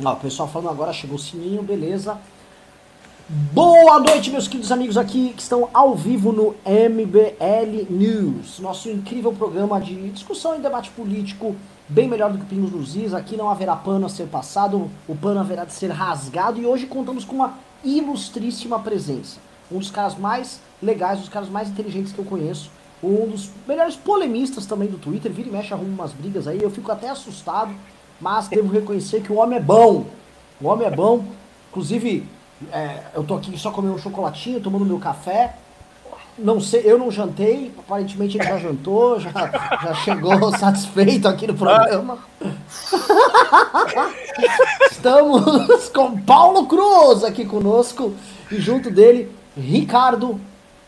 Ó, o pessoal falando agora, chegou o sininho, beleza. Boa noite, meus queridos amigos aqui que estão ao vivo no MBL News, nosso incrível programa de discussão e debate político, bem melhor do que Pingos nos Is. Aqui não haverá pano a ser passado, o pano haverá de ser rasgado e hoje contamos com uma ilustríssima presença. Um dos caras mais legais, um dos caras mais inteligentes que eu conheço, um dos melhores polemistas também do Twitter, vira e mexe, arruma umas brigas aí, eu fico até assustado, mas devo reconhecer que o homem é bom. O homem é bom. Inclusive, é, eu tô aqui só comendo um chocolatinho, tomando meu café. Não sei, eu não jantei, aparentemente ele já jantou, já, já chegou satisfeito aqui no programa. Estamos com Paulo Cruz aqui conosco e junto dele, Ricardo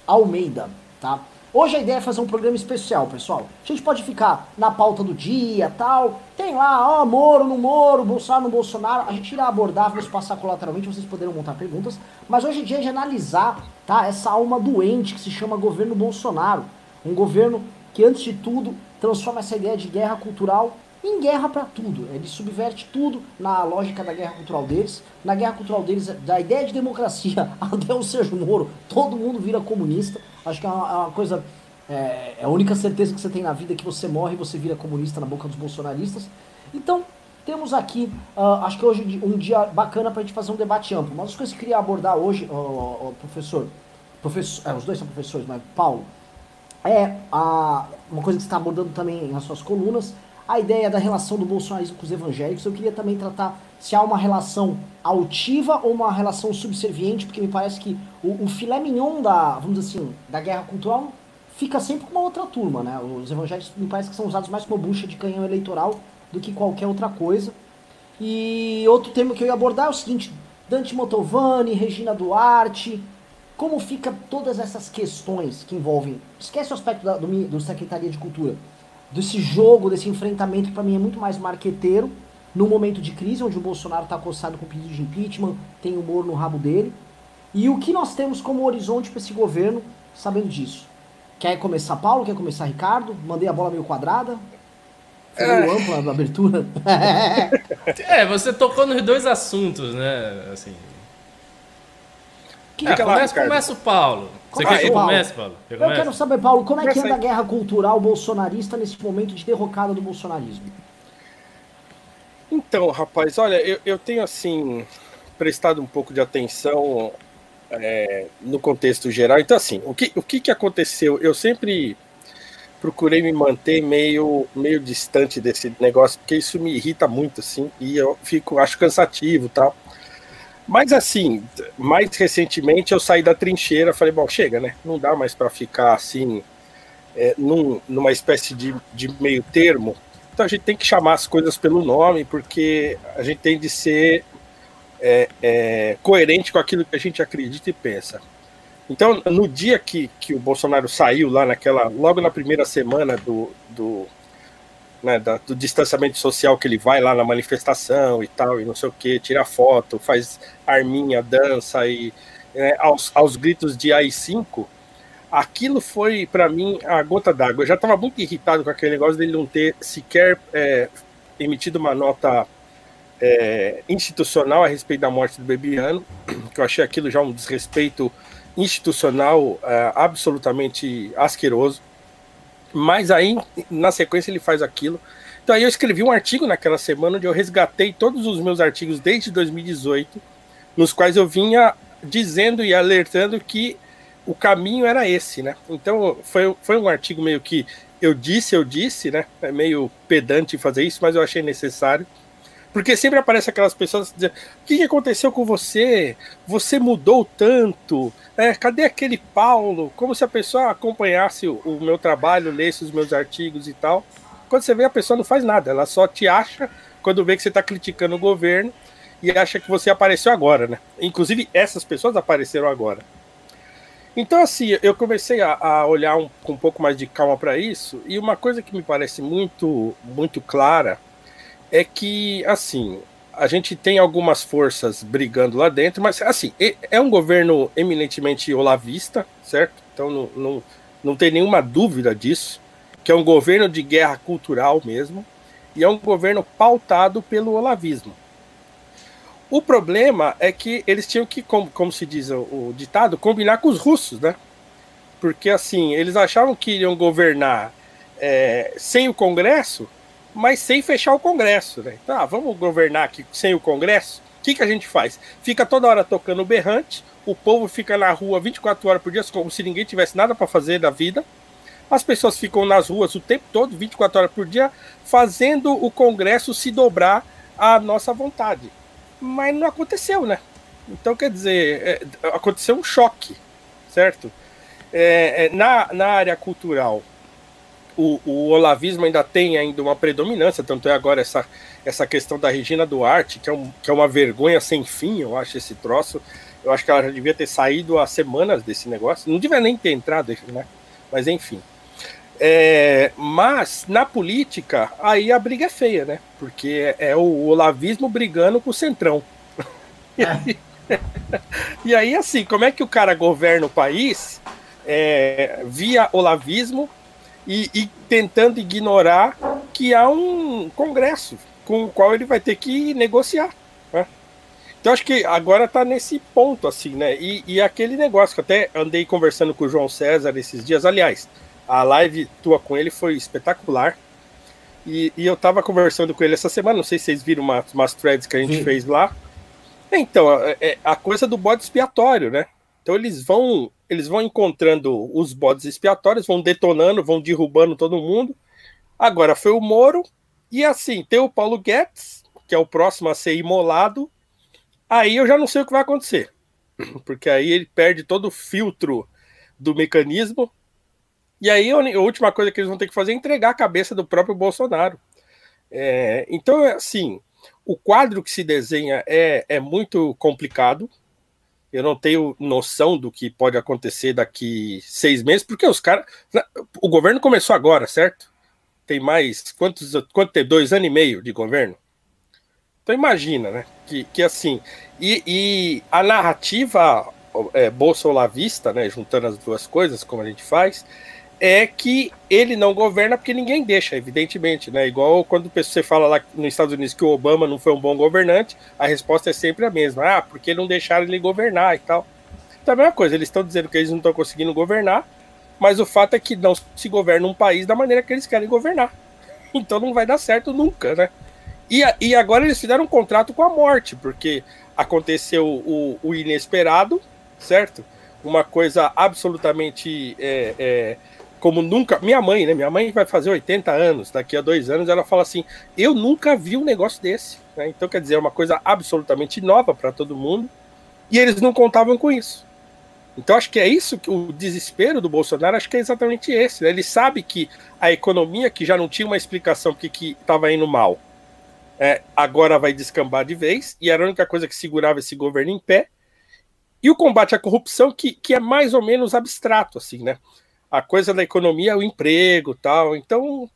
Almeida, tá? Hoje a ideia é fazer um programa especial, pessoal. A gente pode ficar na pauta do dia, tal. Tem lá, ó, Moro no Moro, Bolsonaro no Bolsonaro. A gente irá abordar, vamos passar colateralmente, vocês poderão montar perguntas. Mas hoje é dia de analisar, tá? Essa alma doente que se chama governo Bolsonaro. Um governo que, antes de tudo, transforma essa ideia de guerra cultural em guerra para tudo. Ele subverte tudo na lógica da guerra cultural deles. Na guerra cultural deles, da ideia de democracia até o Sérgio Moro, todo mundo vira comunista. Acho que é uma, é uma coisa. É, é, a única certeza que você tem na vida é que você morre e você vira comunista na boca dos bolsonaristas. Então, temos aqui, uh, acho que hoje um dia bacana para a gente fazer um debate amplo. Uma das coisas que eu queria abordar hoje, uh, uh, professor, professor é, os dois são professores, mas Paulo, é a, uma coisa que você está abordando também nas suas colunas, a ideia da relação do bolsonarismo com os evangélicos. Eu queria também tratar se há uma relação altiva ou uma relação subserviente, porque me parece que o, o filé mignon da, vamos dizer assim, da guerra cultural fica sempre com uma outra turma, né? Os evangélicos me parece que são usados mais como bucha de canhão eleitoral do que qualquer outra coisa. E outro tema que eu ia abordar é o seguinte, Dante Motovani, Regina Duarte, como fica todas essas questões que envolvem, esquece o aspecto da, do, do Secretaria de Cultura, desse jogo, desse enfrentamento que para mim é muito mais marqueteiro, no momento de crise, onde o Bolsonaro está acossado com pedido de impeachment, tem humor no rabo dele. E o que nós temos como horizonte para esse governo, sabendo disso? Quer começar Paulo? Quer começar Ricardo? Mandei a bola meio quadrada. Foi meio é. ampla a abertura. é, você tocou nos dois assuntos, né? Assim. Que... É, começa, começa o Paulo. Você quer que comece, Paulo? Eu quero saber, Paulo, como é que anda a guerra cultural bolsonarista nesse momento de derrocada do bolsonarismo? Então, rapaz, olha, eu, eu tenho assim prestado um pouco de atenção é, no contexto geral. Então, assim, o que, o que, que aconteceu? Eu sempre procurei me manter meio, meio distante desse negócio, porque isso me irrita muito, assim, e eu fico, acho cansativo tal. Mas assim, mais recentemente eu saí da trincheira, falei, bom, chega, né? Não dá mais para ficar assim, é, num, numa espécie de, de meio termo. Então a gente tem que chamar as coisas pelo nome, porque a gente tem de ser é, é, coerente com aquilo que a gente acredita e pensa. Então, no dia que, que o Bolsonaro saiu lá naquela, logo na primeira semana do, do, né, da, do distanciamento social que ele vai lá na manifestação e tal, e não sei o que, tira foto, faz arminha, dança e né, aos, aos gritos de AI-5, aquilo foi para mim a gota d'água. Eu já estava muito irritado com aquele negócio dele não ter sequer é, emitido uma nota é, institucional a respeito da morte do Bebiano, que eu achei aquilo já um desrespeito institucional é, absolutamente asqueroso. Mas aí, na sequência, ele faz aquilo. Então aí eu escrevi um artigo naquela semana onde eu resgatei todos os meus artigos desde 2018, nos quais eu vinha dizendo e alertando que o caminho era esse, né? Então foi, foi um artigo meio que eu disse, eu disse, né? É meio pedante fazer isso, mas eu achei necessário. Porque sempre aparece aquelas pessoas dizendo: o que aconteceu com você? Você mudou tanto? É, cadê aquele Paulo? Como se a pessoa acompanhasse o, o, meu trabalho, lesse os meus artigos e tal. Quando você vê, a pessoa não faz nada, ela só te acha quando vê que você está criticando o governo e acha que você apareceu agora, né? Inclusive, essas pessoas apareceram agora. Então, assim, eu comecei a, a olhar um, com um pouco mais de calma para isso, e uma coisa que me parece muito, muito clara é que, assim, a gente tem algumas forças brigando lá dentro, mas, assim, é um governo eminentemente olavista, certo? Então não, não, não tem nenhuma dúvida disso, que é um governo de guerra cultural mesmo, e é um governo pautado pelo olavismo. O problema é que eles tinham que, como, como se diz o, ditado, combinar com os russos, né? Porque assim, eles achavam que iriam governar é, sem o Congresso, mas sem fechar o Congresso, né? Tá, vamos governar aqui sem o Congresso? O que, que a gente faz? Fica toda hora tocando berrante, o povo fica na rua 24 horas por dia, como se ninguém tivesse nada para fazer da vida. As pessoas ficam nas ruas o tempo todo, 24 horas por dia, fazendo o Congresso se dobrar à nossa vontade. Mas não aconteceu, né? Então, quer dizer, é, aconteceu um choque, certo? É, é, na, na área cultural, o, o, olavismo ainda tem ainda uma predominância, tanto é agora essa, essa questão da Regina Duarte, que é, um, que é uma vergonha sem fim, eu acho, esse troço. Eu acho que ela já devia ter saído há semanas desse negócio. Não devia nem ter entrado, né? Mas enfim. É, mas na política, aí a briga é feia, né? Porque é, é o olavismo brigando com o centrão. E aí, e aí, assim, como é que o cara governa o país é, via olavismo e, e, tentando ignorar que há um congresso com o qual ele vai ter que negociar. Né? Então acho que agora está nesse ponto, assim, né? E, e, aquele negócio que até andei conversando com o João César esses dias, aliás, a live tua com ele foi espetacular. E, e eu estava conversando com ele essa semana, não sei se vocês viram uma, umas threads que a gente Sim. fez lá. Então, é, é a coisa do bode expiatório, né? Então eles vão eles vão encontrando os bodes expiatórios, vão detonando, vão derrubando todo mundo. Agora foi o Moro, e assim, tem o Paulo Guedes, que é o próximo a ser imolado. Aí eu já não sei o que vai acontecer, porque aí ele perde todo o filtro do mecanismo. E aí a última coisa que eles vão ter que fazer é entregar a cabeça do próprio Bolsonaro. É, então, assim, o quadro que se desenha é, é muito complicado eu não tenho noção do que pode acontecer daqui seis meses, porque os caras. O governo começou agora, certo? Tem mais. Quantos, quanto tem? Dois anos e meio de governo? Então imagina, né? Que, que assim. E, e a narrativa é, bolsolavista, né? Juntando as duas coisas, como a gente faz, é que ele não governa porque ninguém deixa, evidentemente, né? Igual quando você fala lá nos Estados Unidos que o Obama não foi um bom governante, a resposta é sempre a mesma. Ah, porque não deixaram ele governar e tal. Então é a mesma coisa, eles estão dizendo que eles não estão conseguindo governar, mas o fato é que não se governa um país da maneira que eles querem governar. Então não vai dar certo nunca, né? E, e agora eles fizeram um contrato com a morte, porque aconteceu o, o inesperado, certo? Uma coisa absolutamente é, é, como nunca. Minha mãe, né? Minha mãe vai fazer 80 anos, daqui a dois anos, ela fala assim: eu nunca vi um negócio desse. Né? Então, quer dizer, é uma coisa absolutamente nova para todo mundo. E eles não contavam com isso. Então, acho que é isso que o desespero do Bolsonaro, acho que é exatamente esse. Né? Ele sabe que a economia, que já não tinha uma explicação porque estava indo mal, é, agora vai descambar de vez, e era a única coisa que segurava esse governo em pé. E o combate à corrupção, que, que é mais ou menos abstrato, assim, né? A coisa da economia é o emprego tal. Então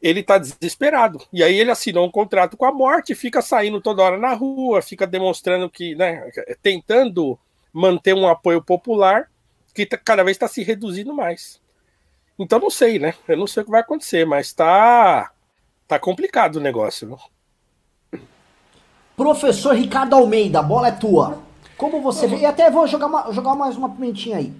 ele está desesperado. E aí ele assinou um contrato com a morte, fica saindo toda hora na rua, fica demonstrando que, né, tentando manter um apoio popular que tá, cada vez está se reduzindo mais. Então não sei, né? Eu não sei o que vai acontecer, mas está tá complicado o negócio. Viu? Professor Ricardo Almeida, a bola é tua. Como você vê, e até vou jogar, uma, jogar mais uma pimentinha aí.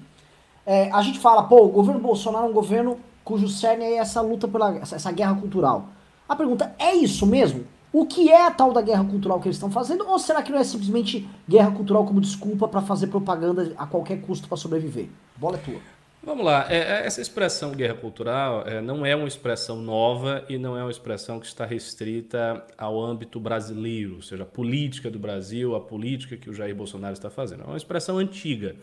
É, a gente fala, pô, o governo Bolsonaro é um governo cujo cerne é essa luta pela essa guerra cultural. A pergunta é isso mesmo? O que é a tal da guerra cultural que eles estão fazendo? Ou será que não é simplesmente guerra cultural como desculpa para fazer propaganda a qualquer custo para sobreviver? Bola é tua. Vamos lá, é, é, essa expressão guerra cultural é, não é uma expressão nova e não é uma expressão que está restrita ao âmbito brasileiro, ou seja, a política do Brasil, a política que o Jair Bolsonaro está fazendo. É uma expressão antiga.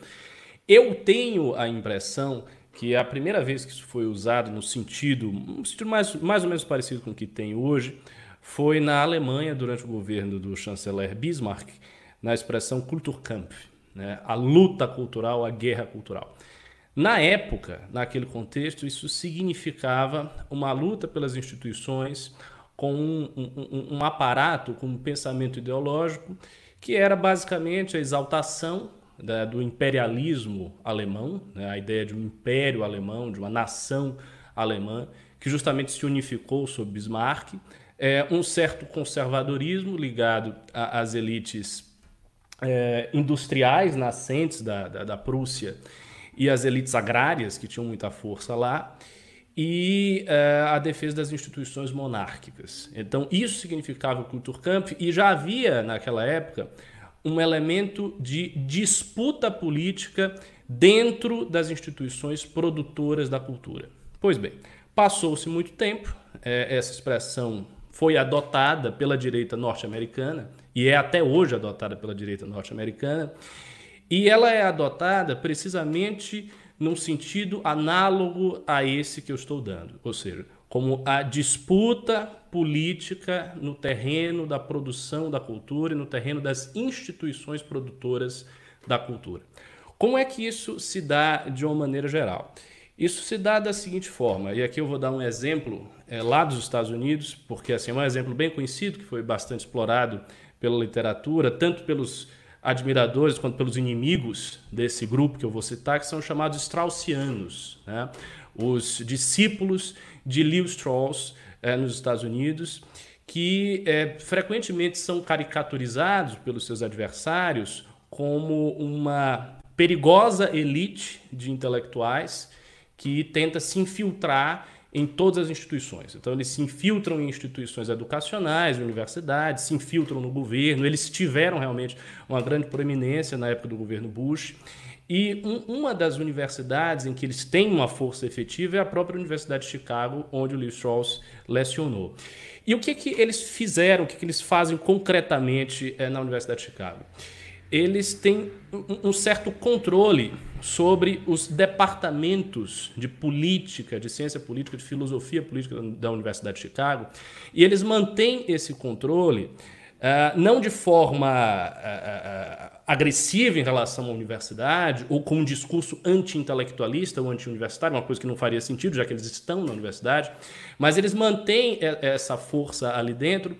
Eu tenho a impressão que a primeira vez que isso foi usado no sentido, um sentido mais, mais ou menos parecido com o que tem hoje, foi na Alemanha, durante o governo do chanceler Bismarck, na expressão Kulturkampf, né? a luta cultural, a guerra cultural. Na época, naquele contexto, isso significava uma luta pelas instituições com um, um, um aparato, com um pensamento ideológico, que era basicamente a exaltação da, do imperialismo alemão, né, a ideia de um império alemão, de uma nação alemã, que justamente se unificou sob Bismarck, é, um certo conservadorismo ligado às elites é, industriais nascentes da, da, da, Prússia e as elites agrárias, que tinham muita força lá, e é, a defesa das instituições monárquicas. Então, isso significava o Kulturkampf, e já havia, naquela época, um elemento de disputa política dentro das instituições produtoras da cultura. Pois bem, passou-se muito tempo, é, essa expressão foi adotada pela direita norte-americana e é até hoje adotada pela direita norte-americana, e ela é adotada precisamente num sentido análogo a esse que eu estou dando, ou seja, como a disputa política no terreno da produção da cultura e no terreno das instituições produtoras da cultura. Como é que isso se dá de uma maneira geral? Isso se dá da seguinte forma, e aqui eu vou dar um exemplo é, lá dos Estados Unidos, porque assim, é um exemplo bem conhecido, que foi bastante explorado pela literatura, tanto pelos admiradores quanto pelos inimigos desse grupo que eu vou citar, que são chamados Straussianos, né? os discípulos de Lewis Strauss é, nos Estados Unidos, que é, frequentemente são caricaturizados pelos seus adversários como uma perigosa elite de intelectuais que tenta se infiltrar em todas as instituições. Então, eles se infiltram em instituições educacionais, universidades, se infiltram no governo. Eles tiveram realmente uma grande proeminência na época do governo Bush. E um, uma das universidades em que eles têm uma força efetiva é a própria Universidade de Chicago, onde o Lee Strauss lecionou. E o que, que eles fizeram, o que, que eles fazem concretamente é, na Universidade de Chicago? eles têm um certo controle sobre os departamentos de política, de ciência política, de filosofia política da Universidade de Chicago, e eles mantêm esse controle uh, não de forma uh, uh, agressiva em relação à universidade, ou com um discurso anti-intelectualista ou anti-universitário, uma coisa que não faria sentido, já que eles estão na universidade, mas eles mantêm essa força ali dentro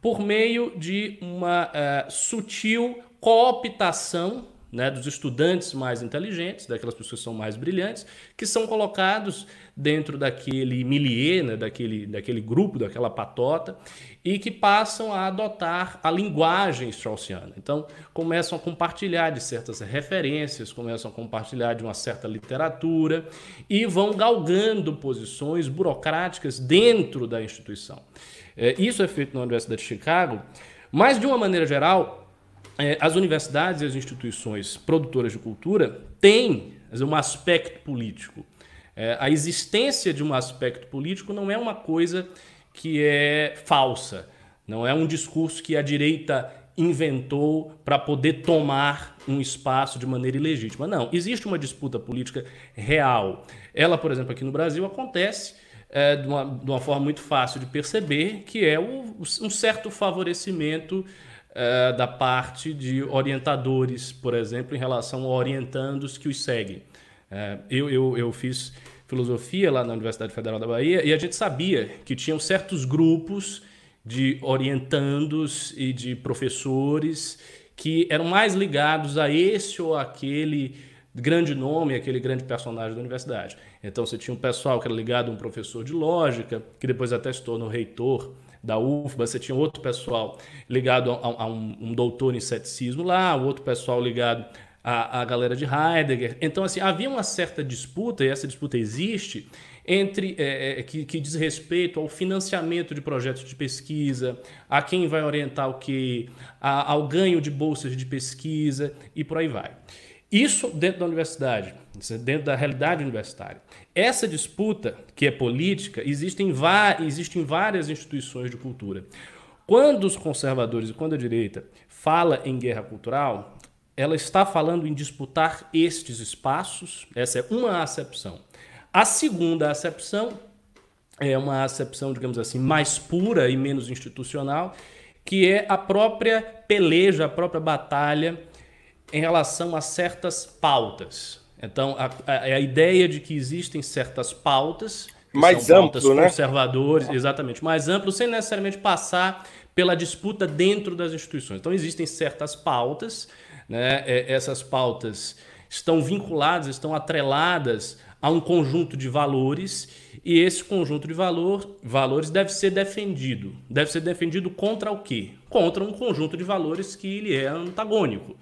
por meio de uma sutil cooptação né, dos estudantes mais inteligentes, daquelas pessoas que são mais brilhantes, que são colocados dentro daquele milieu, né, daquele, daquele grupo, daquela patota, e que passam a adotar a linguagem straussiana. Então, começam a compartilhar de certas referências, começam a compartilhar de uma certa literatura e vão galgando posições burocráticas dentro da instituição. É, isso é feito na Universidade de Chicago, mas, de uma maneira geral, as universidades e as instituições produtoras de cultura têm um aspecto político. É, a existência de um aspecto político não é uma coisa que é falsa, não é um discurso que a direita inventou para poder tomar um espaço de maneira ilegítima. Não, existe uma disputa política real. Ela, por exemplo, aqui no Brasil acontece é, de, uma, de, uma, forma muito fácil de perceber, que é o, um certo favorecimento é, da parte de orientadores, por exemplo, em relação a orientandos que os seguem. É, eu, eu, eu fiz filosofia lá na Universidade Federal da Bahia e a gente sabia que tinham certos grupos de orientandos e de professores que eram mais ligados a esse ou aquele grande nome, aquele grande personagem da universidade. Então você tinha um pessoal que era ligado a um professor de lógica, que depois até se tornou reitor da UFBA, você tinha outro pessoal ligado a, a um, um, doutor em ceticismo lá, outro pessoal ligado à, à galera de Heidegger. Então, assim, havia uma certa disputa, e essa disputa existe, entre é, é, que, que, diz respeito ao financiamento de projetos de pesquisa, a quem vai orientar o que, ao ganho de bolsas de pesquisa e por aí vai. Isso dentro da universidade, dentro da realidade universitária. Essa disputa, que é política, existe em, existe em várias instituições de cultura. Quando os conservadores e quando a direita fala em guerra cultural, ela está falando em disputar estes espaços, essa é uma acepção. A segunda acepção é uma acepção, digamos assim, mais pura e menos institucional, que é a própria peleja, a própria batalha em relação a certas pautas. Então, a, a, a ideia de que existem certas pautas mais amplos, né? conservadores, exatamente, mais amplos, sem necessariamente passar pela disputa dentro das instituições. Então, existem certas pautas, né? essas pautas estão vinculadas, estão atreladas a um conjunto de valores e esse conjunto de valor, valores deve ser defendido. Deve ser defendido contra o quê? Contra um conjunto de valores que ele é antagônico.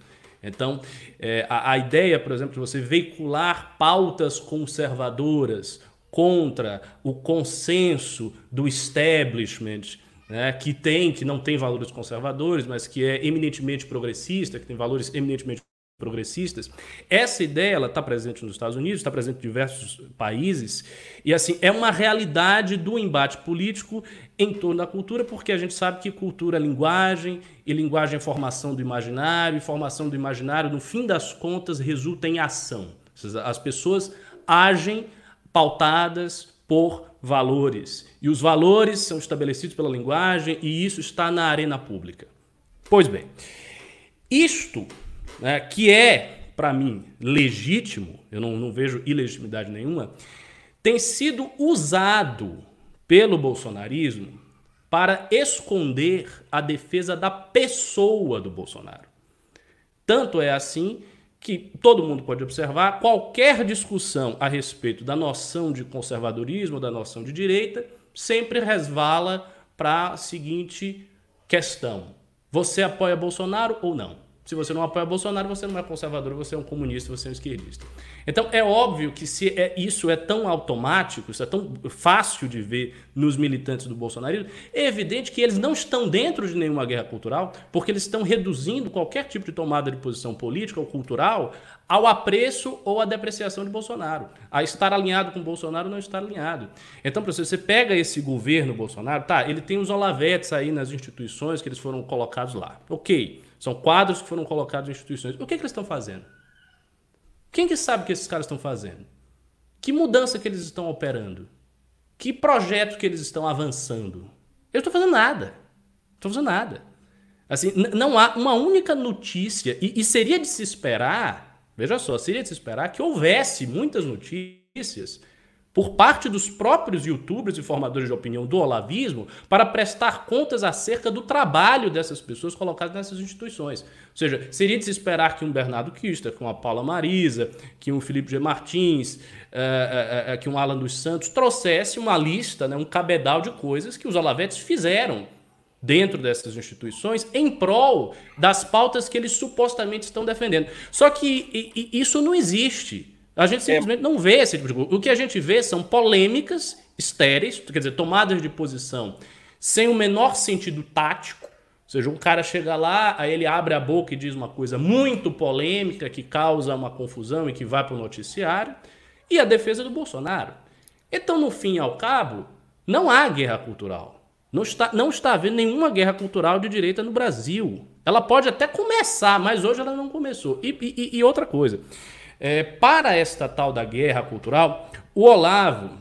Então, é, a, a ideia, por exemplo, de você veicular pautas conservadoras contra o consenso do establishment, né, que tem, que não tem valores conservadores, mas que é eminentemente progressista, que tem valores eminentemente progressistas. Essa ideia ela está presente nos Estados Unidos, está presente em diversos países e assim é uma realidade do embate político em torno da cultura, porque a gente sabe que cultura é linguagem e linguagem é formação do imaginário, e formação do imaginário, no fim das contas, resulta em ação. As pessoas agem pautadas por valores e os valores são estabelecidos pela linguagem e isso está na arena pública. Pois bem, isto né, que é, para mim, legítimo, eu não, não vejo ilegitimidade nenhuma, tem sido usado pelo bolsonarismo para esconder a defesa da pessoa do Bolsonaro. Tanto é assim que todo mundo pode observar qualquer discussão a respeito da noção de conservadorismo, da noção de direita, sempre resvala para a seguinte questão: você apoia Bolsonaro ou não? Se você não apoia Bolsonaro, você não é conservador, você é um comunista, você é um esquerdista. Então é óbvio que se é, isso é tão automático, isso é tão fácil de ver nos militantes do bolsonarismo, é evidente que eles não estão dentro de nenhuma guerra cultural, porque eles estão reduzindo qualquer tipo de tomada de posição política ou cultural ao apreço ou à depreciação de Bolsonaro. A estar alinhado com Bolsonaro não estar alinhado. Então, para você pega esse governo Bolsonaro, tá, ele tem os olavetes aí nas instituições que eles foram colocados lá. Ok. São quadros que foram colocados em instituições. O que, é que eles estão fazendo? Quem que sabe o que esses caras estão fazendo? Que mudança que eles estão operando? Que projeto que eles estão avançando? Eu estou fazendo nada. Estou fazendo nada. Assim, não há uma única notícia, e, e seria de se esperar, veja só, seria de se esperar que houvesse muitas notícias por parte dos próprios youtubers e formadores de opinião do olavismo para prestar contas acerca do trabalho dessas pessoas colocadas nessas instituições. Ou seja, seria de se esperar que um Bernardo Kister, que uma Paula Marisa, que um Felipe G. Martins, uh, uh, uh, que um Alan dos Santos trouxesse uma lista, né, um cabedal de coisas que os olavetes fizeram dentro dessas instituições em prol das pautas que eles supostamente estão defendendo. Só que isso não existe. A gente simplesmente é. não vê esse tipo de coisa. O que a gente vê são polêmicas estéreis, quer dizer, tomadas de posição sem o menor sentido tático. Ou seja, um cara chega lá, aí ele abre a boca e diz uma coisa muito polêmica que causa uma confusão e que vai para o noticiário, e a defesa do Bolsonaro. Então, no fim e ao cabo, não há guerra cultural. Não está, não está havendo nenhuma guerra cultural de direita no Brasil. Ela pode até começar, mas hoje ela não começou. E, e, e outra coisa, é, para esta tal da guerra cultural, o Olavo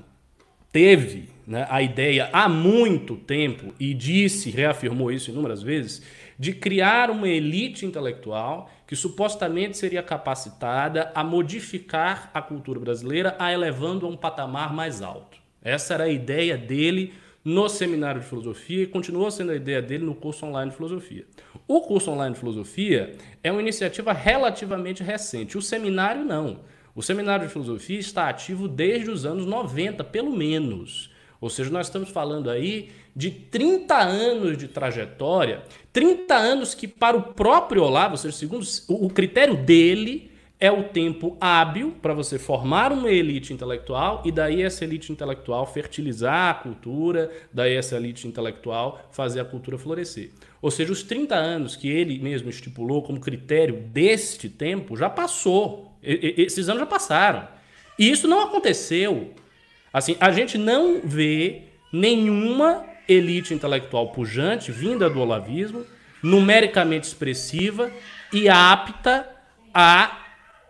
teve né, a ideia há muito tempo e disse, reafirmou isso inúmeras vezes, de criar uma elite intelectual que supostamente seria capacitada a modificar a cultura brasileira, a elevando a um patamar mais alto. Essa era a ideia dele no seminário de filosofia e continua sendo a ideia dele no curso online de filosofia. O curso online de filosofia é uma iniciativa relativamente recente, o seminário não. O seminário de filosofia está ativo desde os anos 90, pelo menos. Ou seja, nós estamos falando aí de 30 anos de trajetória, 30 anos que para o próprio Olavo, ou seja, segundo o critério dele, é o tempo hábil para você formar uma elite intelectual e daí essa elite intelectual fertilizar a cultura, daí essa elite intelectual fazer a cultura florescer. Ou seja, os 30 anos que ele mesmo estipulou como critério deste tempo já passou. esses anos já passaram. E isso não aconteceu. Assim, a gente não vê nenhuma elite intelectual pujante vinda do olavismo, numericamente expressiva e apta a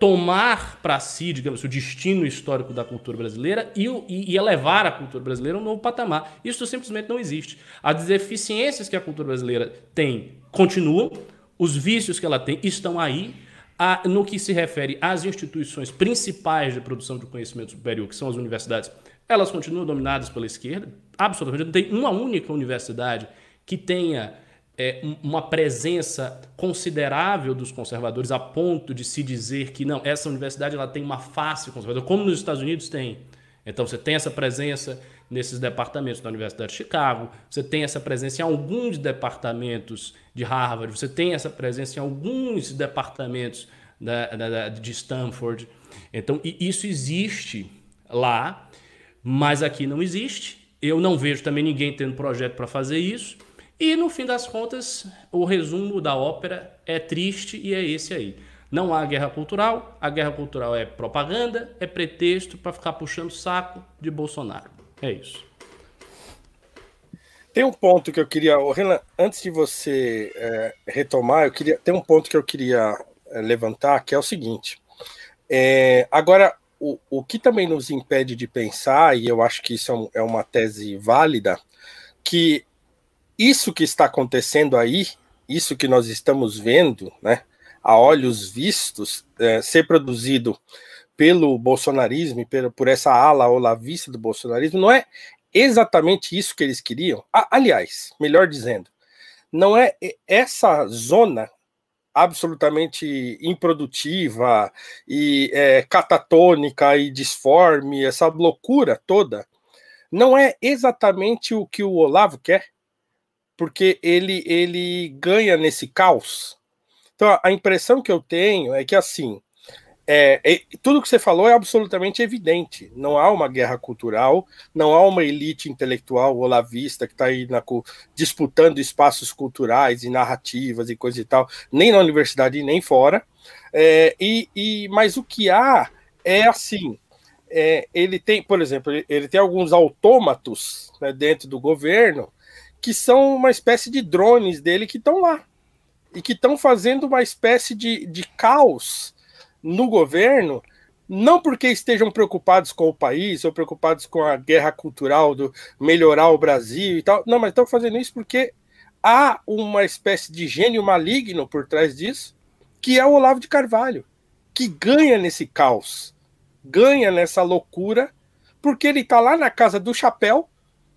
tomar para si, digamos, o destino histórico da cultura brasileira e, e, elevar a cultura brasileira a um novo patamar. Isso simplesmente não existe. As deficiências que a cultura brasileira tem continuam, os vícios que ela tem estão aí. A, no que se refere às instituições principais de produção de conhecimento superior, que são as universidades, elas continuam dominadas pela esquerda. Absolutamente. Não tem uma única universidade que tenha é, uma presença considerável dos conservadores a ponto de se dizer que não, essa universidade ela tem uma face conservadora, como nos Estados Unidos tem. Então você tem essa presença nesses departamentos da Universidade de Chicago, você tem essa presença em alguns departamentos de Harvard, você tem essa presença em alguns departamentos da, da, de Stanford. Então isso existe lá, mas aqui não existe. Eu não vejo também ninguém tendo projeto para fazer isso. E no fim das contas, o resumo da ópera é triste e é esse aí. Não há guerra cultural, a guerra cultural é propaganda, é pretexto para ficar puxando saco de Bolsonaro. É isso. Tem um ponto que eu queria, Renan, antes de você é, retomar, eu queria tem um ponto que eu queria é, levantar, que é o seguinte. É, agora, o, o que também nos impede de pensar, e eu acho que isso é, um, é uma tese válida, que isso que está acontecendo aí, isso que nós estamos vendo, né, a olhos vistos, é, ser produzido pelo bolsonarismo e por, essa ala olavista do bolsonarismo, não é exatamente isso que eles queriam. aliás, melhor dizendo, não é essa zona absolutamente improdutiva e é, catatônica e disforme, essa loucura toda, não é exatamente o que o Olavo quer porque ele, ele ganha nesse caos. Então, a impressão que eu tenho é que, assim, é, é, tudo que você falou é absolutamente evidente. Não há uma guerra cultural, não há uma elite intelectual olavista que está aí na, disputando espaços culturais e narrativas e coisa e tal, nem na universidade nem fora. É, e, e, mas o que há é assim: é, ele tem, por exemplo, ele, ele tem alguns autômatos né, dentro do governo que são uma espécie de drones dele que estão lá. E que estão fazendo uma espécie de, de caos no governo, não porque estejam preocupados com o país ou preocupados com a guerra cultural do melhorar o Brasil e tal, não, mas estão fazendo isso porque há uma espécie de gênio maligno por trás disso, que é o Olavo de Carvalho, que ganha nesse caos, ganha nessa loucura, porque ele está lá na casa do chapéu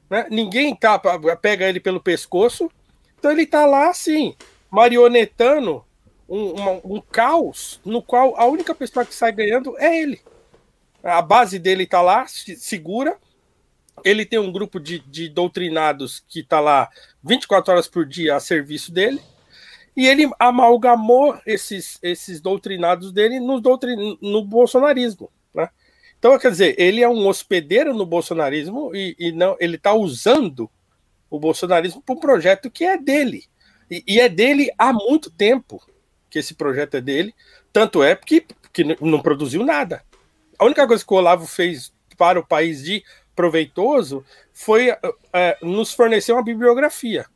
né? Ninguém tá, pega ele pelo pescoço. Então ele está lá assim, marionetando um, uma, um caos no qual a única pessoa que sai ganhando é ele. A base dele está lá, segura. Ele tem um grupo de, de doutrinados que está lá 24 horas por dia a serviço dele. E ele amalgamou esses, esses doutrinados dele no, doutrin, no bolsonarismo. Então, quer dizer, ele é um hospedeiro no bolsonarismo e, e não, ele está usando o bolsonarismo para um projeto que é dele. E, e, é dele há muito tempo que esse projeto é dele. Tanto é que, que não produziu nada. A única coisa que o Olavo fez para o país de proveitoso foi é, nos fornecer uma bibliografia.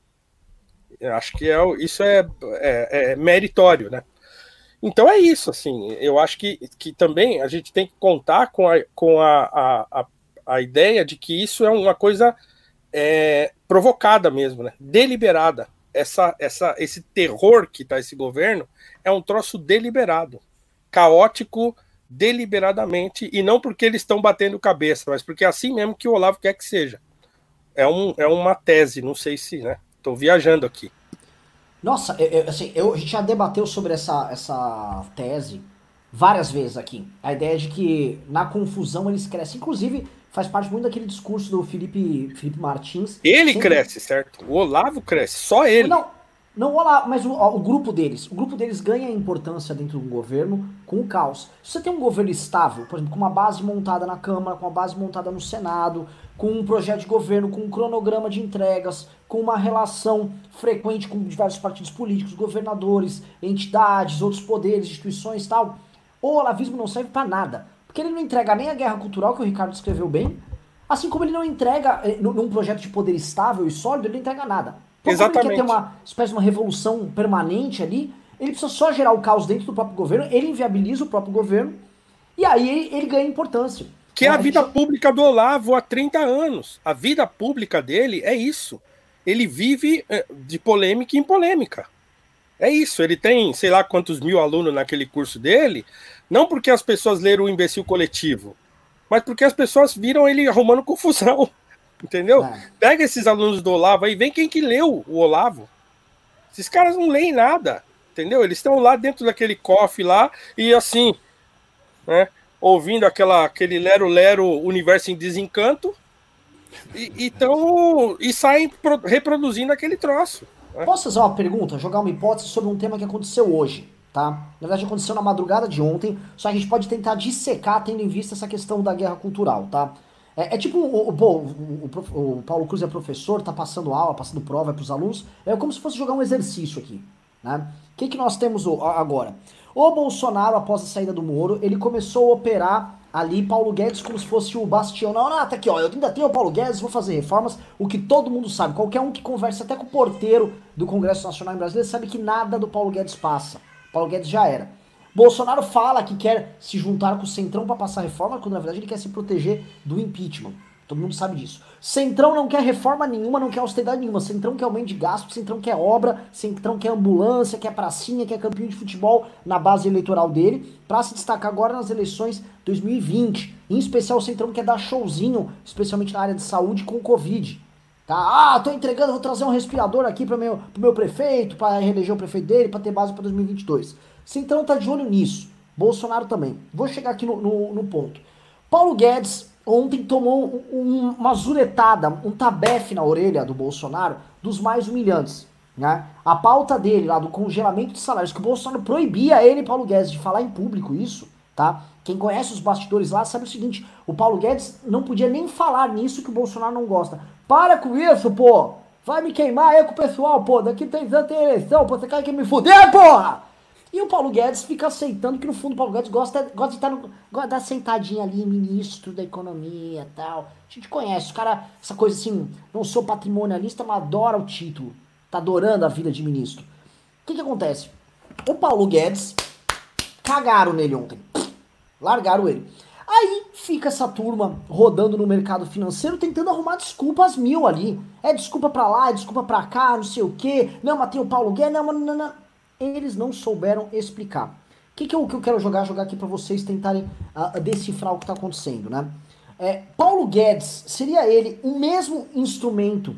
Eu acho que é, isso é, é, é meritório, né? Então é isso, assim, eu acho que, que também a gente tem que contar com a, com a, a, a ideia de que isso é uma coisa é, provocada mesmo, né? deliberada. Essa, essa, esse terror que está esse governo é um troço deliberado, caótico deliberadamente, e não porque eles estão batendo cabeça, mas porque é assim mesmo que o Olavo quer que seja. É, um, é uma tese, não sei se, né? Estou viajando aqui. Nossa, eu, assim, eu, a gente já debateu sobre essa, essa tese várias vezes aqui. A ideia de que na confusão eles crescem. Inclusive, faz parte muito daquele discurso do Felipe, Felipe Martins. Ele sempre... cresce, certo? O Olavo cresce, só ele. Não, não o Olavo, mas o, o, grupo deles. O grupo deles ganha importância dentro do governo com o caos. Se você tem um governo estável, por exemplo, com uma base montada na Câmara, com uma base montada no Senado, com um projeto de governo, com um cronograma de entregas, com uma relação frequente com diversos partidos políticos, governadores, entidades, outros poderes, instituições tal, o olavismo não serve para nada. Porque ele não entrega nem a guerra cultural, que o Ricardo descreveu bem, assim como ele não entrega, eh, num projeto de poder estável e sólido, ele não entrega nada. Então, Exatamente. ele quer ter uma espécie de uma revolução permanente ali, ele precisa só gerar o caos dentro do próprio governo, ele inviabiliza o próprio governo, e aí ele, ele ganha importância. Que é a vida pública do Olavo há 30 anos. A vida pública dele é isso ele vive eh, de polêmica em polêmica. É isso, ele tem sei lá quantos mil alunos naquele curso dele, não porque as pessoas leram o imbecil coletivo, mas porque as pessoas viram ele arrumando confusão. Entendeu? É. Pega esses alunos do Olavo aí, vem quem que leu o Olavo. Esses caras não leem nada, entendeu? Eles estão lá dentro daquele cofre lá e assim, né? Ouvindo aquela, aquele lero-lero universo em desencanto e, então, e saem pro, reproduzindo aquele troço. Né? Posso fazer uma pergunta, jogar uma hipótese sobre um tema que aconteceu hoje, tá? Na verdade, aconteceu na madrugada de ontem, só que a gente pode tentar dissecar tendo em vista essa questão da guerra cultural, tá? É, é tipo, o, o, o, o, Paulo Cruz é professor, tá passando aula, passando prova para os alunos, é como se fosse jogar um exercício aqui, né? O que, que nós temos agora? O Bolsonaro, após a saída do Moro, ele começou a operar ali Paulo Guedes como se fosse o bastião. Não, não, tá aqui, ó, eu ainda tenho o Paulo Guedes, vou fazer reformas. O que todo mundo sabe, qualquer um que conversa até com o porteiro do Congresso Nacional em Brasília sabe que nada do Paulo Guedes passa. Paulo Guedes já era. Bolsonaro fala que quer se juntar com o Centrão para passar reforma, quando na verdade ele quer se proteger do impeachment. Todo mundo sabe disso. Centrão não quer reforma nenhuma, não quer austeridade nenhuma. Centrão quer aumento de gasto, Centrão quer obra, Centrão quer ambulância, quer pracinha, quer campeão de futebol na base eleitoral dele, para se destacar agora nas eleições 2020. Em especial, o Centrão quer dar showzinho, especialmente na área de saúde com o Covid. Tá? Ah, tô entregando, vou trazer um respirador aqui para meu, pro meu prefeito, para reeleger o prefeito dele, para ter base para 2022. Centrão tá de olho nisso. Bolsonaro também. Vou chegar aqui no, no, no ponto. Paulo Guedes ontem tomou um, uma zuretada, um tabefe na orelha do Bolsonaro dos mais humilhantes. Né? A pauta dele lá do congelamento de salários, que o Bolsonaro proibia ele, Paulo Guedes, de falar em público isso, tá? Quem conhece os bastidores lá sabe o seguinte: o Paulo Guedes não podia nem falar nisso que o Bolsonaro não gosta. Para com isso, pô! Vai me queimar aí com o pessoal, pô! Daqui três anos tem eleição, pô! Você quer que me fuder, porra! E o Paulo Guedes fica aceitando que no fundo o Paulo Guedes gosta, gosta de estar no, gosta da sentadinha ali, ministro da economia tal. A gente conhece, o cara, essa coisa assim, não sou patrimonialista, mas adora o título. Tá adorando a vida de ministro. O que que acontece? O Paulo Guedes cagaram nele ontem. Largaram ele. Aí fica essa turma rodando no mercado financeiro tentando arrumar desculpas mil ali. É desculpa pra lá, é desculpa pra cá, não sei o quê. Não, mas tem o Paulo Guedes, não, não, não eles não souberam explicar. O que, que, eu, que eu quero jogar, jogar aqui para vocês tentarem uh, decifrar o que está acontecendo, né? É, Paulo Guedes, seria ele o mesmo instrumento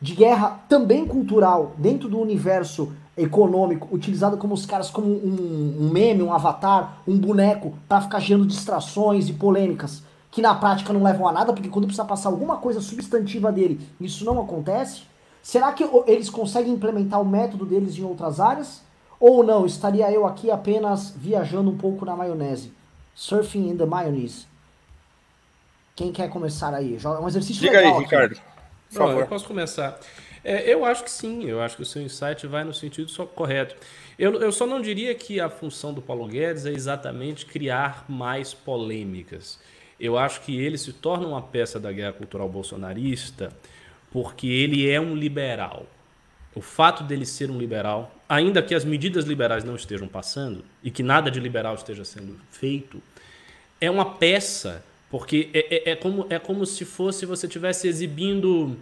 de guerra também cultural dentro do universo econômico, utilizado como os caras como um, um meme, um avatar, um boneco, para ficar gerando distrações e polêmicas que na prática não levam a nada, porque quando precisa passar alguma coisa substantiva dele, isso não acontece? Será que eles conseguem implementar o método deles em outras áreas? Ou não, estaria eu aqui apenas viajando um pouco na maionese? Surfing in the mayonnaise. Quem quer começar aí? É um exercício Diga legal aí, aqui. Ricardo. Por favor. Não, eu posso começar. É, eu acho que sim, eu acho que o seu insight vai no sentido só correto. Eu, eu só não diria que a função do Paulo Guedes é exatamente criar mais polêmicas. Eu acho que ele se torna uma peça da guerra cultural bolsonarista porque ele é um liberal. O fato dele ser um liberal, ainda que as medidas liberais não estejam passando e que nada de liberal esteja sendo feito, é uma peça, porque é, é, é como, é como se fosse você estivesse exibindo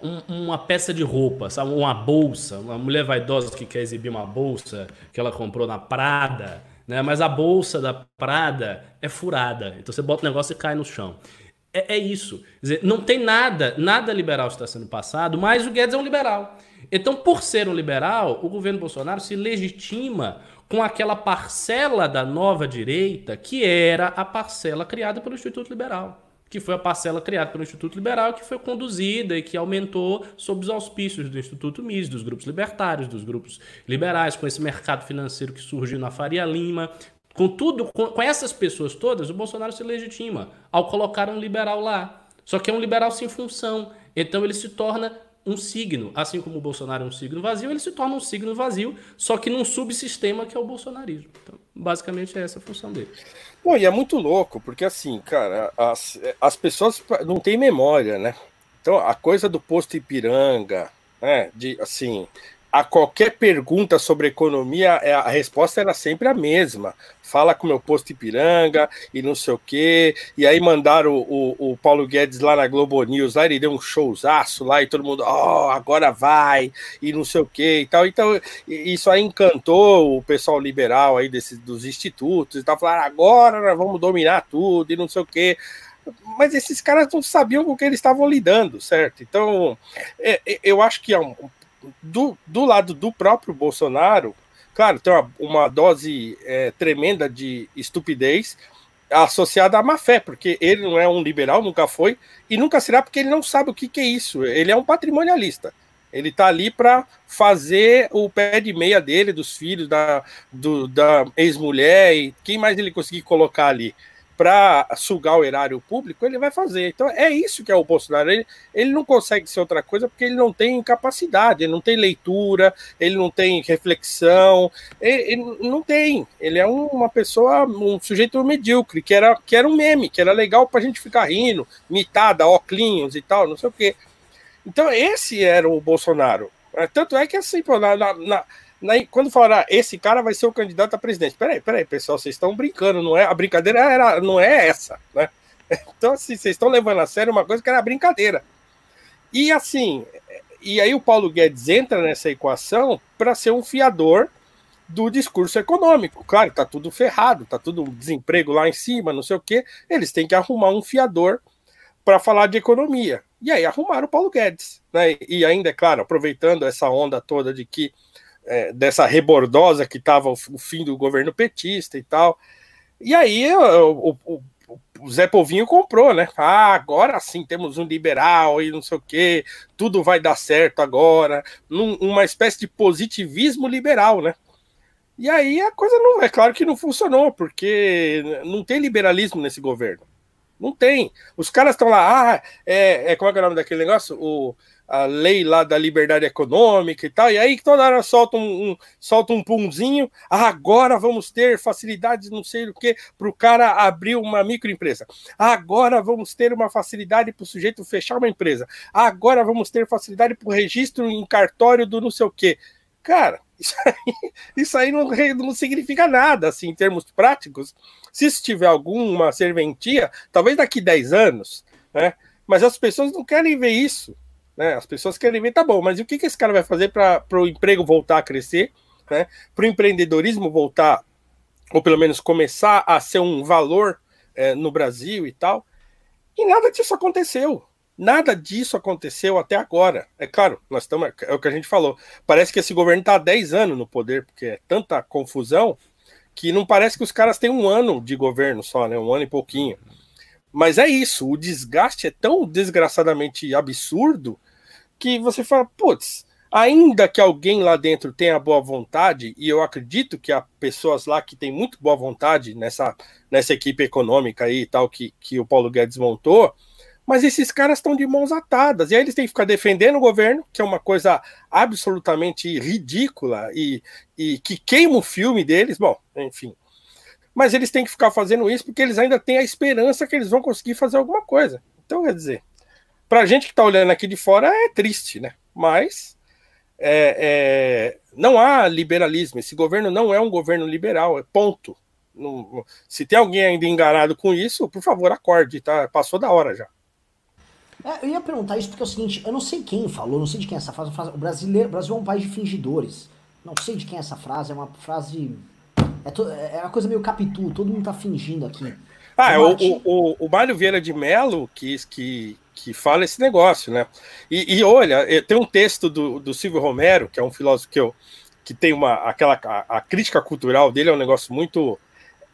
um, uma peça de roupa, sabe? uma bolsa. Uma mulher vaidosa que quer exibir uma bolsa que ela comprou na Prada, né? mas a bolsa da Prada é furada. Então você bota o negócio e cai no chão. É, é isso. Dizer, não tem nada, nada liberal está sendo passado, mas o Guedes é um liberal. Então, por ser um liberal, o governo Bolsonaro se legitima com aquela parcela da nova direita que era a parcela criada pelo Instituto Liberal. Que foi a parcela criada pelo Instituto Liberal, que foi conduzida e que aumentou sob os auspícios do Instituto MIS, dos grupos libertários, dos grupos liberais, com esse mercado financeiro que surgiu na Faria Lima, com tudo, com, com essas pessoas todas, o Bolsonaro se legitima ao colocar um liberal lá. Só que é um liberal sem função. Então ele se torna um signo. Assim como o Bolsonaro é um signo vazio, ele se torna um signo vazio, só que num subsistema que é o bolsonarismo. Então, basicamente é essa a função dele. Bom, e é muito louco, porque assim, cara, as, as pessoas não têm memória, né? Então, a coisa do posto Ipiranga, né? De assim, a qualquer pergunta sobre economia, é, a resposta era sempre a mesma. Fala com o meu posto Ipiranga e não sei o quê. E aí mandaram o, o, o, Paulo Guedes lá na Globo News, lá ele deu um showzaço lá e todo mundo, ó, oh, agora vai, e não sei o quê e tal. Então, isso aí encantou o pessoal liberal aí desses, dos institutos e tal. Falaram, agora nós vamos dominar tudo e não sei o quê mas esses caras não sabiam com o que eles estavam lidando, certo? Então, é, é eu acho que é um, do, do lado do próprio Bolsonaro, claro, tem uma, uma dose é, tremenda de estupidez associada à má fé, porque ele não é um liberal, nunca foi, e nunca será porque ele não sabe o que, que é isso. Ele é um patrimonialista. Ele está ali para fazer o pé de meia dele, dos filhos, da, do, da ex-mulher, e quem mais ele conseguir colocar ali para sugar o erário público, ele vai fazer. Então é isso que é o Bolsonaro. Ele, ele não consegue ser outra coisa porque ele não tem capacidade, ele não tem leitura, ele não tem reflexão, ele, ele não tem. Ele é um, uma pessoa, um sujeito medíocre, que era, que era um meme, que era legal para a gente ficar rindo, mitada, óculos e tal, não sei o quê. Então esse era o Bolsonaro. Tanto é que assim, na, na quando falaram, ah, esse cara vai ser o candidato a presidente. Peraí, peraí, pessoal, vocês estão brincando, não é? A brincadeira era, não é essa, né? Então, assim, vocês estão levando a sério uma coisa que era brincadeira. E assim, e aí o Paulo Guedes entra nessa equação para ser um fiador do discurso econômico. Claro, tá tudo ferrado, tá tudo desemprego lá em cima, não sei o quê. Eles têm que arrumar um fiador para falar de economia. E aí arrumaram o Paulo Guedes, né? E ainda, é claro, aproveitando essa onda toda de que é, dessa rebordosa que estava o, o, fim do governo petista e tal. E aí o, o, o, Zé Povinho comprou, né? Ah, agora sim temos um liberal e não sei o que, tudo vai dar certo agora, num, uma espécie de positivismo liberal, né? E aí a coisa não. É claro que não funcionou, porque não tem liberalismo nesse governo. Não tem. Os caras estão lá, ah, é, é, como é que é o nome daquele negócio? O a lei lá da liberdade econômica e tal, e aí toda hora solta um, um, solta um punzinho, ah, agora vamos ter facilidades, não sei o que, para o cara abrir uma microempresa. Agora vamos ter uma facilidade para o sujeito fechar uma empresa. Agora vamos ter facilidade para o registro em cartório do não sei o que. Cara, isso aí, isso aí não, não significa nada, assim, em termos práticos. Se isso tiver alguma serventia, talvez daqui 10 anos, né? Mas as pessoas não querem ver isso. Né? As pessoas querem ver, tá bom, mas o que, que esse cara vai fazer para o emprego voltar a crescer, né? para o empreendedorismo voltar, ou pelo menos começar a ser um valor é, no Brasil e tal? E nada disso aconteceu. Nada disso aconteceu até agora. É claro, nós estamos. É o que a gente falou. Parece que esse governo está há 10 anos no poder, porque é tanta confusão que não parece que os caras têm um ano de governo só, né? Um ano e pouquinho. Mas é isso, o desgaste é tão desgraçadamente absurdo que você fala, putz, ainda que alguém lá dentro tenha boa vontade, e eu acredito que há pessoas lá que têm muito boa vontade nessa, nessa equipe econômica aí e tal que, que o Paulo Guedes montou, mas esses caras estão de mãos atadas, e aí eles têm que ficar defendendo o governo, que é uma coisa absolutamente ridícula e, e que queima o filme deles, bom, enfim. Mas eles têm que ficar fazendo isso porque eles ainda têm a esperança que eles vão conseguir fazer alguma coisa. Então, quer dizer, para a gente que está olhando aqui de fora é triste, né? Mas é, é, não há liberalismo. Esse governo não é um governo liberal, é ponto. Não, se tem alguém ainda enganado com isso, por favor, acorde, tá? Passou da hora já. É, eu ia perguntar isso porque é o seguinte, eu não sei quem falou, não sei de quem é essa frase. O brasileiro, o Brasil é um país de fingidores. Não sei de quem é essa frase, é uma frase. É, to, é uma coisa meio capitu, todo mundo tá fingindo aqui. Ah, é o, o, o, o Mário Vieira de Mello, que, que, que fala esse negócio, né? E, e, olha, tem um texto do, do Silvio Romero, que é um filósofo que, eu, que tem uma. aquela a, a crítica cultural dele é um negócio muito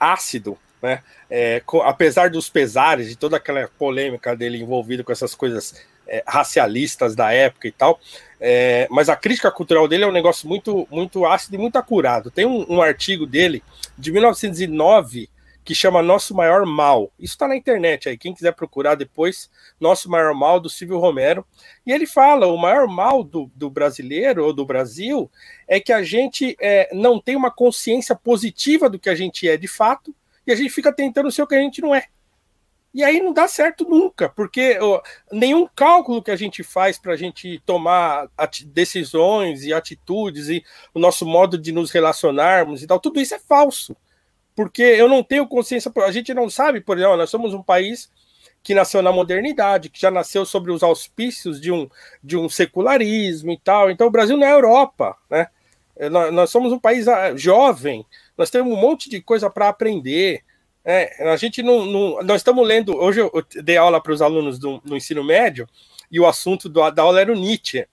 ácido, né? É, apesar dos pesares de toda aquela polêmica dele envolvido com essas coisas é, racialistas da época e tal, é, mas a crítica cultural dele é um negócio muito, muito ácido e muito acurado. Tem um, um artigo dele de 1909 que chama Nosso Maior Mal. Isso está na internet aí, quem quiser procurar depois, Nosso Maior Mal, do Silvio Romero. E ele fala: o maior mal do, do brasileiro ou do Brasil é que a gente é, não tem uma consciência positiva do que a gente é de fato, e a gente fica tentando ser o que a gente não é. E aí não dá certo nunca, porque ó, nenhum cálculo que a gente faz para a gente tomar decisões e atitudes e o nosso modo de nos relacionarmos e tal, tudo isso é falso porque eu não tenho consciência, a gente não sabe, por exemplo, nós somos um país que nasceu na modernidade, que já nasceu sobre os auspícios de um, de um secularismo e tal. Então o Brasil não é Europa, né? É, nós, somos um país ah, jovem, nós temos um monte de coisa para aprender. É, a gente não, não, Nós estamos lendo. Hoje eu dei aula para os alunos do, do, ensino médio e o assunto do, da aula era o Nietzsche.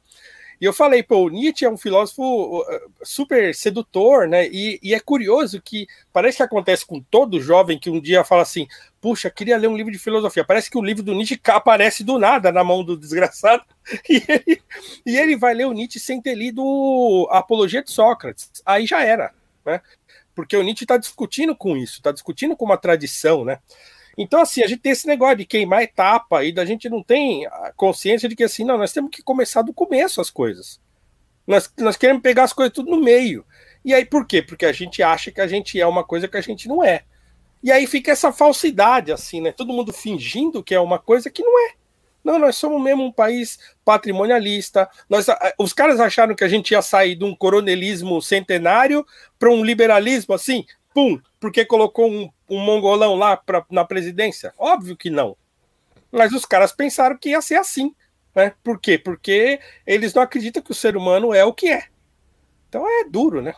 E eu falei, pô, Nietzsche é um filósofo super sedutor, né? E, e, é curioso que parece que acontece com todo jovem que um dia fala assim: puxa, queria ler um livro de filosofia. Parece que o livro do Nietzsche aparece do nada na mão do desgraçado. E ele, e ele vai ler o Nietzsche sem ter lido a Apologia de Sócrates. Aí já era, né? Porque o Nietzsche está discutindo com isso, está discutindo com uma tradição, né? Então, assim, a gente tem esse negócio de queimar etapa e da gente não tem consciência de que, assim, não, nós temos que começar do começo as coisas. Nós, nós queremos pegar as coisas tudo no meio. E aí, por quê? Porque a gente acha que a gente é uma coisa que a gente não é. E aí fica essa falsidade, assim, né? Todo mundo fingindo que é uma coisa que não é. Não, nós somos mesmo um país patrimonialista. Nós, os caras acharam que a gente ia sair de um coronelismo centenário para um liberalismo assim, pum, porque colocou um, um mongolão lá pra, na presidência? Óbvio que não. Mas os caras pensaram que ia ser assim. Né? Por quê? Porque eles não acreditam que o ser humano é o que é. Então é duro, né?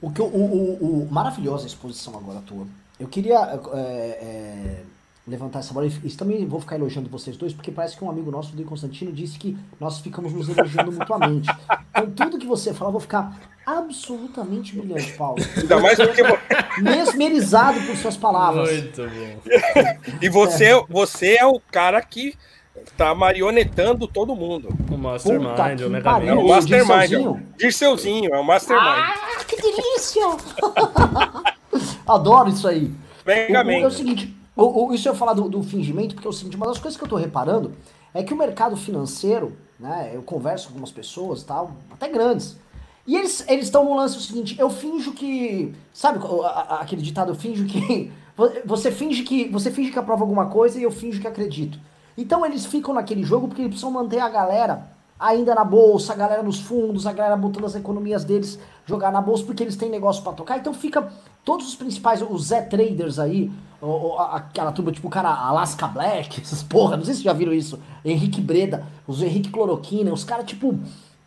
O que o, o, o maravilhosa exposição agora tua. Eu queria é, é, levantar essa bola e também vou ficar elogiando vocês dois, porque parece que um amigo nosso, do Constantino, disse que nós ficamos nos elogiando mutuamente. Então tudo que você falar, eu vou ficar absolutamente brilhante, Paulo. Ainda mais porque. Mesmerizado por suas palavras. Muito bom. e você, é. você é o cara que tá marionetando todo mundo. O Mastermind, o Mega É o Mastermind. Dirceuzinho, é o Mastermind. Ah, que delícia! Adoro isso aí. Megamente. O, o, é o seguinte, o, o, isso eu falar do, do, fingimento, porque é o seguinte, uma das coisas que eu tô reparando é que o mercado financeiro, né, eu converso com algumas pessoas tal, até grandes, e eles estão no lance o seguinte, eu finjo que. Sabe aquele ditado, eu finjo que. Você finge que. Você finge que aprova alguma coisa e eu finjo que acredito. Então eles ficam naquele jogo porque eles precisam manter a galera ainda na bolsa, a galera nos fundos, a galera botando as economias deles jogar na bolsa porque eles têm negócio para tocar. Então fica todos os principais, os Zé Traders aí, ou, aquela turma tipo o cara Alaska Black, essas porra, não sei se já viram isso, Henrique Breda, os Henrique Cloroquina, os caras tipo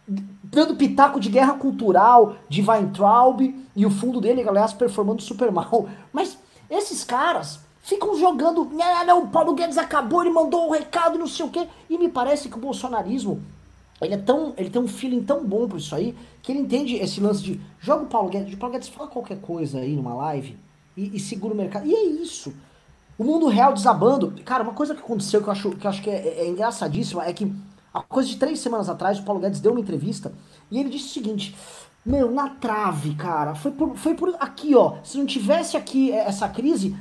dando pitaco de guerra cultural, de Weintraub, e o fundo dele, aliás, performando super mal. Mas esses caras ficam jogando, não, o Paulo Guedes acabou, ele mandou um recado, não sei o quê. E me parece que o bolsonarismo, ele é tão, ele tem um feeling tão bom por isso aí, que ele entende esse lance de, joga o Paulo Guedes, o Paulo Guedes fala qualquer coisa aí numa live e, e segura o mercado. E é isso. O mundo real desabando. Cara, uma coisa que aconteceu que eu acho que, eu acho que é, é engraçadíssima é que Há coisa de três semanas atrás, o Paulo Guedes deu uma entrevista e ele disse o seguinte: Meu, na trave, cara, foi por, foi por aqui, ó. Se não tivesse aqui é, essa crise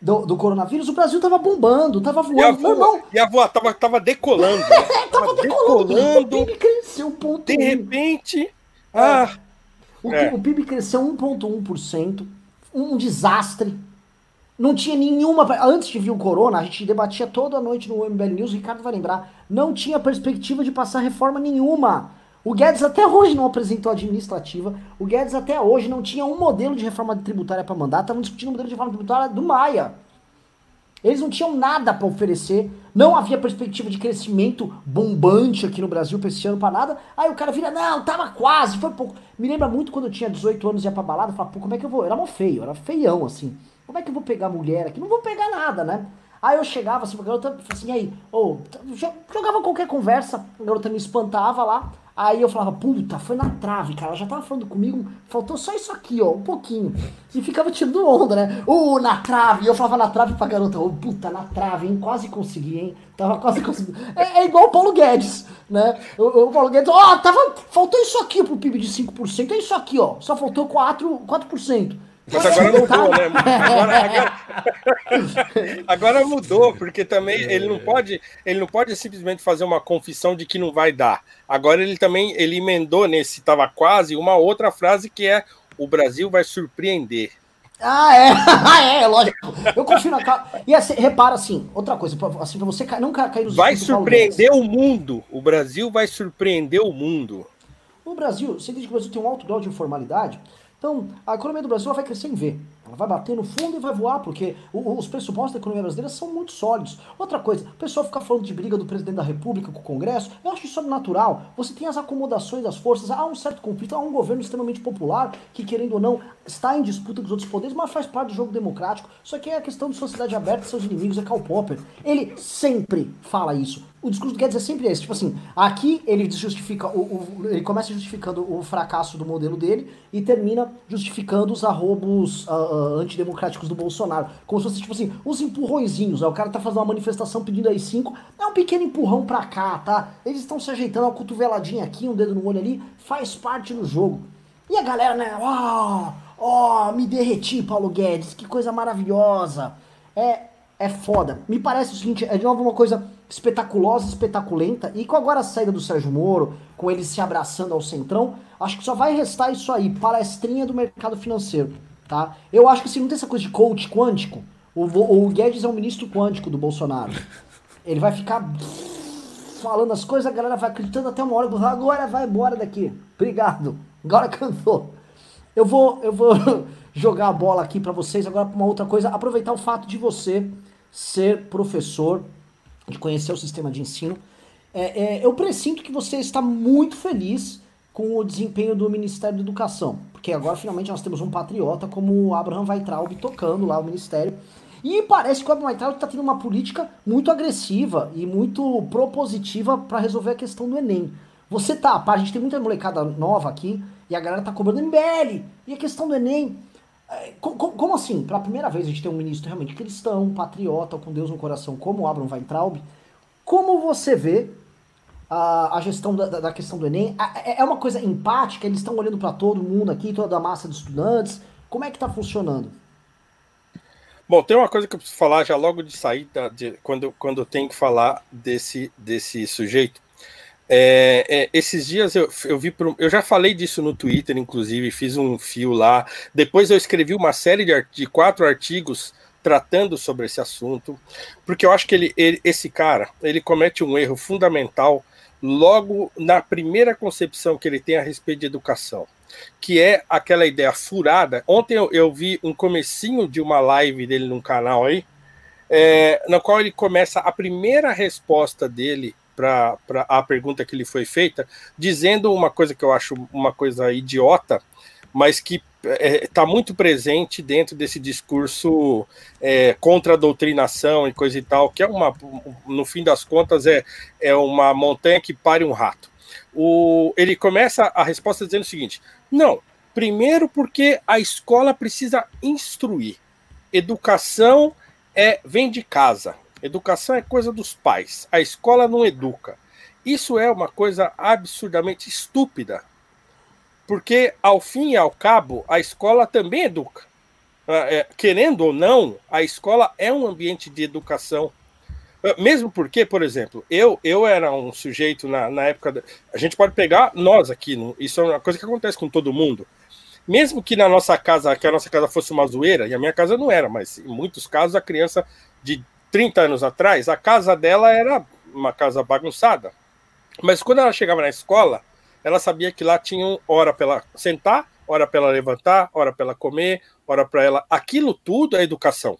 do, do coronavírus, o Brasil tava bombando, tava voando. E a voa, e a voa tava, tava decolando. é, tava, tava decolando. decolando. O PIB cresceu um ponto De repente. É. Ah, o, é. o PIB cresceu 1,1%. Um desastre não tinha nenhuma. Antes de vir o Corona, a gente debatia toda noite no MBL News, o Ricardo vai lembrar. Não tinha perspectiva de passar reforma nenhuma. O Guedes até hoje não apresentou administrativa. O Guedes até hoje não tinha um modelo de reforma tributária para mandar. Estavam discutindo o modelo de reforma tributária do Maia. Eles não tinham nada para oferecer. Não havia perspectiva de crescimento bombante aqui no Brasil para esse ano para nada. Aí o cara vira, não, tava quase, foi pouco. Me lembra muito quando eu tinha 18 anos e ia pra balada. Falava, pô, como é que eu vou? Era mó feio, era feião assim. Como é que eu vou pegar mulher aqui? Não vou pegar nada, né? Aí eu chegava assim pra garota, assim, aí, ou, oh, jogava qualquer conversa, a garota me espantava lá, aí eu falava, puta, foi na trave, cara, ela já tava falando comigo, faltou só isso aqui, ó, um pouquinho. E ficava tirando onda, né? Ô, oh, na trave, e eu falava na trave pra garota, ô, oh, puta, na trave, hein, quase consegui, hein, tava quase conseguindo. É, é igual o Paulo Guedes, né? O, o Paulo Guedes, ó, tava, faltou isso aqui pro PIB de 5%, é isso aqui, ó, só faltou 4%. 4%. Mas agora mudou, né? Agora, agora, agora, mudou, porque também ele não pode, ele não pode simplesmente fazer uma confissão de que não vai dar. Agora ele também ele emendou nesse tava quase uma outra frase que é o Brasil vai surpreender. Ah, é, ah, é, lógico. Eu confio na cara. E assim, repara assim, outra coisa, assim, pra você não cair nos Vai surpreender o mundo. O Brasil vai surpreender o mundo. O Brasil, você diz que o Brasil tem um alto grau de informalidade, então, a economia do Brasil vai crescer em V. Ela vai bater no fundo e vai voar, porque os pressupostos da economia brasileira são muito sólidos. Outra coisa, o pessoal fica falando de briga do presidente da República com o Congresso, eu acho isso natural. Você tem as acomodações das forças, há um certo conflito, há um governo extremamente popular que, querendo ou não, está em disputa com os outros poderes, mas faz parte do jogo democrático. Só que é a questão de sociedade aberta e seus inimigos, é Karl Popper. Ele sempre fala isso. O discurso do Guedes é sempre esse, tipo assim, aqui ele justifica, o, o, ele começa justificando o fracasso do modelo dele e termina justificando os arrobos uh, uh, antidemocráticos do Bolsonaro. Como se fosse, tipo assim, uns empurrõezinhos. Né? O cara tá fazendo uma manifestação pedindo aí cinco, é um pequeno empurrão pra cá, tá? Eles estão se ajeitando, uma cotoveladinha aqui, um dedo no olho ali, faz parte do jogo. E a galera, né, ó, oh, ó, oh, me derreti, Paulo Guedes, que coisa maravilhosa. É, é foda. Me parece o seguinte, é de novo uma coisa espetaculosa, espetaculenta, e com agora a saída do Sérgio Moro, com ele se abraçando ao centrão, acho que só vai restar isso aí, palestrinha do mercado financeiro, tá? Eu acho que se assim, não tem essa coisa de coach quântico, o, o Guedes é o ministro quântico do Bolsonaro. Ele vai ficar falando as coisas, a galera vai acreditando até uma hora, agora vai embora daqui. Obrigado. Agora cantou. Eu vou, eu vou jogar a bola aqui para vocês agora para uma outra coisa, aproveitar o fato de você ser professor de conhecer o sistema de ensino. É, é, eu presinto que você está muito feliz com o desempenho do Ministério da Educação, porque agora finalmente nós temos um patriota como o Abraham Weitraub tocando lá o Ministério. E parece que o Abraham Weitraub está tendo uma política muito agressiva e muito propositiva para resolver a questão do Enem. Você tá, a gente tem muita molecada nova aqui e a galera tá cobrando MBL. E a questão do Enem, é, como assim? Pela primeira vez a gente tem um ministro realmente cristão, patriota, com Deus no coração, como o Abraham Weintraub. Como você vê a, a gestão da, da, questão do Enem? É, é uma coisa empática? Eles estão olhando para todo mundo aqui, toda a massa de estudantes? Como é que está funcionando? Bom, tem uma coisa que eu preciso falar já logo de saída, de, quando, quando eu tenho que falar desse, desse sujeito. É, é, esses dias eu, eu vi, eu já falei disso no Twitter, inclusive, fiz um fio lá. Depois eu escrevi uma série de, de quatro artigos tratando sobre esse assunto, porque eu acho que ele, ele, esse cara ele comete um erro fundamental logo na primeira concepção que ele tem a respeito de educação, que é aquela ideia furada. Ontem eu, eu vi um comecinho de uma live dele num canal aí, é, na qual ele começa a primeira resposta dele para a pergunta que lhe foi feita, dizendo uma coisa que eu acho uma coisa idiota, mas que está é, tá muito presente dentro desse discurso é, contra a doutrinação e coisa e tal, que é uma, no fim das contas, é, é uma montanha que pare um rato. O, ele começa a resposta dizendo o seguinte: não, primeiro porque a escola precisa instruir. Educação é vem de casa. Educação é coisa dos pais. A escola não educa. Isso é uma coisa absurdamente estúpida. Porque, ao fim e ao cabo, a escola também educa. Ah, é, querendo ou não, a escola é um ambiente de educação. Ah, mesmo porque, por exemplo, eu eu era um sujeito na, na época. Da, a gente pode pegar nós aqui, isso é uma coisa que acontece com todo mundo. Mesmo que na nossa casa, que a nossa casa fosse uma zoeira, e a minha casa não era, mas em muitos casos a criança de 30 anos atrás, a casa dela era uma casa bagunçada. Mas quando ela chegava na escola, ela sabia que lá tinha hora para ela sentar, hora para ela levantar, hora para ela comer, hora para ela. Aquilo tudo é educação.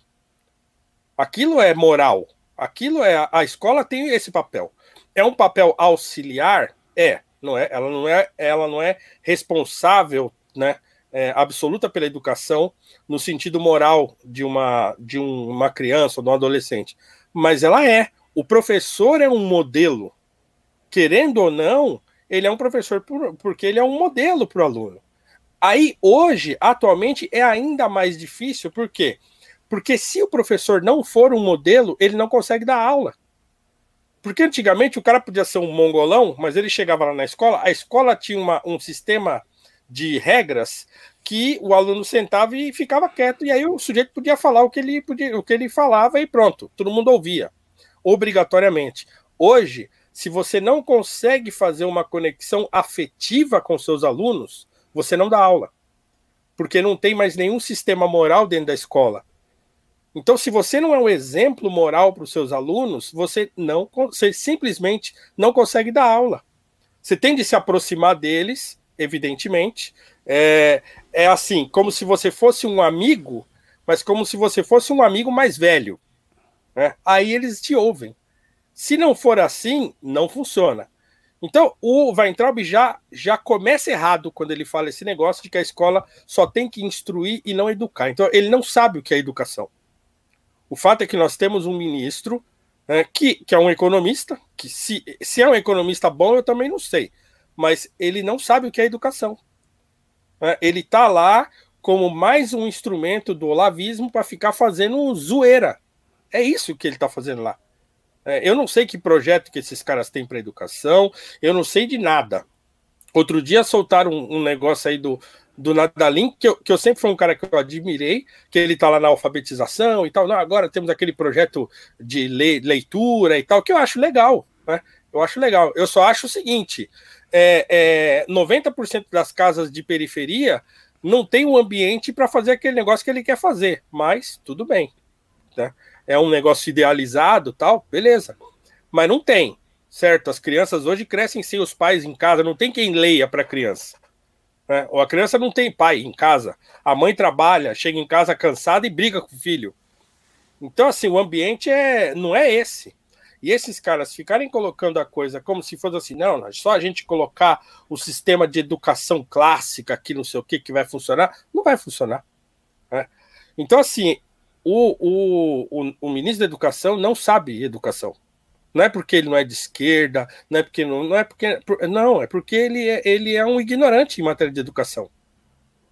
Aquilo é moral. Aquilo é a escola tem esse papel. É um papel auxiliar, é, não é? Ela não é, ela não é responsável, né? É, absoluta pela educação no sentido moral de uma de um, uma criança ou de um adolescente, mas ela é. O professor é um modelo, querendo ou não, ele é um professor por, porque ele é um modelo para o aluno. Aí hoje, atualmente, é ainda mais difícil, por quê? Porque se o professor não for um modelo, ele não consegue dar aula. Porque antigamente o cara podia ser um mongolão, mas ele chegava lá na escola, a escola tinha uma, um sistema de regras que o aluno sentava e ficava quieto, e aí o sujeito podia falar o que ele, podia, o que ele falava e pronto, todo mundo ouvia, obrigatoriamente. Hoje, se você não consegue fazer uma conexão afetiva com seus alunos, você não dá aula, porque não tem mais nenhum sistema moral dentro da escola. Então, se você não é um exemplo moral para os seus alunos, você não, você simplesmente não consegue dar aula. Você tem de se aproximar deles evidentemente. É, é assim, como se você fosse um amigo, mas como se você fosse um amigo mais velho. Né? Aí eles te ouvem. Se não for assim, não funciona. Então, o Weintraub já, já começa errado quando ele fala esse negócio de que a escola só tem que instruir e não educar. Então, ele não sabe o que é educação. O fato é que nós temos um ministro né, que, que é um economista, que se, se é um economista bom, eu também não sei, mas ele não sabe o que é educação. Né? Ele está lá como mais um instrumento do olavismo para ficar fazendo zoeira. É isso que ele está fazendo lá. É, eu não sei que projeto que esses caras têm para educação, eu não sei de nada. Outro dia soltaram um, negócio aí do, do Nadalim, que eu, que eu sempre fui um cara que eu admirei, que ele está lá na alfabetização e tal. Não, agora temos aquele projeto de le, leitura e tal, que eu acho legal. Né? Eu acho legal. Eu só acho o seguinte: é, é, 90% das casas de periferia não tem um ambiente para fazer aquele negócio que ele quer fazer, mas tudo bem. Né? é um negócio idealizado, tal, beleza. Mas não tem, certo? As crianças hoje crescem sem os pais em casa, não tem quem leia para a criança. Né? Ou a criança não tem pai em casa. A mãe trabalha, chega em casa cansada e briga com o filho. Então, assim, o ambiente é, não é esse. E esses caras ficarem colocando a coisa como se fosse assim, não, é só a gente colocar o sistema de educação clássica aqui, não sei o que, que vai funcionar, não vai funcionar. Né? Então, assim, o, o, o, o, ministro da Educação não sabe educação. Não é porque ele não é de esquerda, não é porque não, não é porque não é porque ele é, ele é um ignorante em matéria de educação.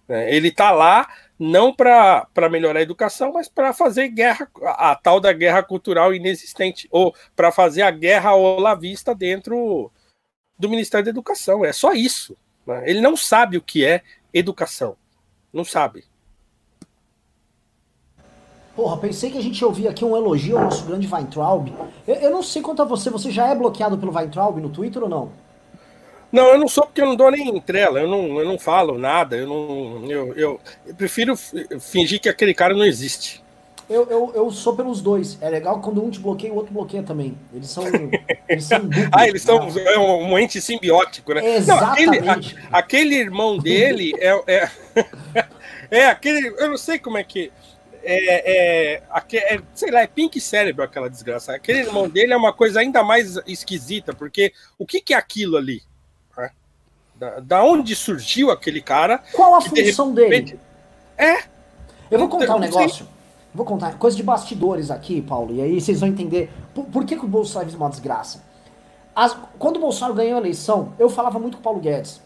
É, ele está lá não para melhorar a educação, mas para fazer guerra, a, tal da guerra cultural inexistente, ou para fazer a guerra olavista dentro do Ministério da Educação. É só isso. Né? Ele não sabe o que é educação. Não sabe. Porra, pensei que a gente ouvia aqui um elogio ao nosso grande Weintraub. Eu, eu não sei quanto a você, você já é bloqueado pelo Weintraub no Twitter ou não? Não, eu não sou porque eu não dou nem entrela, eu não, eu não falo nada, eu não. Eu, eu, eu prefiro fingir que aquele cara não existe. Eu, eu, eu sou pelos dois. É legal quando um te bloqueia e o outro bloqueia também. Eles são. Eles são duplos, ah, eles são né? é um, ente simbiótico, né? Exatamente. Não, aquele, a, aquele irmão dele é, é, é. aquele. Eu não sei como é que é, é, é, sei lá, é pink cérebro aquela desgraça. Aquele irmão dele é uma coisa ainda mais esquisita, porque o que, que é aquilo ali? Da, da, onde surgiu aquele cara? Qual a função de repente... dele? É. Eu vou contar um negócio. Vou contar coisa de bastidores aqui, Paulo, e aí vocês vão entender por, por que, que o Bolsonaro é uma desgraça. As, quando o Bolsonaro ganhou a eleição, eu falava muito com o Paulo Guedes.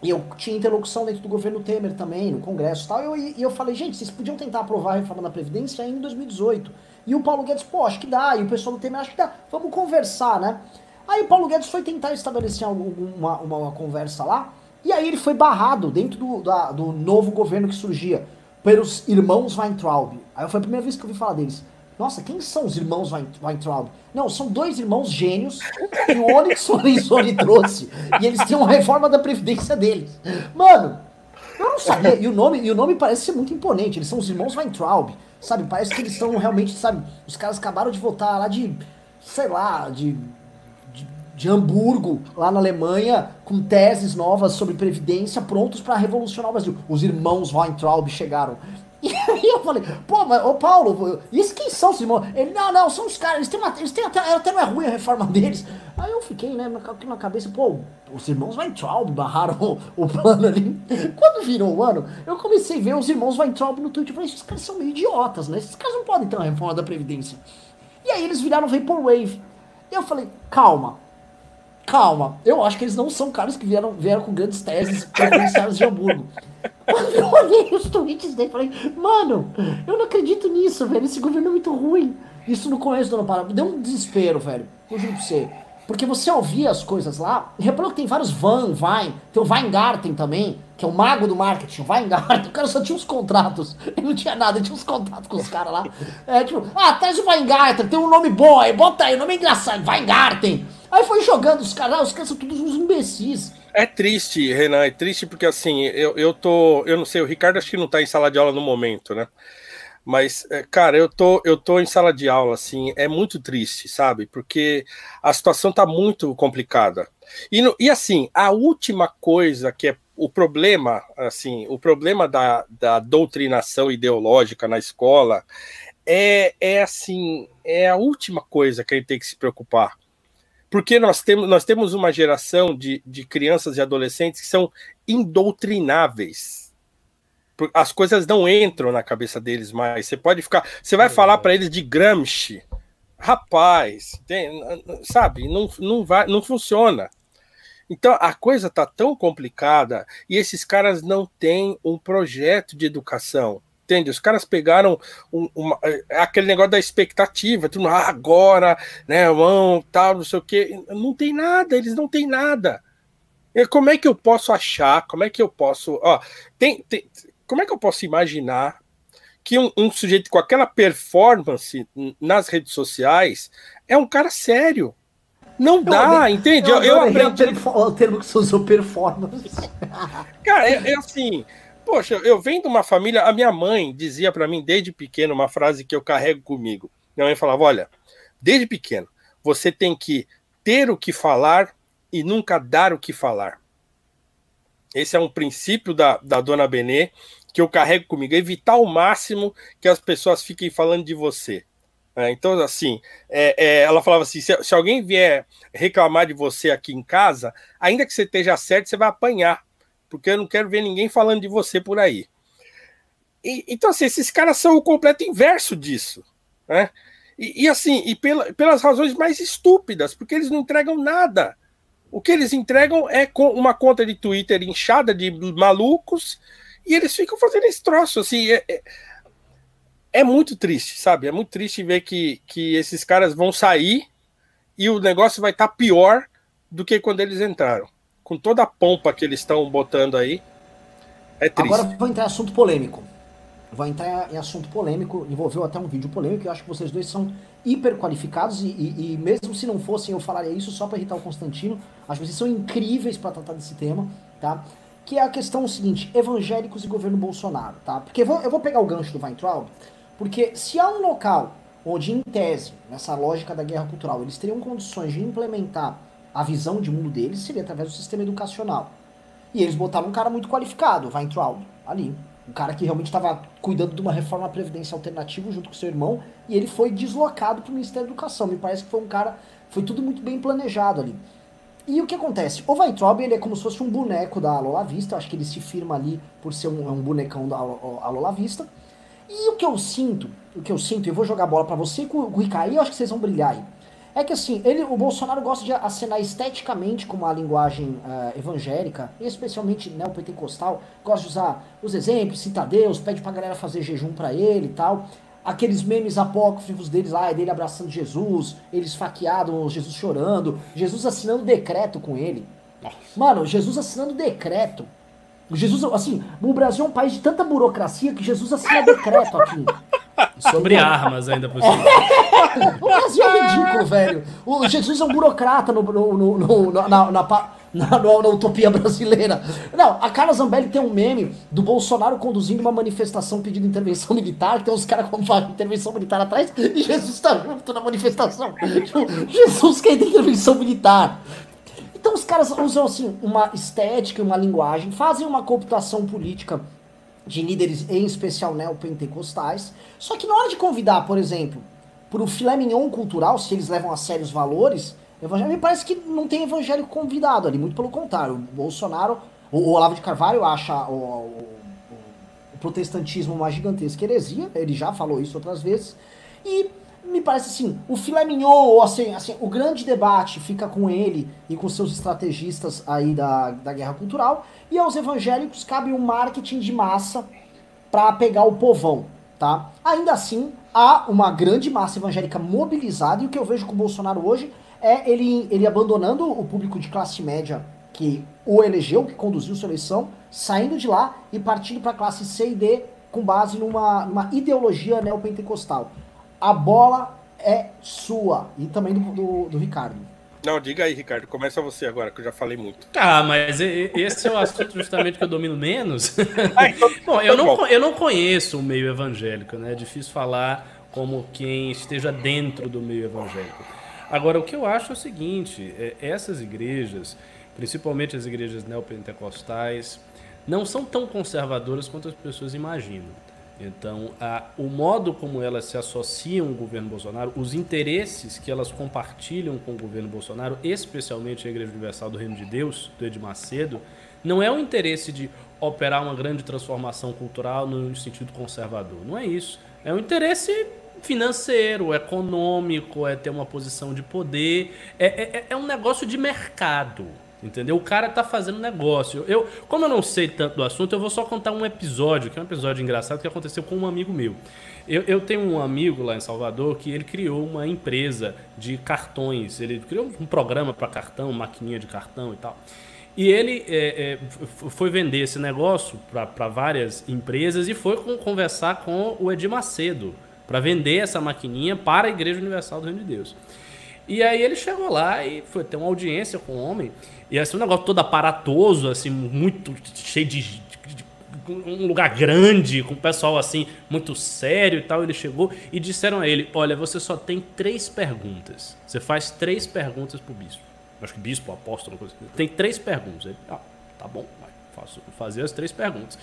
E eu tinha interlocução dentro do governo Temer também, no Congresso e tal. E eu, e eu falei, gente, vocês podiam tentar aprovar a reforma da Previdência em 2018. E o Paulo Guedes, pô, acho que dá. E o pessoal do Temer, acho que dá. Vamos conversar, né? Aí o Paulo Guedes foi tentar estabelecer uma, uma, uma conversa lá. E aí ele foi barrado dentro do, da, do novo governo que surgia pelos irmãos Weintraub. Aí foi a primeira vez que eu ouvi falar deles. Nossa, quem são os irmãos Weintraub? Não, são dois irmãos gênios que o Onyx Lorenzoni trouxe. E eles têm uma reforma da previdência deles. Mano, eu não sabia. E o nome, e o nome parece ser muito imponente. Eles são os irmãos Weintraub. Sabe? Parece que eles são realmente, sabe? Os caras acabaram de voltar lá de, sei lá, de, de, Hamburgo, lá na Alemanha, com teses novas sobre previdência, prontos para revolucionar o Brasil. Os irmãos Weintraub chegaram. E aí eu falei, pô, mas ô Paulo, isso quem são os irmãos? Ele, não, não, são os caras, eles têm, uma, eles têm até, até não é ruim a reforma deles. Aí eu fiquei, né, na cabeça, pô, os irmãos Weintraub barraram o, o plano ali. Quando virou o ano, eu comecei a ver os irmãos Weintraub no Twitter. Eu falei, esses caras são meio idiotas, né? Esses caras não podem ter uma reforma da Previdência. E aí eles viraram Vaporwave. E eu falei, calma, calma, eu acho que eles não são caras que vieram, vieram com grandes teses preferenciais de Hamburgo. Quando eu olhei os tweets dele, falei, mano, eu não acredito nisso, velho. Esse governo é muito ruim. Isso no começo do ano passado. Deu um desespero, velho. Eu juro pra você. Porque você ouvia as coisas lá, reparou que tem vários Van, Vine, tem o Weingarten também, que é o mago do marketing, o Weingarten, o cara só tinha os contratos, ele não tinha nada, ele tinha os contratos com os caras lá. É tipo, ah, traz o Weingarten, tem um nome bom aí, bota aí, o nome é engraçado, Weingarten. Aí foi jogando os caras, os caras são todos uns imbecis. É triste, Renan, é triste porque assim, eu, eu tô, eu não sei, o Ricardo acho que não tá em sala de aula no momento, né? Mas, é, cara, eu tô, eu tô em sala de aula, assim, é muito triste, sabe? Porque a situação tá muito complicada. E, no, e assim, a última coisa que é, o problema, assim, o problema da, da doutrinação ideológica na escola é, é assim, é a última coisa que a gente tem que se preocupar. Porque nós temos, nós temos uma geração de, de crianças e adolescentes que são indoutrináveis. As coisas não entram na cabeça deles mais. Você pode ficar. Você vai falar para eles de Gramsci. Rapaz, tem, sabe, não, não, vai, não funciona. Então a coisa está tão complicada e esses caras não têm um projeto de educação. Entende? Os caras pegaram um, uma, é, aquele negócio da expectativa, tudo, ah, agora, né, vão, tal, não sei o quê. Não tem nada, eles não têm nada. Como é que eu posso achar? Como é que eu posso. Ó, tem, tem como é que eu posso imaginar que um, um, sujeito com aquela performance nas redes sociais é um cara sério? Não dá, eu, entende? Eu, eu, aprendi. O termo que você usou, performance. Cara, é, é assim. Poxa, eu venho de uma família. A minha mãe dizia para mim desde pequeno uma frase que eu carrego comigo. Minha mãe falava: Olha, desde pequeno, você tem que ter o que falar e nunca dar o que falar. Esse é um princípio da, da dona Benê que eu carrego comigo. Evitar ao máximo que as pessoas fiquem falando de você. É, então, assim, é, é, ela falava assim: se, se, alguém vier reclamar de você aqui em casa, ainda que você esteja certo, você vai apanhar, porque eu não quero ver ninguém falando de você por aí. E, então, assim, esses caras são o completo inverso disso, né? E, e assim, e pela, pelas razões mais estúpidas, porque eles não entregam nada. O que eles entregam é uma conta de Twitter inchada de malucos e eles ficam fazendo esse troço, assim. É, é, é muito triste, sabe? É muito triste ver que, que esses caras vão sair e o negócio vai estar tá pior do que quando eles entraram. Com toda a pompa que eles estão botando aí, é triste. Agora vou entrar em assunto polêmico. Vou entrar em assunto polêmico, envolveu até um vídeo polêmico, eu acho que vocês dois são hiper qualificados e, e, e mesmo se não fossem, eu falaria isso só para irritar o Constantino. Acho que vocês são incríveis para tratar desse tema, tá? Que é a questão seguinte, evangélicos e governo Bolsonaro, tá? Porque eu vou, eu vou pegar o gancho do Weintraub, porque se há um local onde, em tese, nessa lógica da guerra cultural, eles teriam condições de implementar a visão de mundo deles, seria através do sistema educacional. E eles botaram um cara muito qualificado, Weintraub, ali. Um cara que realmente estava cuidando de uma reforma previdência alternativa junto com seu irmão, e ele foi deslocado para o Ministério da Educação. Me parece que foi um cara, foi tudo muito bem planejado ali. E o que acontece? O Weintraub, ele é como se fosse um boneco da Lola Vista, acho que ele se firma ali por ser um, um bonecão da Lola Vista. E o que eu sinto, o que eu sinto, eu vou jogar bola para você com o Ricaí, eu acho que vocês vão brilhar aí. É que assim, ele, o Bolsonaro gosta de acenar esteticamente com uma linguagem uh, evangélica, especialmente neopentecostal, gosta de usar os exemplos, cita Deus, pede pra galera fazer jejum para ele e tal. Aqueles memes apócrifos deles lá, dele abraçando Jesus, eles esfaqueado, Jesus chorando, Jesus assinando decreto com ele. Mano, Jesus assinando decreto. Jesus, assim, o Brasil é um país de tanta burocracia que Jesus assina decreto aqui. Sobre armas ainda por cima. o Brasil é ridículo, velho. O Jesus é um burocrata no, no, no, na, na, na, na, utopia brasileira. Não, a Carla Zambelli tem um meme do Bolsonaro conduzindo uma manifestação pedindo intervenção militar, tem uns caras com intervenção militar atrás e Jesus tá junto na manifestação. Jesus quer intervenção militar. Então os caras usam assim uma estética, uma linguagem, fazem uma computação política de líderes, em especial neopentecostais. Só que na hora de convidar, por exemplo, para o filé mignon cultural, se eles levam a sério os valores, evangelho, me parece que não tem evangélico convidado ali, muito pelo contrário. O Bolsonaro, o Olavo de Carvalho acha o, o, o protestantismo uma gigantesca heresia, ele já falou isso outras vezes, e me parece assim, o filé mignon, ou assim, assim, o grande debate fica com ele e com seus estrategistas aí da, da guerra cultural, e aos evangélicos cabe um marketing de massa para pegar o povão, tá? Ainda assim, há uma grande massa evangélica mobilizada, e o que eu vejo com o Bolsonaro hoje é ele, ele abandonando o público de classe média que o elegeu, que conduziu sua eleição, saindo de lá e partindo para a classe C e D com base numa, numa ideologia neopentecostal a bola é sua. E também do, do, do, Ricardo. Não, diga aí, Ricardo. Começa você agora, que eu já falei muito. Ah, mas esse é o assunto justamente que eu domino menos. Ah, então, bom, eu não, eu não conheço o meio evangélico, né? É difícil falar como quem esteja dentro do meio evangélico. Agora, o que eu acho é o seguinte: é, essas igrejas principalmente as igrejas neopentecostais, não são tão conservadoras quanto as pessoas imaginam. Então, a, o modo como elas se associam ao governo Bolsonaro, os interesses que elas compartilham com o governo Bolsonaro, especialmente a Igreja Universal do Reino de Deus, do Edir Macedo, não é o interesse de operar uma grande transformação cultural no sentido conservador. Não é isso. É um interesse financeiro, econômico, é ter uma posição de poder. É, é, é um negócio de mercado. Entendeu? O cara tá fazendo negócio. Eu, como eu não sei tanto do assunto, eu vou só contar um episódio, que é um episódio engraçado que aconteceu com um amigo meu. Eu, eu tenho um amigo lá em Salvador que ele criou uma empresa de cartões. Ele criou um programa para cartão, maquininha de cartão e tal. E ele é, é, foi vender esse negócio para várias empresas e foi conversar com o Edir Macedo para vender essa maquininha para a Igreja Universal do Reino de Deus. E aí ele chegou lá e foi ter uma audiência com o homem. E assim, um negócio todo aparatoso, assim, muito cheio de, de, de, um lugar grande, com o pessoal assim, muito sério e tal. Ele chegou e disseram a ele: Olha, você só tem três perguntas. Você faz três perguntas pro bispo. Acho que bispo, apóstolo, coisa assim. Tem três perguntas. Ele, ah, tá bom, vai, faço, fazer as três perguntas.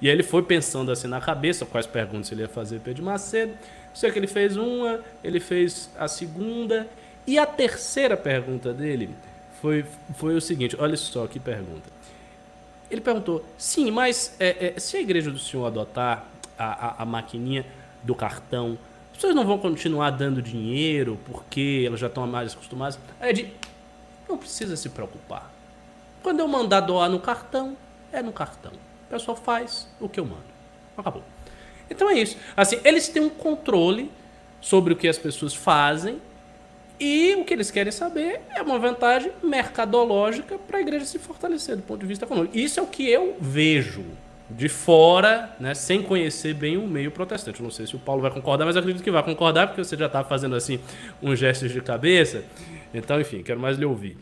E aí ele foi pensando assim na cabeça quais perguntas ele ia fazer para Pedro Macedo. Sei que ele fez uma, ele fez a segunda. E a terceira pergunta dele foi, foi o seguinte: olha só que pergunta. Ele perguntou: sim, mas é, é, se a igreja do senhor adotar a, a, a maquininha do cartão, as pessoas não vão continuar dando dinheiro porque elas já estão mais acostumadas? Aí disse: não precisa se preocupar. Quando eu mandar doar no cartão, é no cartão. O pessoal faz o que eu mando. Acabou. Então é isso. Assim, eles têm um controle sobre o que as pessoas fazem e o que eles querem saber é uma vantagem mercadológica para a igreja se fortalecer do ponto de vista econômico. Isso é o que eu vejo de fora, né, sem conhecer bem o meio protestante. Não sei se o Paulo vai concordar, mas acredito que vai concordar, porque você já está fazendo assim uns gestos de cabeça. Então, enfim, quero mais lhe ouvir.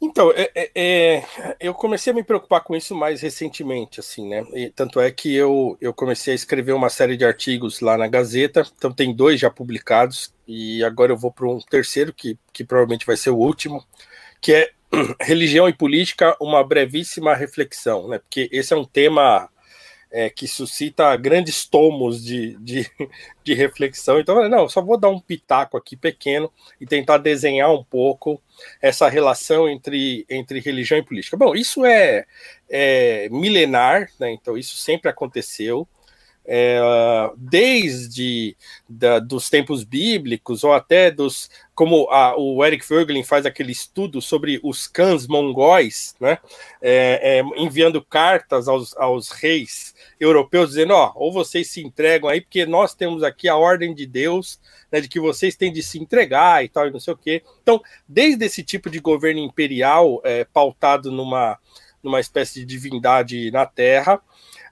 Então, é, é, é, eu comecei a me preocupar com isso mais recentemente, assim, né? E, tanto é que eu, eu comecei a escrever uma série de artigos lá na Gazeta, então tem dois já publicados, e agora eu vou para um terceiro, que, que provavelmente vai ser o último, que é Religião e Política, uma brevíssima reflexão, né? Porque esse é um tema é, que suscita grandes tomos de, de, de reflexão. Então, não, só vou dar um pitaco aqui pequeno e tentar desenhar um pouco essa relação entre, entre religião e política. Bom, isso é, é milenar, né? então isso sempre aconteceu é, desde da, dos tempos bíblicos ou até dos como a, o Eric Voegelin faz aquele estudo sobre os cães mongóis, né, é, é, enviando cartas aos, aos reis europeus dizendo, ó, ou vocês se entregam aí porque nós temos aqui a ordem de Deus, né, de que vocês têm de se entregar e tal e não sei o quê. Então, desde esse tipo de governo imperial é, pautado numa numa espécie de divindade na Terra,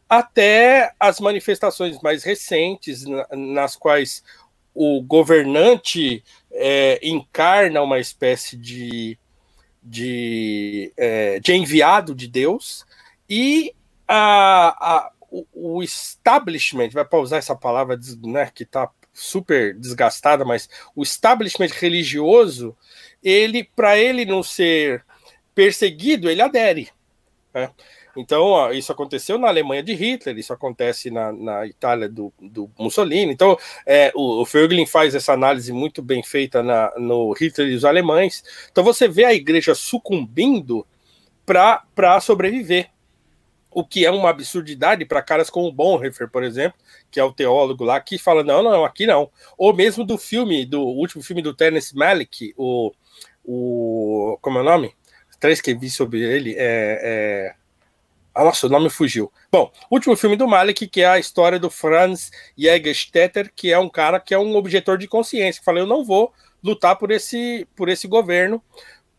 até as manifestações mais recentes, nas quais o governante é, encarna uma espécie de, de, é, de enviado de Deus, e a, a, o, establishment, vai para usar essa palavra né, que está super desgastada, mas o establishment religioso, ele, para ele não ser perseguido, ele adere. Né? Então, isso aconteceu na Alemanha de Hitler, isso acontece na, na Itália do, do, Mussolini. Então, é, o, o faz essa análise muito bem feita na, no Hitler e os alemães. Então, você vê a igreja sucumbindo para sobreviver. O que é uma absurdidade para caras como Bonhoeffer, por exemplo, que é o teólogo lá, que fala: não, não, aqui não. Ou mesmo do filme, do último filme do Terence Malick, o. o como é o nome? Até escrevi sobre ele. É, é ah, nossa, o nome fugiu. Bom, último filme do Malik, que é a história do Franz Jägerstätter, que é um cara que é um objetor de consciência, que fala, eu não vou lutar por esse, por esse governo,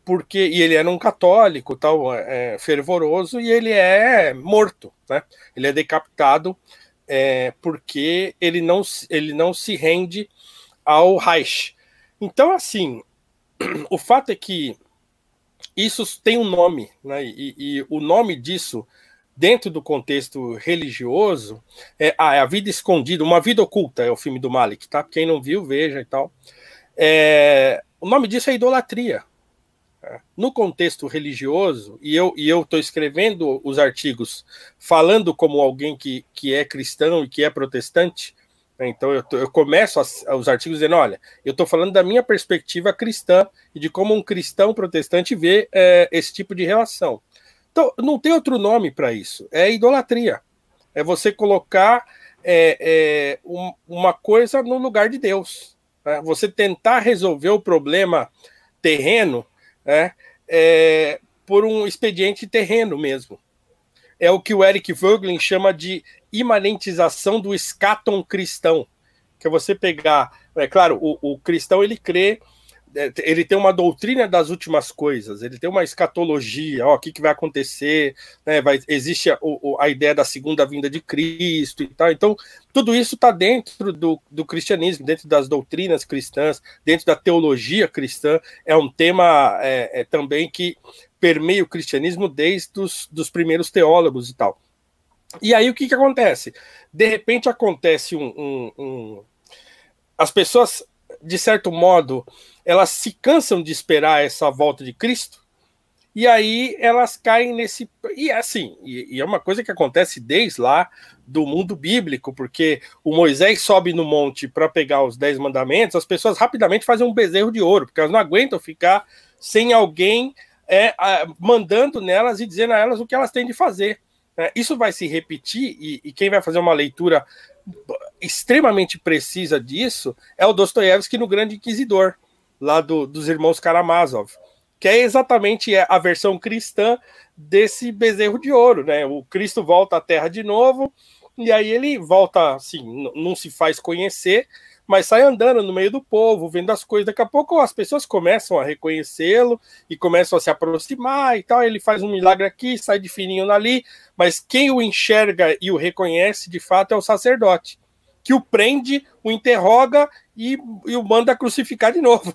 porque e ele era um católico, tal, é, fervoroso, e ele é morto, né? Ele é decapitado é, porque ele não, ele não se rende ao Reich. Então, assim, o fato é que isso tem um nome, né? E, e, o nome disso dentro do contexto religioso, é, ah, é a vida escondida, uma vida oculta é o filme do Malik, tá? Quem não viu, veja e tal. É, o nome disso é idolatria. É. No contexto religioso, e eu e eu estou escrevendo os artigos falando como alguém que, que é cristão e que é protestante, né? então eu, eu começo as, os artigos dizendo: olha, eu estou falando da minha perspectiva cristã e de como um cristão protestante vê é, esse tipo de relação. Então, não tem outro nome para isso, é idolatria. É você colocar é, é, um, uma coisa no lugar de Deus. Né? Você tentar resolver o problema terreno né, é, por um expediente terreno mesmo. É o que o Eric Vogelin chama de imanentização do escaton cristão, que é você pegar, é claro, o, o cristão ele crê ele tem uma doutrina das últimas coisas, ele tem uma escatologia, ó, o que, que vai acontecer, né, vai, existe a, a, ideia da segunda vinda de Cristo e tal. Então, tudo isso está dentro do, do cristianismo, dentro das doutrinas cristãs, dentro da teologia cristã. É um tema é, é, também que permeia o cristianismo desde os dos primeiros teólogos e tal. E aí o que, que acontece? De repente acontece um, um, um as pessoas de certo modo, elas se cansam de esperar essa volta de Cristo, e aí elas caem nesse. E assim, e, e é uma coisa que acontece desde lá do mundo bíblico, porque o Moisés sobe no monte para pegar os dez mandamentos, as pessoas rapidamente fazem um bezerro de ouro, porque elas não aguentam ficar sem alguém é, mandando nelas e dizendo a elas o que elas têm de fazer. É, isso vai se repetir, e, e quem vai fazer uma leitura extremamente precisa disso é o Dostoiévski no Grande Inquisidor, lá do, dos irmãos Karamazov, que é exatamente a versão cristã desse bezerro de ouro, né? O Cristo volta à Terra de novo, e aí ele volta assim, não se faz conhecer, mas sai andando no meio do povo, vendo as coisas. Daqui a pouco as pessoas começam a reconhecê-lo e começam a se aproximar e tal. Ele faz um milagre aqui, sai de fininho ali, mas quem o enxerga e o reconhece de fato é o sacerdote, que o prende, o interroga e, e o manda crucificar de novo.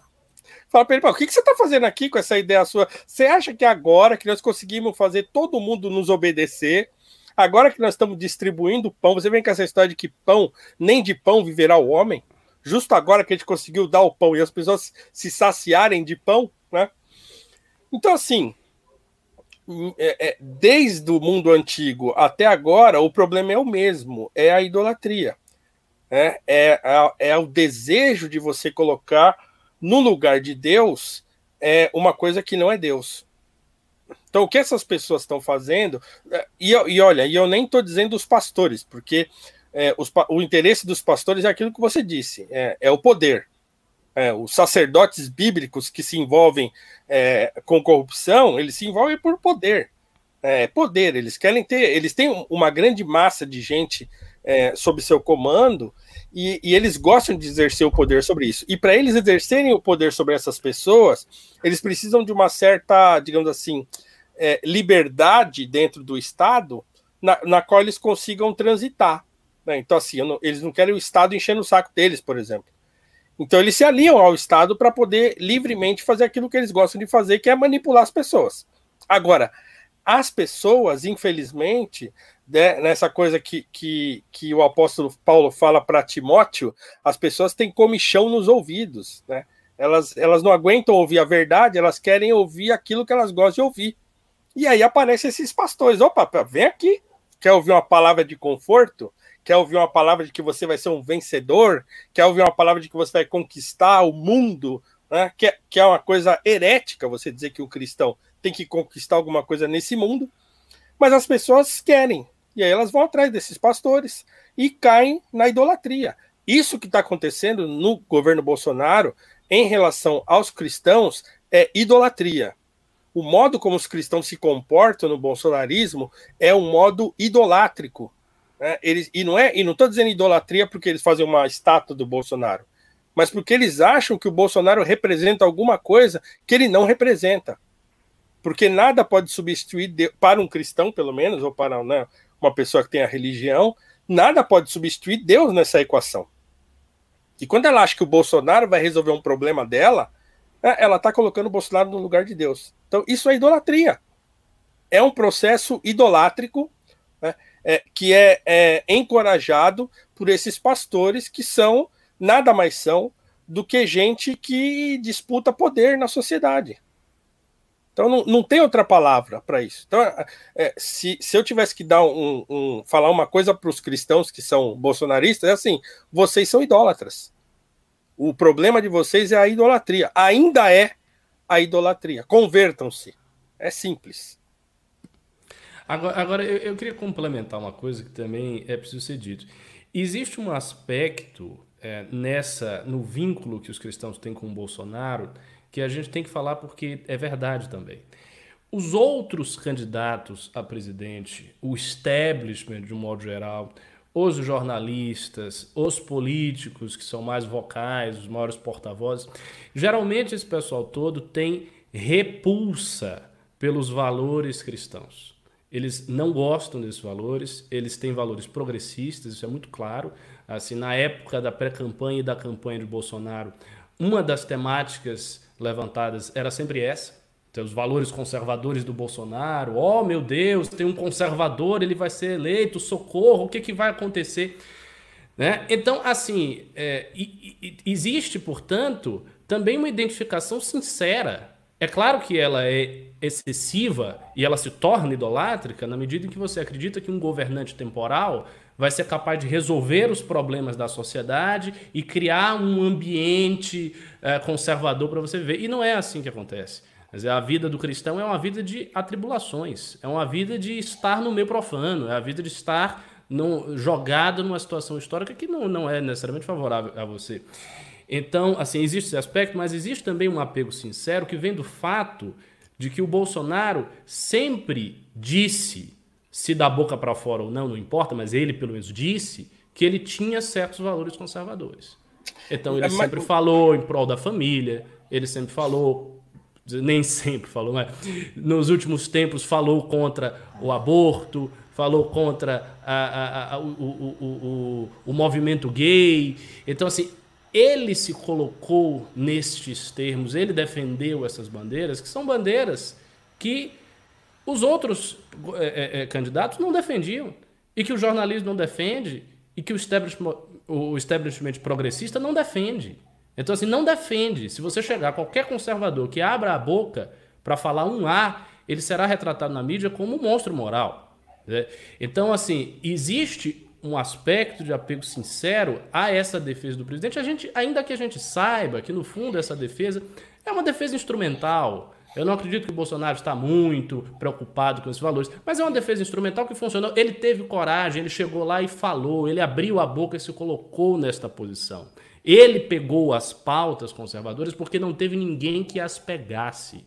Fala para ele, o que, que você está fazendo aqui com essa ideia sua? Você acha que agora que nós conseguimos fazer todo mundo nos obedecer, agora que nós estamos distribuindo pão, você vem com essa história de que pão, nem de pão viverá o homem? justo agora que a gente conseguiu dar o pão e as pessoas se saciarem de pão, né? Então, assim, é, é, desde o mundo antigo até agora, o problema é o mesmo: é a idolatria. Né? É, é, é o desejo de você colocar no lugar de Deus é uma coisa que não é Deus. Então, o que essas pessoas estão fazendo, é, e, e olha, e eu nem estou dizendo os pastores, porque é, os, o interesse dos pastores é aquilo que você disse, é, é o poder. É, os sacerdotes bíblicos que se envolvem é, com corrupção, eles se envolvem por poder. É, poder, eles querem ter, eles têm uma grande massa de gente sob seu comando e, e, eles gostam de exercer o poder sobre isso. E para eles exercerem o poder sobre essas pessoas, eles precisam de uma certa, digamos assim, é, liberdade dentro do Estado na, na qual eles consigam transitar. Né? Então, assim, não, eles não querem o Estado enchendo o saco deles, por exemplo. Então, eles se aliam ao Estado para poder livremente fazer aquilo que eles gostam de fazer, que é manipular as pessoas. Agora, as pessoas, infelizmente, né, nessa coisa que, que, que o apóstolo Paulo fala para Timóteo, as pessoas têm comichão nos ouvidos, né? Elas, elas não aguentam ouvir a verdade, elas querem ouvir aquilo que elas gostam de ouvir. E aí aparecem esses pastores. Opa, vem aqui. Quer ouvir uma palavra de conforto? quer ouvir uma palavra de que você vai ser um vencedor, quer ouvir uma palavra de que você vai conquistar o mundo, né? que, é, que é uma coisa herética você dizer que o cristão tem que conquistar alguma coisa nesse mundo, mas as pessoas querem, e aí elas vão atrás desses pastores e caem na idolatria. Isso que está acontecendo no governo Bolsonaro em relação aos cristãos é idolatria. O modo como os cristãos se comportam no bolsonarismo é um modo idolátrico. Né? Eles, e não é, e não estou dizendo idolatria porque eles fazem uma estátua do Bolsonaro, mas porque eles acham que o Bolsonaro representa alguma coisa que ele não representa. Porque nada pode substituir, para um cristão, pelo menos, ou para né, uma pessoa que tem a religião, nada pode substituir Deus nessa equação. E quando ela acha que o Bolsonaro vai resolver um problema dela, né, ela está colocando o Bolsonaro no lugar de Deus. Então, isso é idolatria. É um processo idolátrico né, é, que é, é encorajado por esses pastores que são nada mais são do que gente que disputa poder na sociedade. Então não, não tem outra palavra para isso. Então, é, se, se eu tivesse que dar um, um falar uma coisa para os cristãos que são bolsonaristas, é assim: vocês são idólatras. O problema de vocês é a idolatria. Ainda é a idolatria. Convertam-se. É simples. Agora, agora eu, eu, queria complementar uma coisa que também é preciso ser dito. Existe um aspecto é, nessa no vínculo que os cristãos têm com o Bolsonaro que a gente tem que falar porque é verdade também. Os outros candidatos a presidente, o establishment de um modo geral, os jornalistas, os políticos que são mais vocais, os maiores porta-vozes, geralmente esse pessoal todo tem repulsa pelos valores cristãos. Eles não gostam desses valores, eles têm valores progressistas, isso é muito claro. Assim, na época da pré-campanha e da campanha de Bolsonaro, uma das temáticas levantadas era sempre essa. Então, os valores conservadores do Bolsonaro. Oh, meu Deus, tem um conservador, ele vai ser eleito, socorro, o que, que vai acontecer? Né? Então, assim, é, existe, portanto, também uma identificação sincera. É claro que ela é excessiva e ela se torna idolátrica na medida em que você acredita que um governante temporal vai ser capaz de resolver os problemas da sociedade e criar um ambiente é, conservador para você viver. E não é assim que acontece. A vida do cristão é uma vida de atribulações, é uma vida de estar no meio profano, é a vida de estar no, jogado numa situação histórica que não, não é necessariamente favorável a você. Então, assim, existe esse aspecto, mas existe também um apego sincero que vem do fato de que o Bolsonaro sempre disse se da boca para fora ou não, não importa, mas ele pelo menos disse que ele tinha certos valores conservadores. Então ele é, sempre falou em prol da família, ele sempre falou, nem sempre falou, mas nos últimos tempos falou contra o aborto, falou contra a, a, a, o, o, o, o movimento gay. Então, assim, ele se colocou nestes termos, ele defendeu essas bandeiras, que são bandeiras que os outros é, é, candidatos não defendiam. E que o jornalismo não defende, e que o establishment, o establishment progressista não defende. Então, assim, não defende. Se você chegar qualquer conservador que abra a boca para falar um A, ele será retratado na mídia como um monstro moral. Né? Então, assim, existe um aspecto de apego sincero a essa defesa do presidente, a gente, ainda que a gente saiba que, no fundo, essa defesa é uma defesa instrumental. Eu não acredito que o Bolsonaro está muito preocupado com esses valores, mas é uma defesa instrumental que funcionou. Ele teve coragem, ele chegou lá e falou, ele abriu a boca e se colocou nesta posição. Ele pegou as pautas conservadoras porque não teve ninguém que as pegasse.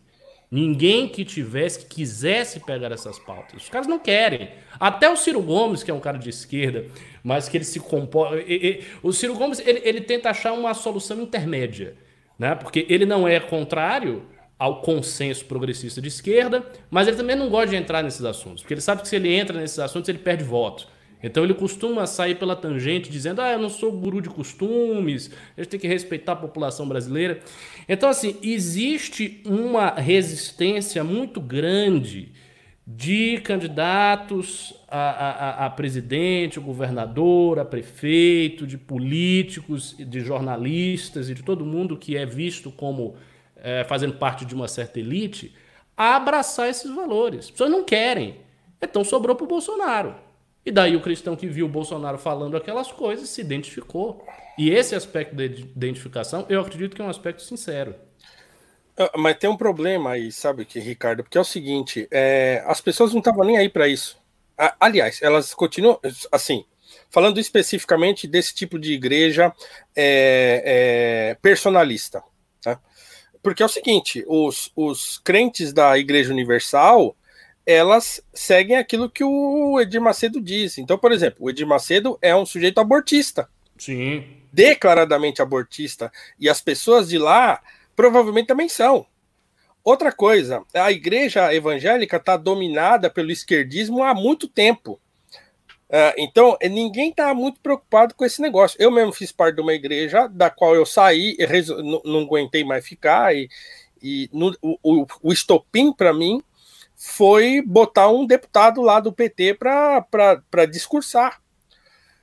Ninguém que tivesse, que quisesse pegar essas pautas. Os caras não querem. Até o Ciro Gomes, que é um cara de esquerda, mas que ele se comporta. O Ciro Gomes ele, ele tenta achar uma solução intermédia. Né? Porque ele não é contrário ao consenso progressista de esquerda, mas ele também não gosta de entrar nesses assuntos, porque ele sabe que se ele entra nesses assuntos ele perde voto. Então ele costuma sair pela tangente dizendo: "Ah, eu não sou guru de costumes, a gente tem que respeitar a população brasileira". Então assim, existe uma resistência muito grande de candidatos a, a, a, presidente, governador, a prefeito, de políticos, de jornalistas e de todo mundo que é visto como é, fazendo parte de uma certa elite, a abraçar esses valores. As pessoas não querem. Então sobrou para o Bolsonaro. E daí o cristão que viu o Bolsonaro falando aquelas coisas se identificou. E esse aspecto de identificação, eu acredito que é um aspecto sincero. Ah, mas tem um problema aí, sabe, que Ricardo? Porque é o seguinte: é, as pessoas não estavam nem aí para isso. Aliás, elas continuam assim, falando especificamente desse tipo de igreja é, é, personalista. Tá? Porque é o seguinte, os, os crentes da Igreja Universal, elas seguem aquilo que o Edir Macedo diz. Então, por exemplo, o Edir Macedo é um sujeito abortista. Sim. Declaradamente abortista. E as pessoas de lá provavelmente também são. Outra coisa, a igreja evangélica está dominada pelo esquerdismo há muito tempo. Uh, então, ninguém está muito preocupado com esse negócio. Eu mesmo fiz parte de uma igreja da qual eu saí, não, não aguentei mais ficar, e, e no, o, o estopim para mim foi botar um deputado lá do PT para discursar.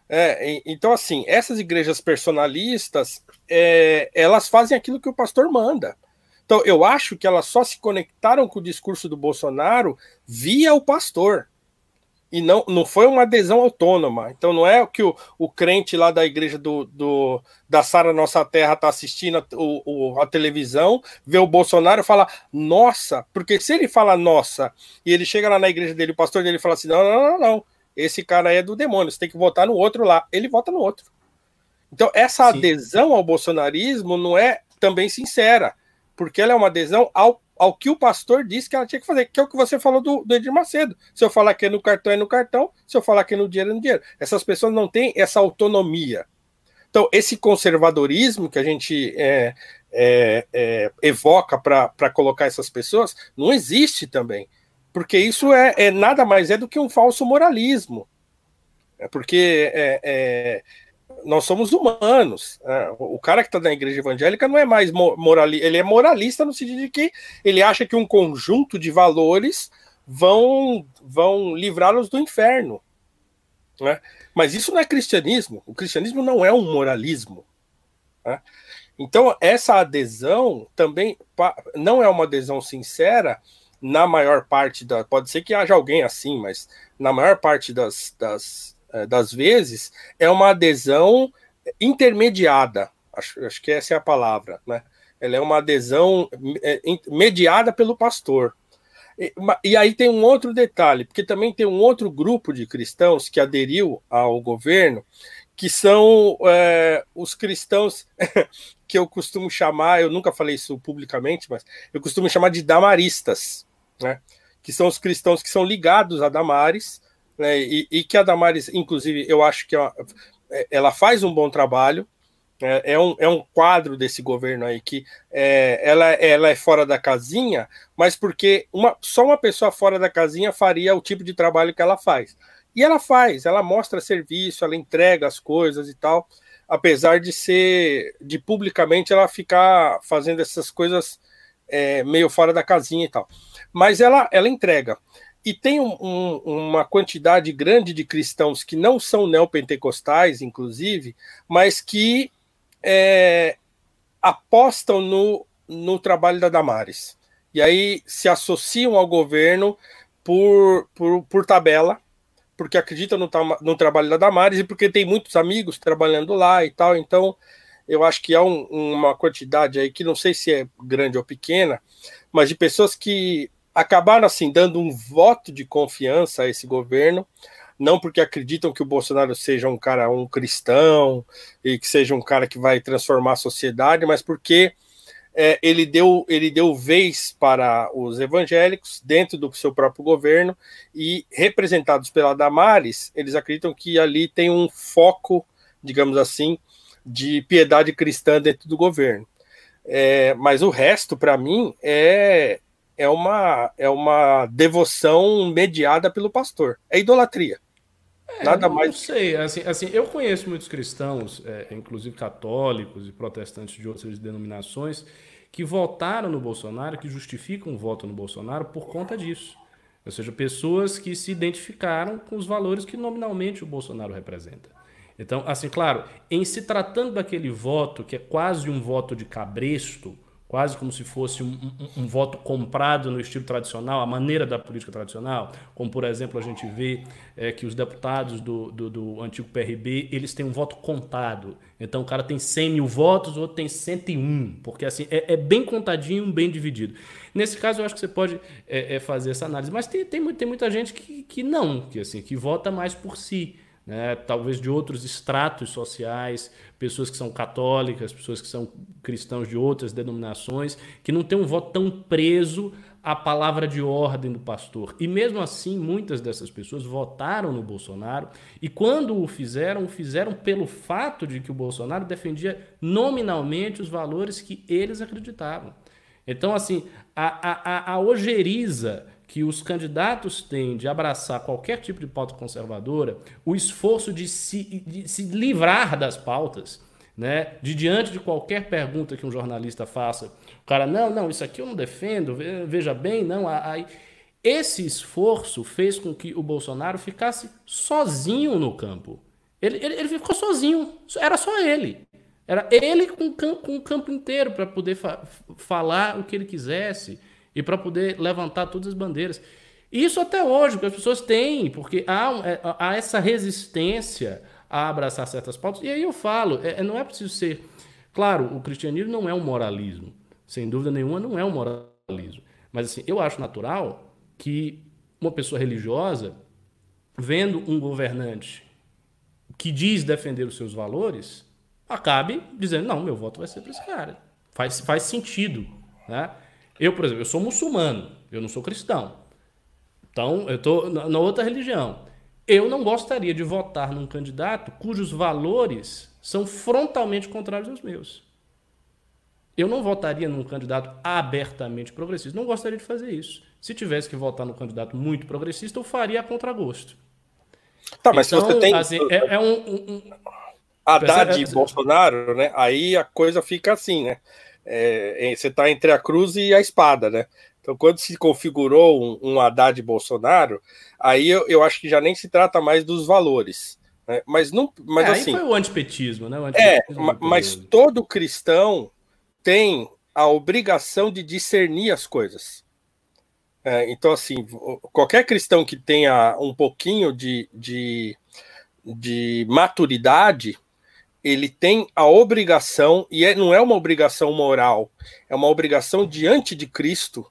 É, então, assim, essas igrejas personalistas, é, elas fazem aquilo que o pastor manda. Então, eu acho que elas só se conectaram com o discurso do Bolsonaro via o pastor. E não, não foi uma adesão autônoma. Então, não é que o, o crente lá da igreja do, do da Sara Nossa Terra está assistindo a, o, a televisão, vê o Bolsonaro e fala, nossa, porque se ele fala nossa, e ele chega lá na igreja dele, o pastor dele fala assim: não, não, não, não, esse cara é do demônio, você tem que votar no outro lá. Ele vota no outro. Então, essa Sim. adesão ao bolsonarismo não é também sincera, porque ela é uma adesão ao, ao que o pastor disse que ela tinha que fazer, que é o que você falou do, do Edir Macedo. Se eu falar que é no cartão, é no cartão, se eu falar que é no dinheiro, é no dinheiro. Essas pessoas não têm essa autonomia. Então, esse conservadorismo que a gente é, é, é, evoca para colocar essas pessoas não existe também. Porque isso é, é nada mais é do que um falso moralismo. É porque é, é nós somos humanos. Né? O cara que está na igreja evangélica não é mais moralista, ele é moralista no sentido de que ele acha que um conjunto de valores vão, vão livrá-los do inferno. Né? Mas isso não é cristianismo. O cristianismo não é um moralismo. Né? Então, essa adesão também não é uma adesão sincera na maior parte da. Pode ser que haja alguém assim, mas na maior parte das, das das vezes, é uma adesão intermediada. Acho, acho que essa é a palavra, né? Ela é uma adesão é, mediada pelo pastor. E, e, aí tem um outro detalhe, porque também tem um outro grupo de cristãos que aderiu ao governo, que são é, os cristãos que eu costumo chamar, eu nunca falei isso publicamente, mas eu costumo chamar de damaristas, né? Que são os cristãos que são ligados a Damares, né, e, e, que a Damares, inclusive, eu acho que ela, é, ela faz um bom trabalho. É, é, um, é um quadro desse governo aí que é, ela, ela é fora da casinha, mas porque uma, só uma pessoa fora da casinha faria o tipo de trabalho que ela faz. E ela faz, ela mostra serviço, ela entrega as coisas e tal, apesar de ser, de publicamente ela ficar fazendo essas coisas é, meio fora da casinha e tal. Mas ela, ela entrega. E tem um, um, uma quantidade grande de cristãos que não são neopentecostais, inclusive, mas que é, apostam no, no trabalho da Damares. E aí se associam ao governo por, por, por tabela, porque acreditam no, no trabalho da Damares e porque tem muitos amigos trabalhando lá e tal. Então, eu acho que há um, uma quantidade aí que não sei se é grande ou pequena, mas de pessoas que acabaram assim dando um voto de confiança a esse governo, não porque acreditam que o Bolsonaro seja um cara, um cristão e que seja um cara que vai transformar a sociedade, mas porque é, ele, deu, ele deu vez para os evangélicos dentro do seu próprio governo e representados pela Damares, eles acreditam que ali tem um foco, digamos assim, de piedade cristã dentro do governo. É, mas o resto, para mim, é, é uma, é uma devoção mediada pelo pastor. É idolatria. É, Nada mais. Não sei. Assim, assim, eu conheço muitos cristãos, é, inclusive católicos e protestantes de outras denominações, que votaram no Bolsonaro, que justificam o voto no Bolsonaro por conta disso. Ou seja, pessoas que se identificaram com os valores que nominalmente o Bolsonaro representa. Então, assim, claro, em se tratando daquele voto que é quase um voto de cabresto, quase como se fosse um, um, um, voto comprado no estilo tradicional, a maneira da política tradicional, como por exemplo a gente vê é, que os deputados do, do, do, antigo PRB, eles têm um voto contado. Então o cara tem 100 mil votos, o outro tem 101, porque assim é, é bem contadinho, bem dividido. Nesse caso eu acho que você pode é, é fazer essa análise, mas tem, tem, tem muita gente que, que não, que assim que vota mais por si né, talvez de outros estratos sociais, pessoas que são católicas, pessoas que são cristãos de outras denominações, que não têm um voto tão preso à palavra de ordem do pastor. E mesmo assim, muitas dessas pessoas votaram no Bolsonaro e quando o fizeram, o fizeram pelo fato de que o Bolsonaro defendia nominalmente os valores que eles acreditavam. Então, assim, a, a, a ojeriza que os candidatos têm de abraçar qualquer tipo de pauta conservadora, o esforço de se, de se livrar das pautas, né? de diante de qualquer pergunta que um jornalista faça, o cara, não, não, isso aqui eu não defendo, veja bem, não, aí. Esse esforço fez com que o Bolsonaro ficasse sozinho no campo. Ele, ele, ele ficou sozinho, era só ele. Era ele com, com o campo inteiro para poder fa falar o que ele quisesse e para poder levantar todas as bandeiras. Isso até hoje, que as pessoas têm, porque há, é, há essa resistência a abraçar certas pautas. E aí eu falo, é, não é preciso ser. Claro, o cristianismo não é um moralismo. Sem dúvida nenhuma, não é um moralismo. Mas assim, eu acho natural que uma pessoa religiosa, vendo um governante que diz defender os seus valores, acabe dizendo: não, meu voto vai ser para esse cara. Faz, faz sentido. Né? Eu, por exemplo, eu sou muçulmano, eu não sou cristão. Então, eu estou na outra religião. Eu não gostaria de votar num candidato cujos valores são frontalmente contrários aos meus. Eu não votaria num candidato abertamente progressista. Não gostaria de fazer isso. Se tivesse que votar num candidato muito progressista, eu faria a contragosto. Tá, mas então, se você tem. Assim, é, é um, um, um... Haddad e Bolsonaro, né? Aí a coisa fica assim, né? É, você está entre a cruz e a espada, né? Então, quando se configurou um, um Haddad Bolsonaro, aí eu, eu acho que já nem se trata mais dos valores. Né? Mas não. Mas, é, assim, aí foi o antipetismo, né? O é, antipetismo é, mas todo cristão tem a obrigação de discernir as coisas. É, então, assim, qualquer cristão que tenha um pouquinho de, de, de maturidade, ele tem a obrigação, e é, não é uma obrigação moral, é uma obrigação diante de Cristo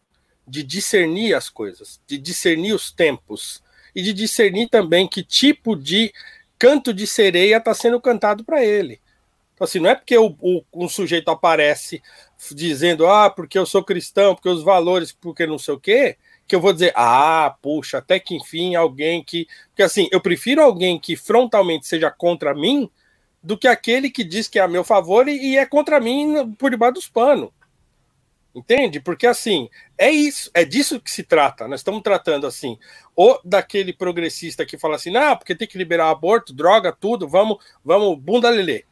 de discernir as coisas, de discernir os tempos e de discernir também que tipo de canto de sereia está sendo cantado para ele. Então, assim, não é porque o, o, um sujeito aparece dizendo, ah, porque eu sou cristão, porque os valores, porque não sei o quê, que eu vou dizer, ah, puxa, até que enfim alguém que. Porque assim, eu prefiro alguém que frontalmente seja contra mim do que aquele que diz que é a meu favor e, e é contra mim por debaixo dos panos. Entende? Porque assim, é isso, é disso que se trata. Nós estamos tratando assim, ou daquele progressista que fala assim, não, porque tem que liberar aborto, droga, tudo, vamos, vamos, bunda lelê.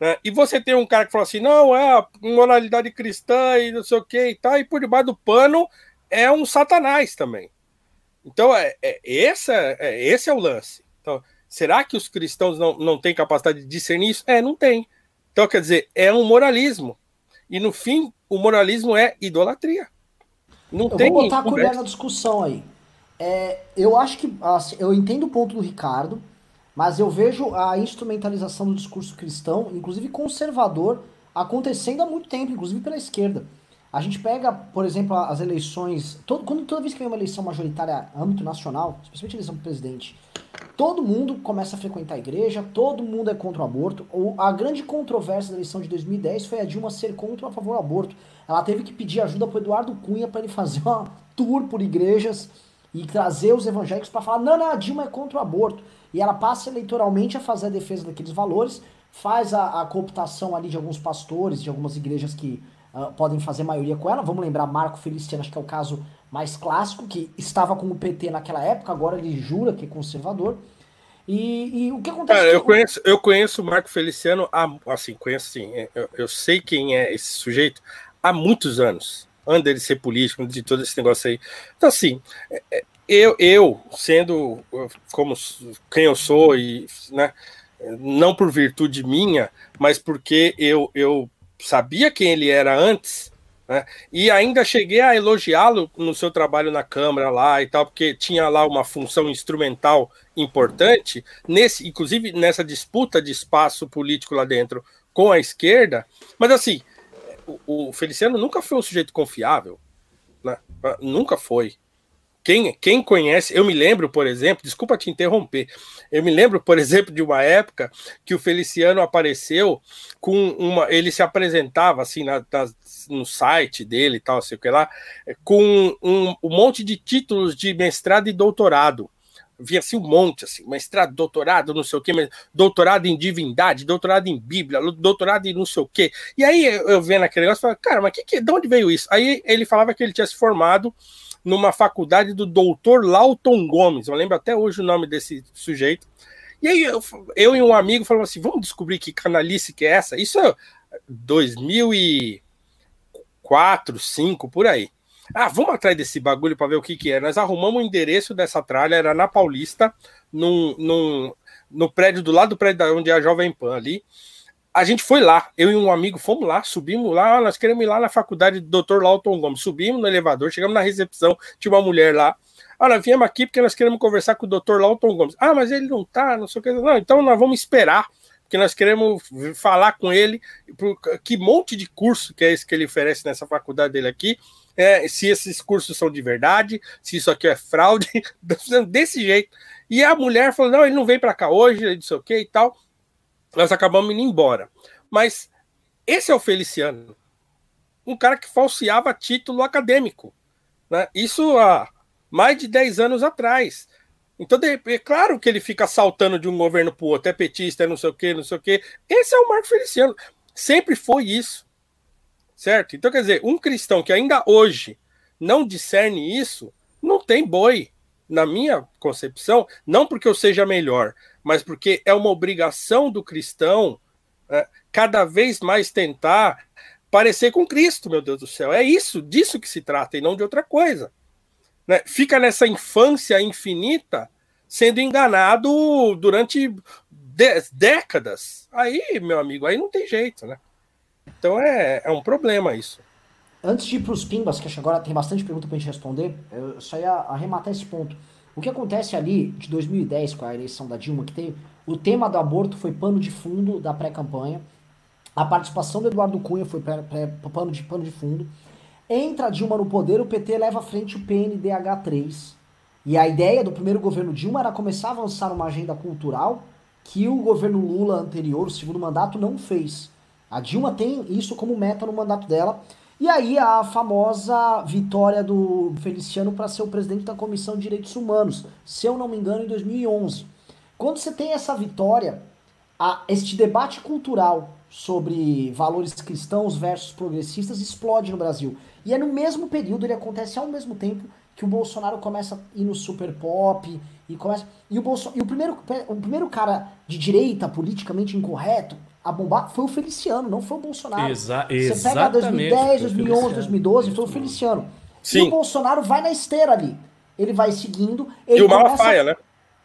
Né? E você tem um cara que fala assim, não, é moralidade cristã e não sei o que e tal, e por debaixo do pano é um satanás também. Então, é, é, esse, é, esse é o lance. Então, será que os cristãos não, não têm capacidade de discernir isso? É, não tem. Então, quer dizer, é um moralismo. E no fim, o moralismo é idolatria. Não eu tem vou botar a colher na discussão aí. É, eu acho que assim, eu entendo o ponto do Ricardo, mas eu vejo a instrumentalização do discurso cristão, inclusive conservador, acontecendo há muito tempo, inclusive pela esquerda. A gente pega, por exemplo, as eleições. Todo, quando, toda vez que vem uma eleição majoritária âmbito nacional, especialmente eleição para presidente, todo mundo começa a frequentar a igreja, todo mundo é contra o aborto. Ou a grande controvérsia da eleição de 2010 foi a Dilma ser contra ou a favor do aborto. Ela teve que pedir ajuda para Eduardo Cunha para ele fazer uma tour por igrejas e trazer os evangélicos para falar: não, não, a Dilma é contra o aborto. E ela passa eleitoralmente a fazer a defesa daqueles valores, faz a, a cooptação ali de alguns pastores, de algumas igrejas que uh, podem fazer maioria com ela. Vamos lembrar Marco Feliciano, acho que é o caso mais clássico, que estava com o PT naquela época, agora ele jura que é conservador. E, e o que acontece? Cara, eu conheço, eu conheço o Marco Feliciano, há, assim, conheço assim, eu, eu, sei quem é esse sujeito há muitos anos, antes dele ser político, de todo esse negócio aí. Então, assim, é, é, eu, eu sendo como quem eu sou, e né, não por virtude minha, mas porque eu, eu sabia quem ele era antes, né? E ainda cheguei a elogiá-lo no seu trabalho na Câmara lá e tal, porque tinha lá uma função instrumental importante, nesse, inclusive nessa disputa de espaço político lá dentro com a esquerda. Mas assim, o, o Feliciano nunca foi um sujeito confiável, né? nunca foi. Quem, quem conhece, eu me lembro, por exemplo, desculpa te interromper, eu me lembro, por exemplo, de uma época que o Feliciano apareceu com uma. Ele se apresentava assim na, na, no site dele e tal, sei o que lá, com um, um monte de títulos de mestrado e doutorado via assim um monte, assim, mestrado, doutorado, não sei o quê, doutorado em divindade, doutorado em Bíblia, doutorado em não sei o quê. E aí eu vendo aquele negócio, falava, cara, mas que, que, de onde veio isso? Aí ele falava que ele tinha se formado numa faculdade do doutor Lauton Gomes. Eu lembro até hoje o nome desse sujeito. E aí eu, eu e um amigo falamos assim: vamos descobrir que canalice que é essa? Isso é 2004, 2005, por aí. Ah, vamos atrás desse bagulho para ver o que, que é. Nós arrumamos o endereço dessa tralha, era na Paulista, num, num, no prédio do lado do prédio onde é a Jovem Pan ali. A gente foi lá, eu e um amigo fomos lá, subimos lá, nós queremos ir lá na faculdade do Dr. Lauton Gomes. Subimos no elevador, chegamos na recepção, tinha uma mulher lá. Ah, nós viemos aqui porque nós queremos conversar com o Dr. Lauton Gomes. Ah, mas ele não tá, não sei o que. Não, então nós vamos esperar, porque nós queremos falar com ele. Que monte de curso que é esse que ele oferece nessa faculdade dele aqui. É, se esses cursos são de verdade, se isso aqui é fraude, desse jeito. E a mulher falou: não, ele não vem para cá hoje, não sei o que e tal nós acabamos indo embora. Mas esse é o Feliciano, um cara que falseava título acadêmico. Né? Isso há mais de 10 anos atrás. Então, é claro que ele fica saltando de um governo para o outro, é petista, é não sei o quê, não sei o quê. Esse é o Marco Feliciano. Sempre foi isso. Certo? Então, quer dizer, um cristão que ainda hoje não discerne isso, não tem boi. Na minha concepção, não porque eu seja melhor, mas porque é uma obrigação do cristão é, cada vez mais tentar parecer com Cristo, meu Deus do céu. É isso, disso que se trata e não de outra coisa. Né? Fica nessa infância infinita sendo enganado durante décadas. Aí, meu amigo, aí não tem jeito, né? Então é, é um problema isso. Antes de ir para os pimbas, que agora tem bastante pergunta para a gente responder, eu só ia arrematar esse ponto. O que acontece ali de 2010 com a eleição da Dilma, que tem o tema do aborto foi pano de fundo da pré-campanha, a participação do Eduardo Cunha foi pré, pré, pano, de, pano de fundo. Entra a Dilma no poder, o PT leva à frente o PNDH3. E a ideia do primeiro governo Dilma era começar a avançar uma agenda cultural que o governo Lula anterior, o segundo mandato, não fez. A Dilma tem isso como meta no mandato dela. E aí a famosa vitória do Feliciano para ser o presidente da Comissão de Direitos Humanos, se eu não me engano, em 2011. Quando você tem essa vitória, a, este debate cultural sobre valores cristãos versus progressistas explode no Brasil. E é no mesmo período, ele acontece ao mesmo tempo que o Bolsonaro começa a ir no super pop e começa e o Bolso, e o primeiro o primeiro cara de direita politicamente incorreto a bombar foi o Feliciano, não foi o Bolsonaro. Exa Você pega 2010, 2011, 2012, foi o Feliciano. Sim. E o Bolsonaro vai na esteira ali. Ele vai seguindo. Ele e o Malafaia, começa... né?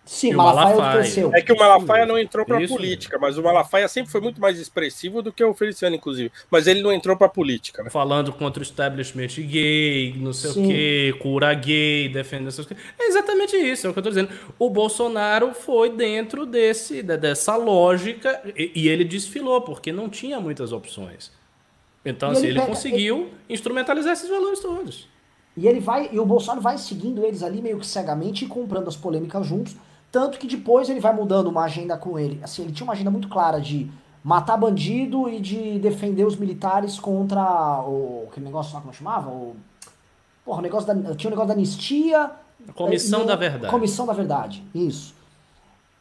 Sim, o Malafaia, Malafaia cresceu. É que o Malafaia não entrou para política, mas o Malafaia sempre foi muito mais expressivo do que o Feliciano, inclusive. Mas ele não entrou para política. Né? Falando contra o establishment gay, não sei Sim. o quê, cura gay, defendendo essas coisas. É exatamente isso, é o que eu estou dizendo. O Bolsonaro foi dentro desse, dessa lógica e, e ele desfilou, porque não tinha muitas opções. Então, e assim, ele, ele pega, conseguiu ele... instrumentalizar esses valores todos. E ele vai, e o Bolsonaro vai seguindo eles ali meio que cegamente e comprando as polêmicas juntos tanto que depois ele vai mudando uma agenda com ele. Assim, ele tinha uma agenda muito clara de matar bandido e de defender os militares contra o. Que negócio lá como chamava? O, porra, o negócio da, tinha o um negócio da anistia. Comissão da Verdade. Comissão da Verdade, isso.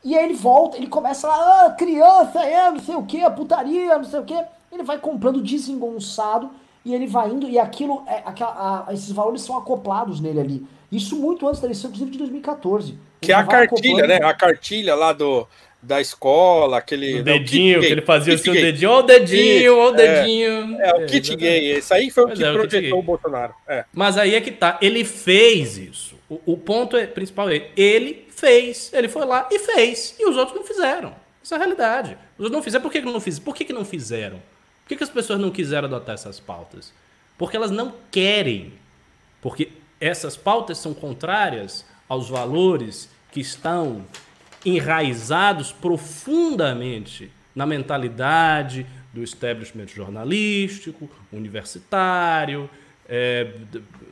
E aí ele volta, ele começa lá, ah, criança, é, não sei o que, putaria, não sei o que. Ele vai comprando desengonçado e ele vai indo, e aquilo, é, aquela, a, esses valores são acoplados nele ali. Isso muito antes da eleição, inclusive de 2014. Que é a cartilha, né? A cartilha lá do, da escola, aquele. O dedinho, que ele fazia o seu dedinho, ó o dedinho, ó o dedinho. É, é o kit gay, isso aí foi o que é, projetou o, o Bolsonaro. É. Mas aí é que tá, ele fez isso. O, o ponto é, principal é, ele fez, ele foi lá e fez, e os outros não fizeram. Essa é a realidade. Os outros não fizeram, por que, que não fizeram? Por que, que não fizeram? Por que, que as pessoas não quiseram adotar essas pautas? Porque elas não querem. Porque essas pautas são contrárias aos valores que estão enraizados profundamente na mentalidade do establishment jornalístico, universitário, é,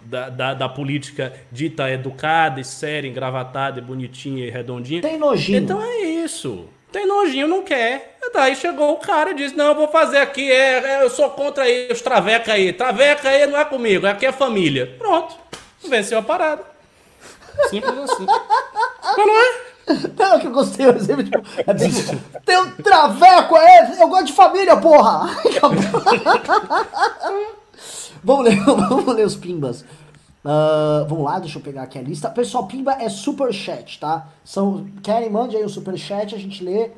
da, da, da, política dita educada e séria, engravatada, e bonitinha e redondinha. Tem nojinho. Então é isso. Tem nojinho, não quer. Daí chegou o cara e disse: Não, eu vou fazer aqui, é, é, eu sou contra aí, os traveca aí. Traveca aí não é comigo, aqui é família. Pronto. Venceu a parada. Simples assim. Mas não é? Não, que eu gostei, o exemplo, tipo, é tipo, tem um traveco aí, eu gosto de família, porra! vamos, ler, vamos ler os pimbas. Uh, vamos lá, deixa eu pegar aqui a lista. Pessoal, pimba é super chat, tá? São, querem, mande aí o super chat, a gente lê.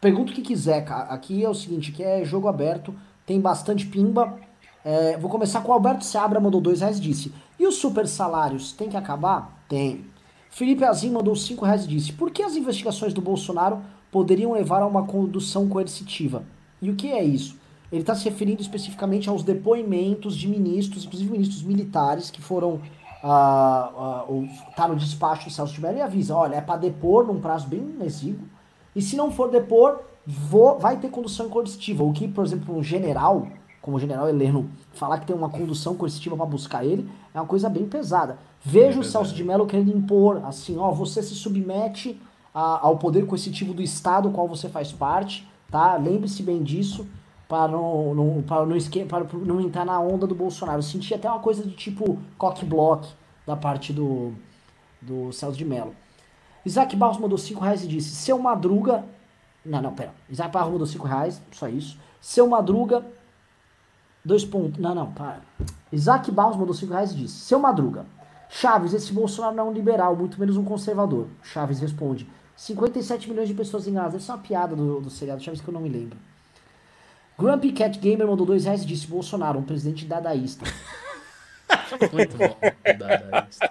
Pergunta o que quiser, cara. Aqui é o seguinte, aqui é jogo aberto, tem bastante pimba. É, vou começar com o Alberto Seabra, mandou dois reais disse. E os super salários tem que acabar? Tem. Felipe Azim mandou cinco reais e disse: Por que as investigações do Bolsonaro poderiam levar a uma condução coercitiva? E o que é isso? Ele está se referindo especificamente aos depoimentos de ministros, inclusive ministros militares, que foram. Ah, ah, tá no despacho do Celso de Mello e avisa: olha, é para depor num prazo bem exíguo. E se não for depor, vou, vai ter condução coercitiva. O que, por exemplo, um general, como o general Heleno, falar que tem uma condução coercitiva para buscar ele, é uma coisa bem pesada. Veja é o Celso de Mello querendo impor, assim, ó, você se submete a, ao poder coercitivo do Estado, qual você faz parte, tá? Lembre-se bem disso, para não, não, para não, esque para não entrar na onda do Bolsonaro. Eu senti até uma coisa de tipo cock-block da parte do, do Celso de Mello. Isaac Barros mandou 5 reais e disse: Seu Madruga. Não, não, pera. Isaac Barros mandou 5 reais, só isso. Seu Madruga. Dois pontos. Não, não, para. Isaac Barros mandou 5 reais e disse: Seu Madruga. Chaves, esse Bolsonaro não é um liberal, muito menos um conservador. Chaves responde: 57 milhões de pessoas em Gaza. Essa é uma piada do, do seriado Chaves que eu não me lembro. Grumpy Cat Gamer mandou 2 reais e disse: Bolsonaro, um presidente dadaísta. muito bom, dadaísta.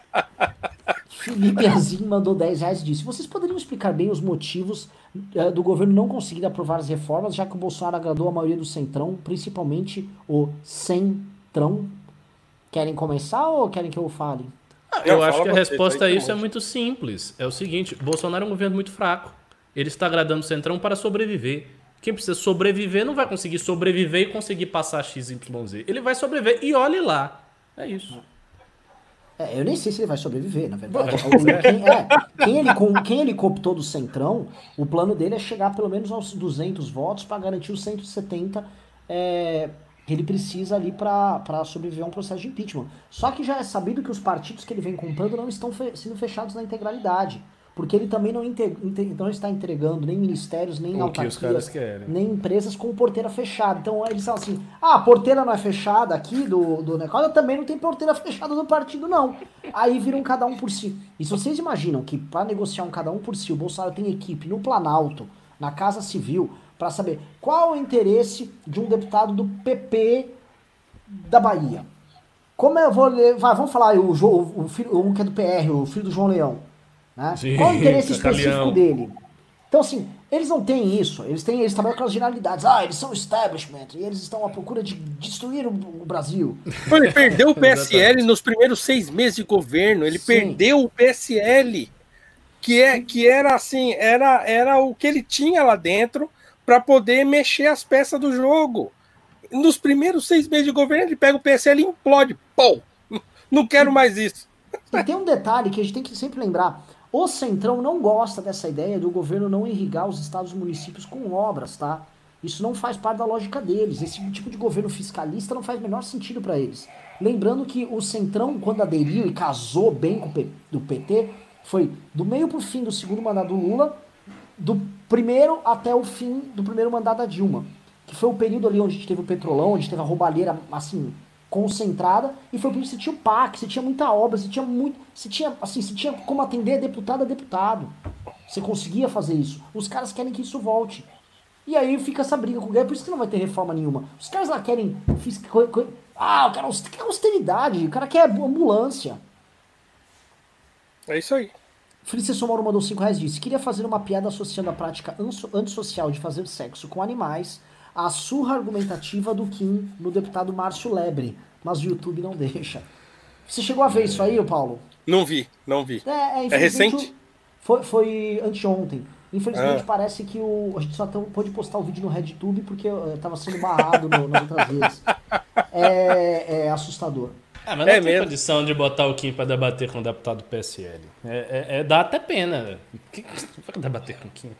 Felipe Azim mandou 10 reais e disse: Vocês poderiam explicar bem os motivos uh, do governo não conseguir aprovar as reformas, já que o Bolsonaro agradou a maioria do Centrão, principalmente o Centrão? Querem começar ou querem que eu fale? Ah, eu, acho que a resposta a isso é muito simples. É o seguinte: Bolsonaro é um governo muito fraco. Ele está agradando o Centrão para sobreviver. Quem precisa sobreviver não vai conseguir sobreviver e conseguir passar XYZ. Ele vai sobreviver e olhe lá. É isso. É, eu nem sei se ele vai sobreviver, na verdade. quem, é, quem, ele, quem ele cooptou do Centrão, o plano dele é chegar pelo menos aos 200 votos para garantir os 170 é, ele precisa ali para sobreviver a um processo de impeachment. Só que já é sabido que os partidos que ele vem comprando não estão fe sendo fechados na integralidade. Porque ele também não, não está entregando nem ministérios, nem autarquias, nem empresas com porteira fechada. Então eles falam assim: ah, a porteira não é fechada aqui do, do negócio, também não tem porteira fechada do partido, não. Aí viram cada um por si. E se vocês imaginam que para negociar um cada um por si, o Bolsonaro tem equipe no Planalto, na Casa Civil, para saber qual o interesse de um deputado do PP da Bahia. Como eu vou ler, vai, vamos falar o, o, o filho, um que é do PR, o filho do João Leão. Né? Sim, Qual o interesse específico dele? Então, assim, eles não têm isso. Eles têm, eles trabalham com as generalidades. Ah, eles são establishment e eles estão à procura de destruir o, o Brasil. Ele perdeu o PSL nos primeiros seis meses de governo. Ele Sim. perdeu o PSL, que, é, que era assim, era, era o que ele tinha lá dentro para poder mexer as peças do jogo. Nos primeiros seis meses de governo, ele pega o PSL e implode. Pô, não quero mais isso. E tem um detalhe que a gente tem que sempre lembrar. O Centrão não gosta dessa ideia do governo não irrigar os estados e municípios com obras, tá? Isso não faz parte da lógica deles. Esse tipo de governo fiscalista não faz o menor sentido para eles. Lembrando que o Centrão, quando aderiu e casou bem com o PT, foi do meio para o fim do segundo mandato do Lula, do primeiro até o fim do primeiro mandato da Dilma. Que foi o período ali onde a gente teve o petrolão, onde teve a roubalheira, assim, concentrada e foi por isso que você tinha o PAC, você tinha muita obra, você tinha muito, você tinha assim, você tinha como atender deputado a deputado. Você conseguia fazer isso. Os caras querem que isso volte. E aí fica essa briga com o Guedes, por isso que não vai ter reforma nenhuma. Os caras lá querem ah, o cara quer austeridade, o cara quer ambulância. É isso aí. Felícia Mauro mandou 5 reais disse: Queria fazer uma piada associando a prática antissocial de fazer sexo com animais a surra argumentativa do Kim no deputado Márcio Lebre, mas o YouTube não deixa. Você chegou a ver isso aí, Paulo? Não vi, não vi. É, é, é recente? Foi, foi anteontem. Infelizmente ah. parece que o, a gente só tão, pôde postar o vídeo no RedTube porque estava sendo barrado no, nas outras vezes. É, é assustador. Ah, mas não é tem mesmo? condição de botar o Kim para debater com o deputado do PSL. É, é, é, dá até pena. Que, vai debater com o Kim?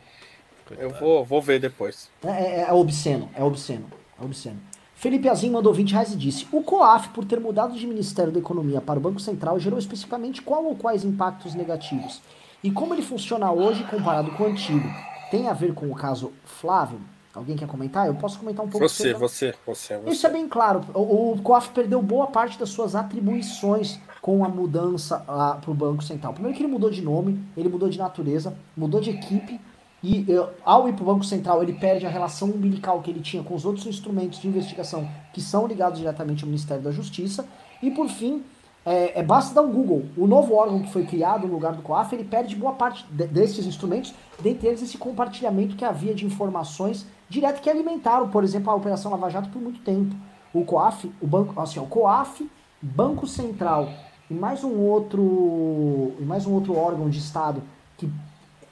Eu vou, vou ver depois. É, é, é, obsceno, é obsceno, é obsceno. Felipe Azim mandou 20 reais e disse: O COAF, por ter mudado de Ministério da Economia para o Banco Central, gerou especificamente qual ou quais impactos negativos? E como ele funciona hoje comparado com o antigo? Tem a ver com o caso Flávio? Alguém quer comentar? Eu posso comentar um pouco. Você, você, você, você. Isso é bem claro. O, o COAF perdeu boa parte das suas atribuições com a mudança para o Banco Central. Primeiro que ele mudou de nome, ele mudou de natureza, mudou de equipe e ao ir para o Banco Central, ele perde a relação umbilical que ele tinha com os outros instrumentos de investigação que são ligados diretamente ao Ministério da Justiça. E por fim, É, é, basta dar um Google. O novo órgão que foi criado no lugar do COAF, ele perde boa parte de, desses instrumentos, dentre eles esse compartilhamento que havia de informações direto que alimentaram, por exemplo, a Operação Lava Jato por muito tempo. O COAF, o banco, assim, o COAF, Banco Central e mais um outro, e mais um outro órgão de Estado que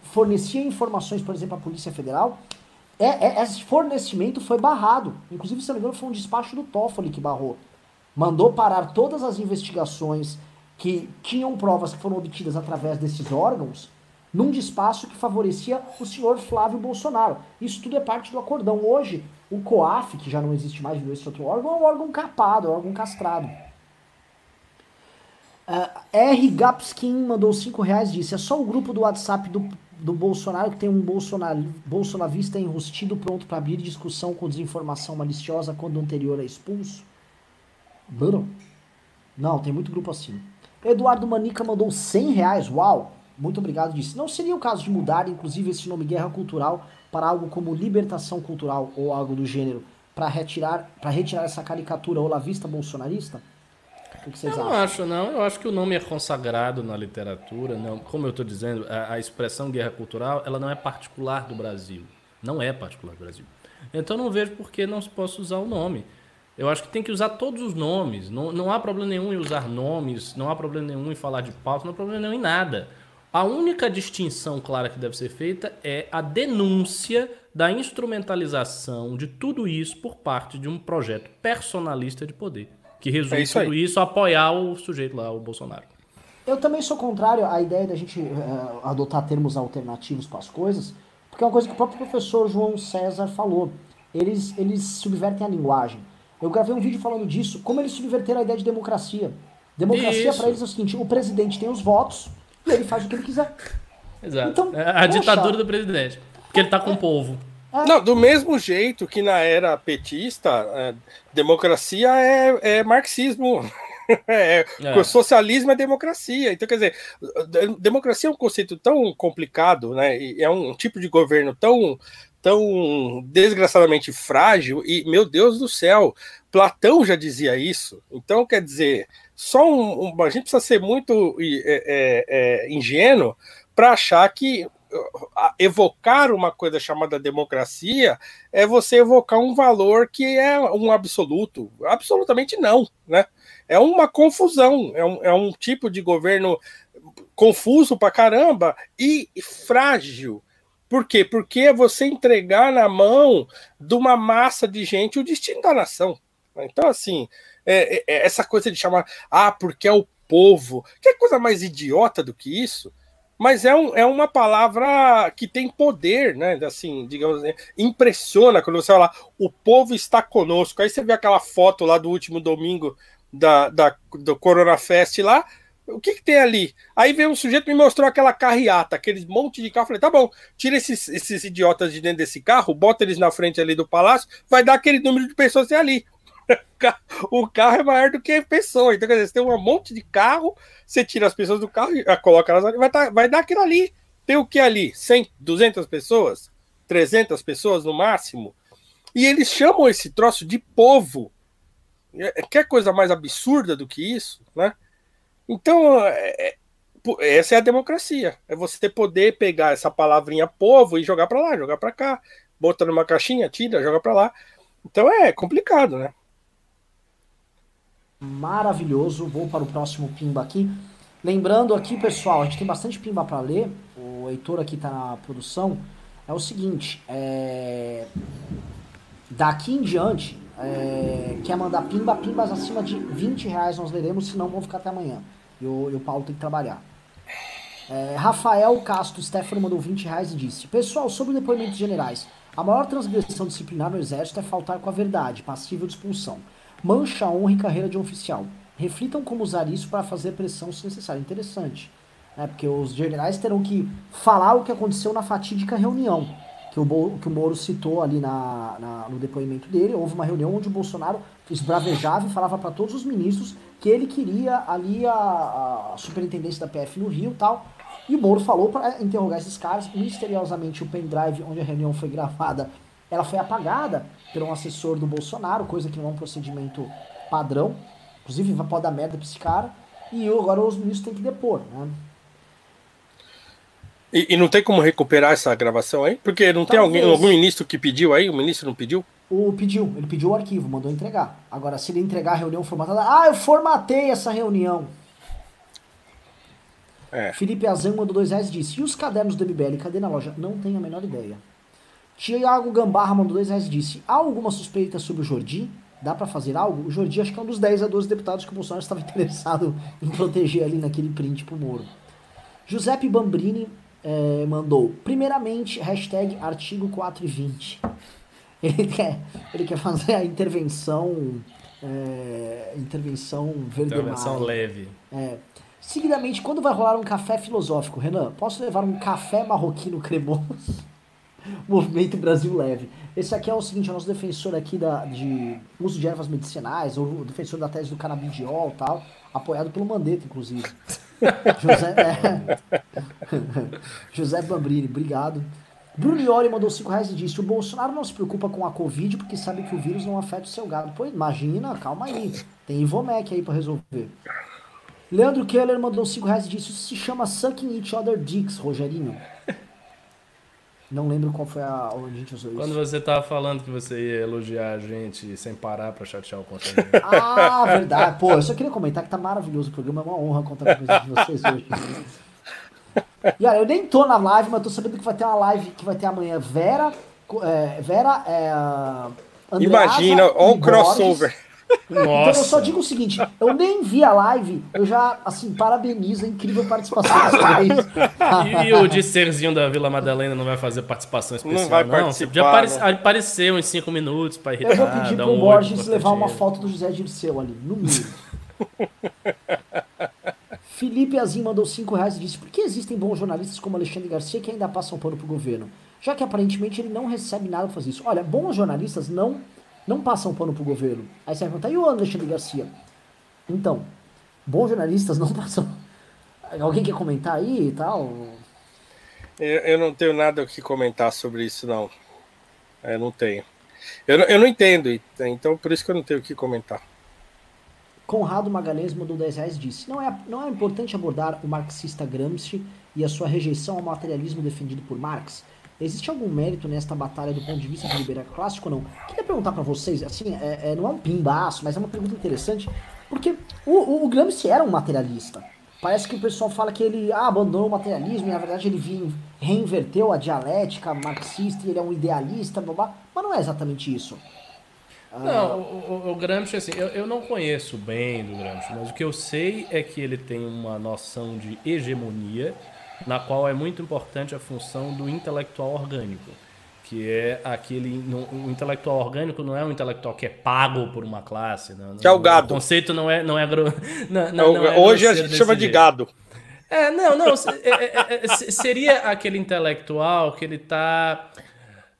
fornecia informações, por exemplo, à Polícia Federal, é, é, esse fornecimento foi barrado. Inclusive, se não me engano, foi um despacho do Toffoli que barrou. Mandou parar todas as investigações que tinham provas que foram obtidas através desses órgãos num despacho que favorecia o senhor Flávio Bolsonaro. Isso tudo é parte do acordão. Hoje, o COAF, que já não existe mais, virou esse outro órgão, é um órgão capado, é um órgão castrado. Uh, R. Gapskin mandou 5 reais disse: é só o grupo do WhatsApp do do Bolsonaro, que tem um Bolsonar, bolsonavista enrustido pronto para abrir discussão com desinformação maliciosa quando o anterior é expulso? Bruno? Não, tem muito grupo assim. Eduardo Manica mandou 100 reais, uau! Muito obrigado, disse. Não seria o caso de mudar, inclusive, esse nome Guerra Cultural para algo como Libertação Cultural ou algo do gênero, para retirar, retirar essa caricatura olavista bolsonarista? O que vocês eu acham? não acho, não. Eu acho que o nome é consagrado na literatura. Não, como eu estou dizendo, a, a, expressão guerra cultural ela não é particular do Brasil. Não é particular do Brasil. Então não vejo por que não se possa usar o nome. Eu acho que tem que usar todos os nomes. Não, não há problema nenhum em usar nomes, não há problema nenhum em falar de pauta, não há problema nenhum em nada. A única distinção clara que deve ser feita é a denúncia da instrumentalização de tudo isso por parte de um projeto personalista de poder que resume é isso tudo isso apoiar o sujeito lá, o Bolsonaro. Eu também sou contrário à ideia da gente uh, adotar termos alternativos para as coisas, porque é uma coisa que o próprio professor João César falou. Eles, eles subvertem a linguagem. Eu gravei um vídeo falando disso, como eles subverteram a ideia de democracia. Democracia para eles é o seguinte: o presidente tem os votos e ele faz o que ele quiser. Exato. Então, é a ditadura do presidente. Porque ele tá com é, o povo. É. Não, do mesmo jeito que na era petista, é, democracia é, é marxismo. É, é. Socialismo é democracia. Então, quer dizer, democracia é um conceito tão complicado, né? E é um tipo de governo tão, tão desgraçadamente frágil. E, meu Deus do céu, Platão já dizia isso. Então, quer dizer, só um, um a gente precisa ser muito é, é, ingênuo para achar que evocar uma coisa chamada democracia é você evocar um valor que é um absoluto. Absolutamente não, né? É uma confusão, é um, é um tipo de governo confuso pra caramba e frágil. Por quê? Porque é você entregar na mão de uma massa de gente o destino da nação. Então, assim, é, é, é essa coisa de chamar, ah, porque é o povo. Que coisa mais idiota do que isso? mas é, um, é uma palavra que tem poder, né? Assim, digamos assim, impressiona quando você fala o povo está conosco. Aí você vê aquela foto lá do último domingo da, da, do Corona Fest lá. O que, que tem ali? Aí veio um sujeito me mostrou aquela carreata, aquele monte de carro. Falei, tá bom, tira esses, esses idiotas de dentro desse carro, bota eles na frente ali do palácio, vai dar aquele número de pessoas tem ali. o carro é maior do que a pessoa. Então, quer dizer, você tem um monte de carro, você tira as pessoas do carro e ah, coloca elas ali, vai, tá, vai dar aquilo ali. Tem o que ali? 100, 200 pessoas? 300 pessoas no máximo? E eles chamam esse troço de povo. É, é, quer coisa mais absurda do que isso, né? Então, é, é, essa é a democracia. É você poder pegar essa palavrinha povo e jogar para lá, jogar para cá, bota numa caixinha, tira, joga para lá. Então é complicado, né? Maravilhoso. Vou para o próximo pimba aqui. Lembrando aqui, pessoal, a gente tem bastante pimba para ler. O Heitor aqui está na produção. É o seguinte, é... daqui em diante, é... quer mandar pimba, pimbas acima de 20 reais nós leremos, senão vão ficar até amanhã. E o, e o Paulo tem que trabalhar. É... Rafael Castro Stefano mandou 20 reais e disse: Pessoal, sobre depoimentos generais, a maior transgressão disciplinar no Exército é faltar com a verdade, passível de expulsão mancha a honra e carreira de um oficial. Reflitam como usar isso para fazer pressão se necessário. Interessante. Né? Porque os generais terão que falar o que aconteceu na fatídica reunião que o, que o Moro citou ali na, na, no depoimento dele. Houve uma reunião onde o Bolsonaro esbravejava e falava para todos os ministros que ele queria ali a, a superintendência da PF no Rio tal. E o Moro falou para interrogar esses caras. Misteriosamente, o pendrive onde a reunião foi gravada ela foi apagada por um assessor do Bolsonaro, coisa que não é um procedimento padrão. Inclusive, pode dar merda pra esse cara. e agora os ministros têm que depor, né? E, e, não tem como recuperar essa gravação aí? Porque não Talvez. tem alguém, algum ministro que pediu aí? O ministro não pediu? O pediu, ele pediu o arquivo, mandou entregar. Agora, se ele entregar a reunião formatada, ah, eu formatei essa reunião. É. Felipe Azan mandou dois reais e disse: E os cadernos do MBL, cadê na loja? Não tenho a menor ideia. Tiago Gambarra mandou dois reais e disse: Há alguma suspeita sobre o Jordi? Dá para fazer algo? O Jordi acho que é um dos 10 a 12 deputados que o Bolsonaro estava interessado em proteger ali naquele print pro Moro. Giuseppe Bambrini é, mandou, primeiramente, hashtag artigo 420. Ele quer, ele quer fazer a intervenção. É, intervenção verde Intervenção leve. É. Seguidamente, quando vai rolar um café filosófico, Renan, posso levar um café marroquino cremoso? Movimento Brasil Leve. Esse aqui é o seguinte, é o nosso defensor aqui da, de uso de ervas medicinais, o defensor da tese do canabidiol e tal, apoiado pelo Mandetta, inclusive. José, é. José Bambrini, obrigado. Bruno Iori mandou 5 reais e disse: O Bolsonaro não se preocupa com a Covid porque sabe que o vírus não afeta o seu gado. Pô, imagina, calma aí. Tem Ivomec aí pra resolver. Leandro Keller mandou 5 reais e disse: Isso se chama Sucking Each Other Dicks, Rogerinho. Não lembro qual foi a onde a gente usou isso. Quando você tava falando que você ia elogiar a gente sem parar pra chatear o contato. ah, verdade. Pô, eu só queria comentar que tá maravilhoso o programa. É uma honra contar com de vocês hoje. E olha, eu nem tô na live, mas tô sabendo que vai ter uma live que vai ter amanhã. Vera, é, Vera, é, Andreasa Imagina, olha o crossover. Nossa. Então eu só digo o seguinte, eu nem vi a live, eu já, assim, parabenizo a incrível participação dos três. E, o disserzinho da Vila Madalena não vai fazer participação especial, não? Vai não? Participar, Já apare né? apareceu uns 5 minutos pra irritar. Eu vou pedir pro um Borges levar uma foto do José Dirceu ali, no mínimo. Felipe Azim mandou 5 reais e disse, por que existem bons jornalistas como Alexandre Garcia que ainda passam pano pro governo? Já que aparentemente ele não recebe nada pra fazer isso. Olha, bons jornalistas não não passam pano pro governo. Aí você vai perguntar, e o Alexandre Garcia? Então, bons jornalistas não passam. Alguém quer comentar aí e tal? Eu, eu não tenho nada o que comentar sobre isso, não. Eu não tenho. Eu, eu não entendo, então por isso que eu não tenho o que comentar. Conrado Magalhães mandou 10 reais disse: não é, não é importante abordar o marxista Gramsci e a sua rejeição ao materialismo defendido por Marx? Existe algum mérito nesta batalha do ponto de vista de liberalismo clássico ou não? Queria perguntar para vocês, assim, é, é, não é um pimbaço, mas é uma pergunta interessante, porque o, o, o, Gramsci era um materialista. Parece que o pessoal fala que ele ah, abandonou o materialismo e na verdade ele vinha, reinverteu a dialética marxista e ele é um idealista, blá, mas não é exatamente isso. Não, o, o, o Gramsci, assim, eu, eu não conheço bem do Gramsci, mas o que eu sei é que ele tem uma noção de hegemonia na qual é muito importante a função do intelectual orgânico, que é aquele o intelectual orgânico não é um intelectual que é pago por uma classe, não, que é o gado. O conceito não é não é, não, não, não é hoje a gente chama jeito. de gado. É, não, não, é, é, é, seria aquele intelectual que ele está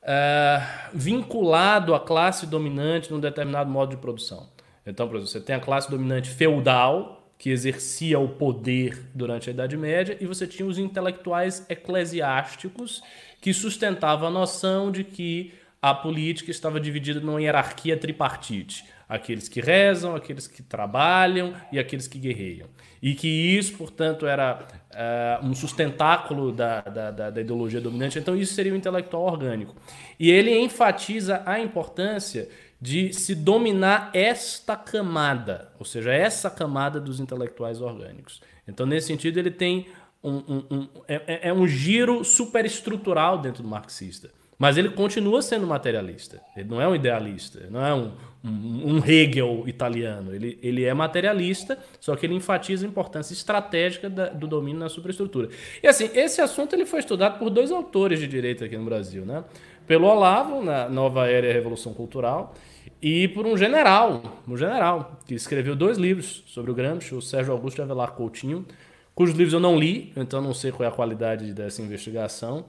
é, vinculado à classe dominante num determinado modo de produção. Então, por exemplo, você tem a classe dominante feudal, que exercia o poder durante a Idade Média, e você tinha os intelectuais eclesiásticos que sustentavam a noção de que a política estava dividida numa hierarquia tripartite. Aqueles que rezam, aqueles que trabalham e aqueles que guerreiam. E que isso, portanto, era uh, um sustentáculo da, da, da, da ideologia dominante. Então, isso seria o intelectual orgânico. E ele enfatiza a importância de se dominar esta camada, ou seja, essa camada dos intelectuais orgânicos. Então, nesse sentido, ele tem um, um, um é, é, é, um giro superestrutural dentro do marxista. Mas ele continua sendo materialista. Ele não é um idealista, não é um, um, um, Hegel italiano. Ele, ele é materialista, só que ele enfatiza a importância estratégica da, do domínio na superestrutura. E assim, esse assunto ele foi estudado por dois autores de direito aqui no Brasil, né? Pelo Olavo, na Nova Era e a Revolução Cultural, e por um general, um general, que escreveu dois livros sobre o Gramsci, o Sérgio Augusto Avelar Coutinho, cujos livros eu não li, então não sei qual é a qualidade dessa investigação,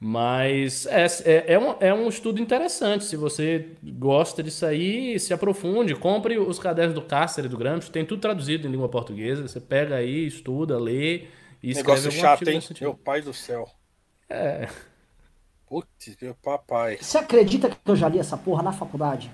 mas é, é, é, um, é um estudo interessante. Se você gosta disso aí, se aprofunde, compre os cadernos do Cáceres do Gramsci, tem tudo traduzido em língua portuguesa, você pega aí, estuda, lê e escreve Negócio chato, hein? Meu pai do céu. É... Putz, meu papai. Você acredita que eu já li essa porra na faculdade?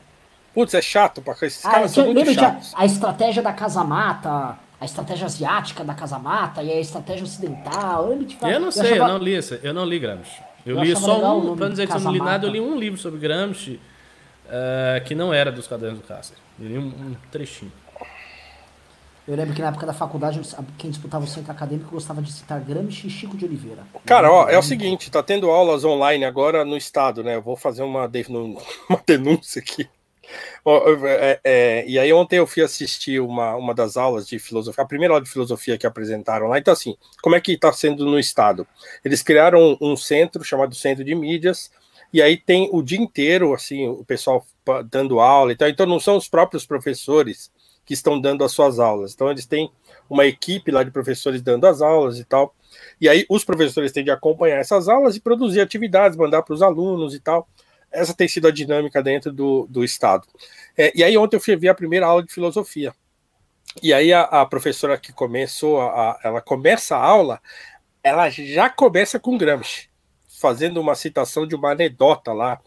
Putz, é chato pra esses ah, caras são muito chatos. A, a estratégia da casa mata, a estratégia asiática da Casa Mata e a estratégia ocidental. Eu, eu não sei, achava... eu não li isso, eu não li Gramsci. Eu, eu li só um, para dizer que eu não li nada, eu li um livro sobre Gramsci uh, que não era dos cadernos do Cássio. Eu li um, um trechinho. Eu lembro que na época da faculdade, quem disputava o centro acadêmico gostava de citar Gramsci e Chico de Oliveira. Cara, ó, é o seguinte, tá tendo aulas online agora no estado, né? Eu vou fazer uma, denúncia aqui. É, é, e aí ontem eu fui assistir uma, uma das aulas de filosofia, a primeira aula de filosofia que apresentaram lá. Então, assim, como é que está sendo no estado? Eles criaram um, um centro chamado Centro de Mídias, e aí tem o dia inteiro, assim, o pessoal dando aula e tal. Então, não são os próprios professores que estão dando as suas aulas. Então, eles têm uma equipe lá de professores dando as aulas e tal. E aí, os professores têm de acompanhar essas aulas e produzir atividades, mandar para os alunos e tal. Essa tem sido a dinâmica dentro do, do Estado. É, e aí, ontem eu fui ver a primeira aula de filosofia. E aí, a, a professora que começou, a, a, ela começa a aula, ela já começa com Gramsci, fazendo uma citação de uma anedota lá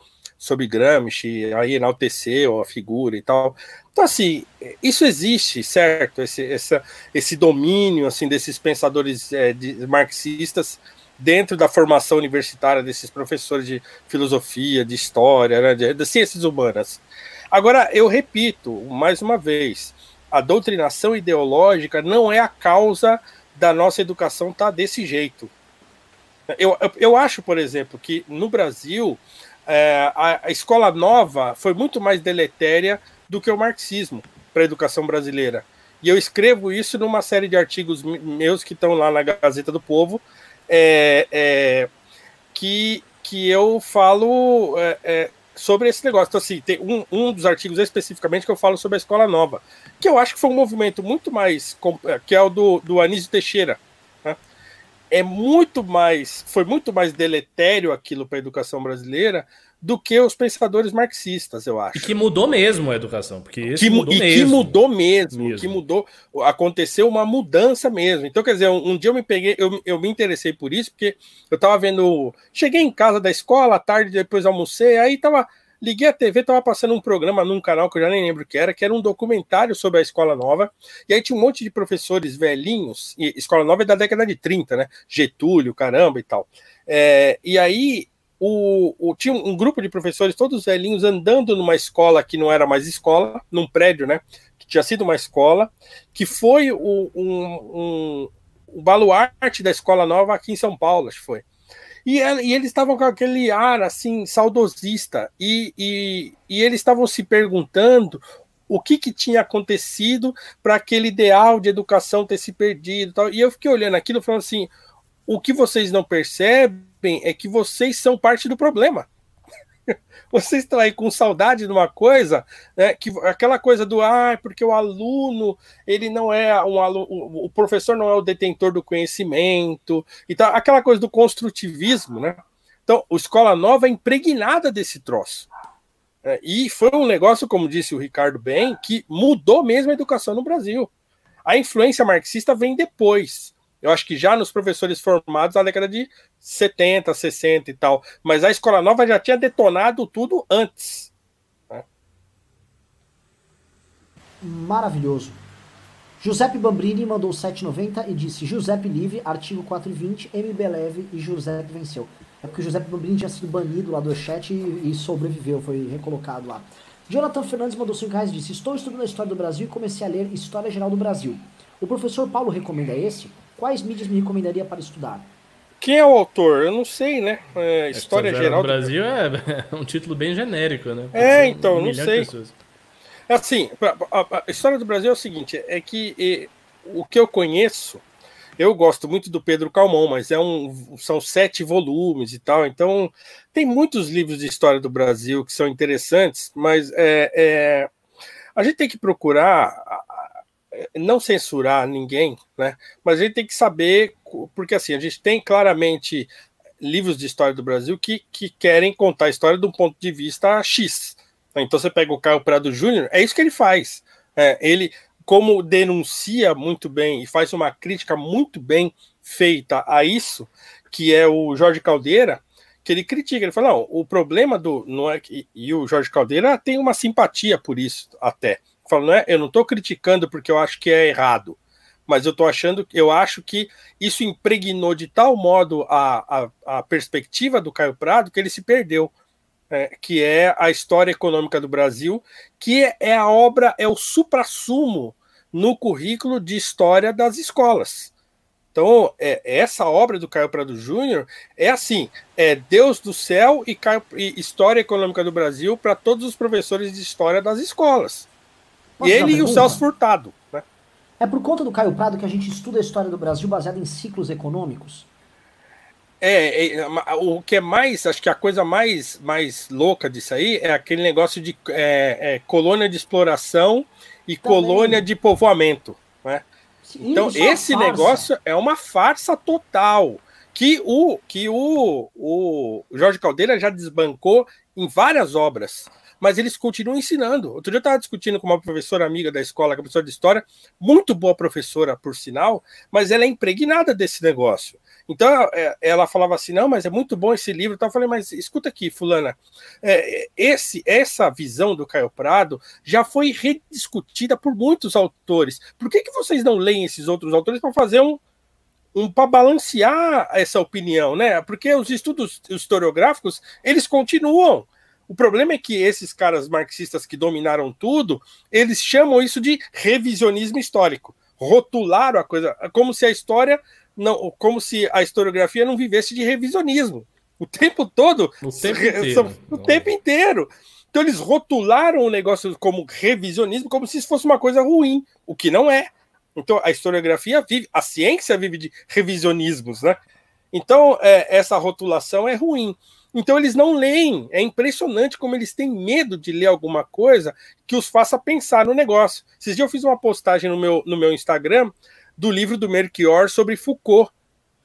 sobre Gramsci, aí enalteceu a figura e tal. Então, assim, isso existe, certo? Esse, essa, esse domínio assim desses pensadores é, de, marxistas dentro da formação universitária desses professores de filosofia, de história, né, de, de ciências humanas. Agora, eu repito mais uma vez, a doutrinação ideológica não é a causa da nossa educação estar tá desse jeito. Eu, eu, eu, acho, por exemplo, que no Brasil é, a, a, escola nova foi muito mais deletéria do que o marxismo para a educação brasileira. E eu escrevo isso numa série de artigos meus que estão lá na Gazeta do Povo, é, é, que, que eu falo é, é, sobre esse negócio. Então, assim, tem um, um dos artigos especificamente que eu falo sobre a escola nova, que eu acho que foi um movimento muito mais. É, que é o do, do Anísio Teixeira. É muito mais. Foi muito mais deletério aquilo para a educação brasileira do que os pensadores marxistas, eu acho. E que mudou mesmo a educação, porque que, mudou e mesmo. que mudou mesmo, mesmo, que mudou, aconteceu uma mudança mesmo. Então, quer dizer, um, um dia eu me peguei, eu, eu me interessei por isso, porque eu estava vendo, cheguei em casa da escola, à tarde, depois almocei, aí tava, liguei a TV, tava passando um programa num canal que eu já nem lembro o que era, que era um documentário sobre a escola nova, e aí tinha um monte de professores velhinhos, e escola nova é da década de 30, né? Getúlio, caramba e tal. É, e aí o, o, tinha um grupo de professores, todos velhinhos, andando numa escola que não era mais escola, num prédio, né? Que tinha sido uma escola, que foi o, um, um, baluarte da escola nova aqui em São Paulo, acho que foi. E, e eles estavam com aquele ar assim, saudosista, e, e, e eles estavam se perguntando o que, que tinha acontecido para aquele ideal de educação ter se perdido. Tal. E eu fiquei olhando aquilo falando assim: o que vocês não percebem é que vocês são parte do problema. Vocês estão aí com saudade de uma coisa, né, que aquela coisa do ah, porque o aluno ele não é um aluno, o professor não é o detentor do conhecimento e tal, aquela coisa do construtivismo, né? Então, a escola nova é impregnada desse troço. É, e foi um negócio, como disse o Ricardo bem, que mudou mesmo a educação no Brasil. A influência marxista vem depois. Eu acho que já nos professores formados na década de 70, 60 e tal. Mas a escola nova já tinha detonado tudo antes. Né? Maravilhoso. Giuseppe Bambrini mandou 7,90 e disse: Giuseppe livre, artigo 420, MB leve e Giuseppe venceu. É porque o Giuseppe Bambrini tinha sido banido lá do chat e, e sobreviveu, foi recolocado lá. Jonathan Fernandes mandou 5 reais e disse: Estou estudando a história do Brasil e comecei a ler História Geral do Brasil. O professor Paulo recomenda esse? Quais mídias me recomendaria para estudar? Quem é o autor? Eu não sei, né? É, história, geral do Brasil é, é um título bem genérico, né? Pode é, então, um não sei. Assim, a, a, história do Brasil é o seguinte: é que e, o que eu conheço, eu gosto muito do Pedro Calmon, mas é um, são sete volumes e tal, então tem muitos livros de história do Brasil que são interessantes, mas é, é a gente tem que procurar não censurar ninguém, né? Mas a gente tem que saber, porque assim, a gente tem claramente livros de história do Brasil que, que querem contar a história de um ponto de vista X. Então você pega o Caio Prado Júnior, é isso que ele faz. É, ele, como denuncia muito bem e faz uma crítica muito bem feita a isso, que é o Jorge Caldeira, que ele critica, ele fala, não, o problema do. Não é que, e o Jorge Caldeira tem uma simpatia por isso até. Falo, não é, eu não estou criticando porque eu acho que é errado, Mas eu tô achando, eu acho que isso impregnou de tal modo a, a, a perspectiva do Caio Prado que ele se perdeu. É, que é a história econômica do Brasil, que é a obra, é o suprassumo no currículo de história das escolas. Então, é, essa obra do Caio Prado Júnior é assim: é Deus do céu e, Caio, e História Econômica do Brasil para todos os professores de história das escolas. Posso e ele e o Celso Furtado. Né? É por conta do Caio Prado que a gente estuda a história do Brasil baseada em ciclos econômicos? É, é, o que é mais, acho que a coisa mais, mais louca disso aí é aquele negócio de é, é, colônia de exploração e Também. colônia de povoamento. Né? Então, Isso é esse negócio é uma farsa total. Que o, que o, o Jorge Caldeira já desbancou em várias obras mas eles continuam ensinando. Outro dia eu estava discutindo com uma professora amiga da escola, é professora de história, muito boa professora, por sinal, mas ela é impregnada desse negócio. Então é, ela falava assim: não, mas é muito bom esse livro. Então eu falei, mas escuta aqui, Fulana, é, esse, essa visão do Caio Prado já foi rediscutida por muitos autores. Por que, que vocês não leem esses outros autores para fazer um, um para balancear essa opinião, né? Porque os estudos historiográficos eles continuam. O problema é que esses caras marxistas que dominaram tudo, eles chamam isso de revisionismo histórico. Rotularam a coisa como se a história não, como se a historiografia não vivesse de revisionismo. O tempo todo, o tempo inteiro. o tempo inteiro. Então eles rotularam o negócio como revisionismo, como se isso fosse uma coisa ruim, o que não é. Então a historiografia vive, a ciência vive de revisionismos, né? Então é, essa rotulação é ruim. Então eles não leem. É impressionante como eles têm medo de ler alguma coisa que os faça pensar no negócio. Esses dias eu fiz uma postagem no meu, no meu Instagram do livro do Melchior sobre Foucault.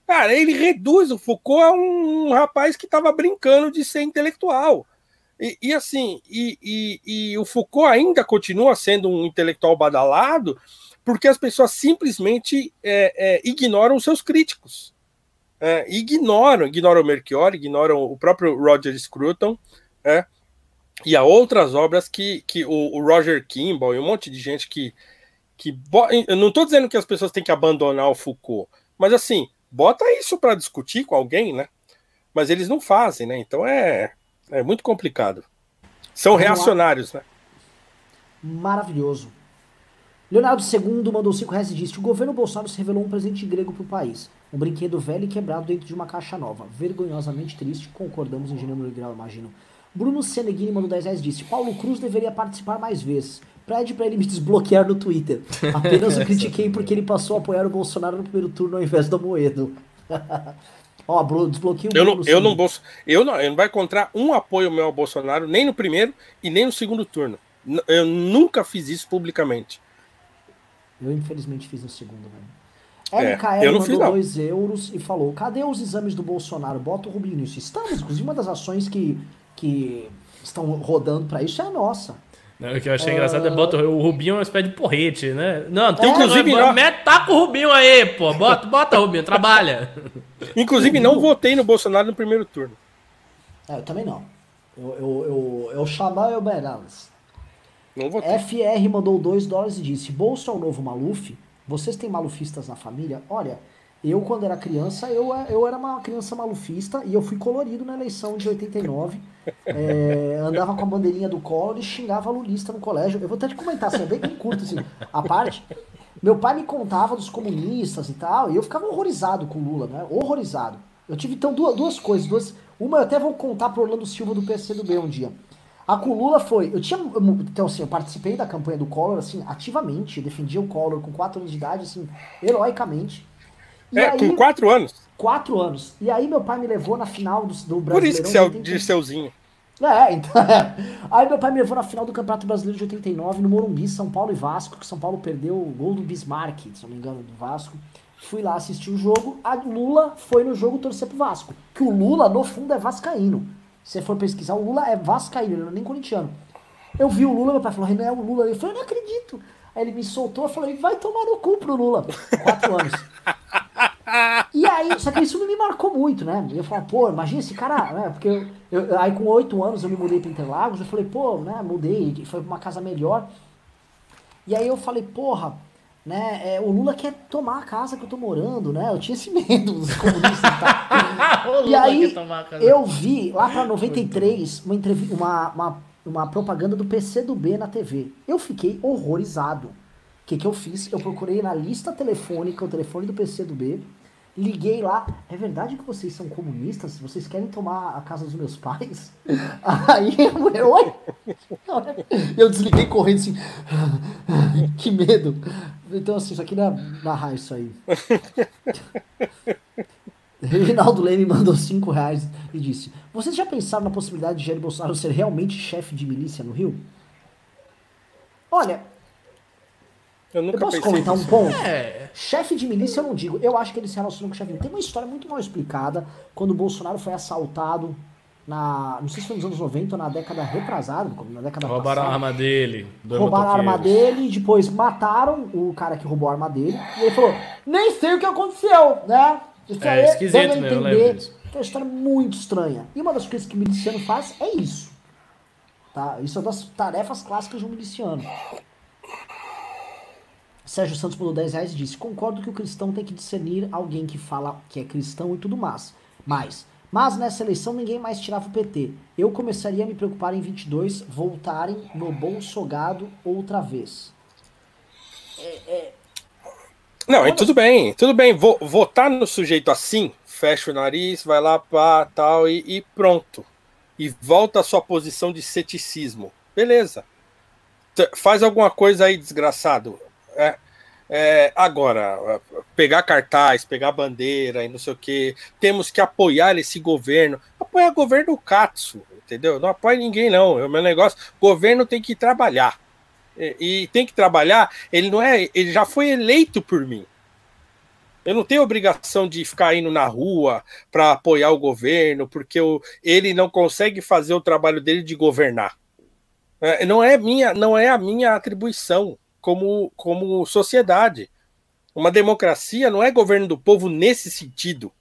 Cara, ele reduz o Foucault a um, rapaz que estava brincando de ser intelectual. E, e assim, e, e, e, o Foucault ainda continua sendo um intelectual badalado porque as pessoas simplesmente é, é, ignoram seus críticos. É, ignoram, ignoram o Melchior, ignoram o próprio Roger Scruton, é, e há outras obras que, que o, o Roger Kimball e um monte de gente que, que eu não estou dizendo que as pessoas têm que abandonar o Foucault, mas assim, bota isso para discutir com alguém, né? Mas eles não fazem, né? Então é, é muito complicado. São Vamos reacionários, lá. né? Maravilhoso. Leonardo II mandou 5 reais e disse: O governo Bolsonaro se revelou um presente grego para o país. Um brinquedo velho e quebrado dentro de uma caixa nova. Vergonhosamente triste, concordamos em gênero grau, imagino. Bruno Seneghini mandou 10 reais e disse: Paulo Cruz deveria participar mais vezes. Pede para ele me desbloquear no Twitter. Apenas o critiquei porque ele passou a apoiar o Bolsonaro no primeiro turno ao invés do Moedo. Ó, desbloqueio eu não, eu não, bolso, eu não, eu não vai encontrar um apoio meu ao Bolsonaro nem no primeiro e nem no segundo turno. Eu nunca fiz isso publicamente. Eu infelizmente fiz no segundo, velho. É, MKL mandou 2 euros e falou: cadê os exames do Bolsonaro? Bota o Rubinho nisso. Estamos, inclusive, uma das ações que, que estão rodando para isso é a nossa. Não, o que eu achei uh... engraçado é bota o Rubinho é uma espécie de porrete, né? Não, tem é, inclusive não. Taca o Rubinho aí, pô. Bota, bota Rubinho, trabalha. Inclusive, não votei no Bolsonaro no primeiro turno. É, eu também não. Eu, eu, eu, eu chamar o Bernales. Não votei. FR mandou 2 dólares e disse: Bolsa é o novo Maluf? Vocês têm malufistas na família? Olha, eu, quando era criança, eu, eu era uma criança malufista e eu fui colorido na eleição de 89. É, andava com a bandeirinha do Collor e xingava lulista no colégio. Eu vou até te comentar, assim, é bem, bem curto assim, a parte. Meu pai me contava dos comunistas e tal, e eu ficava horrorizado com Lula, né? Horrorizado. Eu tive então duas, duas coisas. Duas, uma eu até vou contar pro Orlando Silva do PCdoB um dia. A com Lula foi. Eu tinha. Então, assim, eu participei da campanha do Collor, assim, ativamente. Defendia o Collor com 4 anos de idade, assim, heroicamente. E é, aí, com quatro anos. Quatro anos. E aí meu pai me levou na final do, do Brasileirão. Por isso que você é o Dirceuzinho. É, então. É. Aí meu pai me levou na final do Campeonato Brasileiro de 89 no Morumbi, São Paulo e Vasco, que São Paulo perdeu o gol do Bismarck, se não me engano, do Vasco. Fui lá assistir o jogo. A Lula foi no jogo torcer pro Vasco. Que o Lula, no fundo, é vascaíno. Você for pesquisar, o Lula é vascaíno, ele não é nem corintiano. Eu vi o Lula, meu pai falou, Renan, é o Lula. Eu falei, eu não acredito. Aí ele me soltou, eu falei, vai tomar no cu pro Lula. Quatro anos. E aí, só que isso me marcou muito, né? Eu falei, pô, imagina esse cara, né? Porque eu, eu, aí com oito anos eu me mudei para Interlagos, eu falei, pô, né, mudei, foi pra uma casa melhor. E aí eu falei, porra, né? É, o Lula quer tomar a casa que eu tô morando, né? Eu tinha esse medo dos comunistas. Tá? e aí, eu vi lá pra 93 uma, uma, uma, uma propaganda do PC do B na TV. Eu fiquei horrorizado. O que, que eu fiz? Eu procurei na lista telefônica o telefone do PC do B Liguei lá, é verdade que vocês são comunistas? Vocês querem tomar a casa dos meus pais? Aí a mulher, oi? Eu desliguei correndo assim, que medo. Então, assim, isso aqui na, na raio, isso aí. Reginaldo Leme mandou 5 reais e disse: Vocês já pensaram na possibilidade de Jair Bolsonaro ser realmente chefe de milícia no Rio? Olha, eu, nunca eu posso comentar um ponto? É. Chefe de milícia eu não digo. Eu acho que ele se relaciona com o chefe de milícia. Tem uma história muito mal explicada quando o Bolsonaro foi assaltado na. Não sei se foi nos anos 90 ou na década retrasada, na década Roubaram passada. a arma dele. Roubaram a arma dele, depois mataram o cara que roubou a arma dele. E ele falou: nem sei o que aconteceu, né? Isso é, aí esquisito, né? Eu lembro disso. É uma história muito estranha. E uma das coisas que o miliciano faz é isso. Tá? Isso é uma das tarefas clássicas de um miliciano. Sérgio Santos mandou 10 reais e disse: Concordo que o cristão tem que discernir alguém que fala que é cristão e tudo mais. Mas, mas nessa eleição ninguém mais tirava o PT. Eu começaria a me preocupar em 22 voltarem no Bolsogado outra vez. É, é... Não, e tudo bem, tudo bem. Vou votar no sujeito assim, fecha o nariz, vai lá, pá, tal, e, e pronto. E volta à sua posição de ceticismo. Beleza. Faz alguma coisa aí, desgraçado é, é, agora, pegar cartaz, pegar bandeira e não sei o que, temos que apoiar esse governo. Apoiar o governo Katsu, entendeu? Não apoia ninguém, não. É o meu negócio. Governo tem que trabalhar. E, e, tem que trabalhar. Ele não é. Ele já foi eleito por mim. Eu não tenho obrigação de ficar indo na rua para apoiar o governo, porque eu, ele não consegue fazer o trabalho dele de governar. É, não é minha, não é a minha atribuição como, como sociedade. Uma democracia não é governo do povo nesse sentido.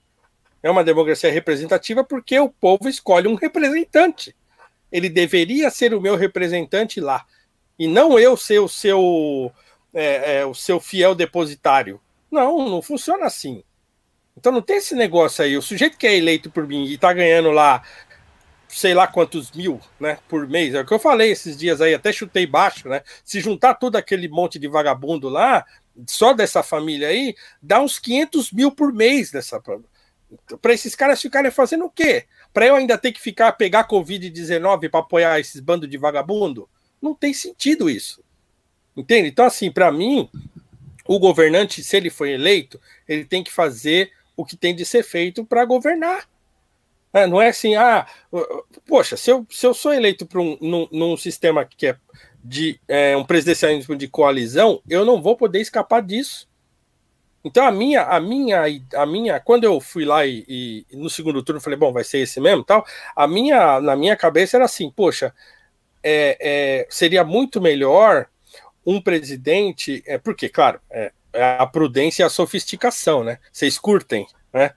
É uma democracia representativa porque o povo escolhe um representante. Ele deveria ser o meu representante lá. E não eu ser o seu, é, é, o seu fiel depositário. Não, não funciona assim. Então não tem esse negócio aí. O sujeito que é eleito por mim e está ganhando lá sei lá quantos mil, né, por mês. É o que eu falei esses dias aí, até chutei baixo, né? Se juntar todo aquele monte de vagabundo lá, só dessa família aí, dá uns 500 mil por mês dessa. Para esses caras ficarem fazendo o quê? Para eu ainda ter que ficar pegar Covid-19 para apoiar esses bandos de vagabundo? Não tem sentido isso. Entende? Então, assim, para mim, o governante, se ele foi eleito, ele tem que fazer o que tem de ser feito para governar. É, não é assim, ah, poxa, se eu, se eu sou eleito para um, num, num, sistema que é de é, um presidencialismo de coalizão, eu não vou poder escapar disso. Então a minha, a minha, a minha, quando eu fui lá e, e no segundo turno falei, bom, vai ser esse mesmo, tal. A minha, na minha cabeça era assim, poxa, é, é seria muito melhor um presidente, é porque, claro, é, é a prudência e a sofisticação, né? Vocês curtem né?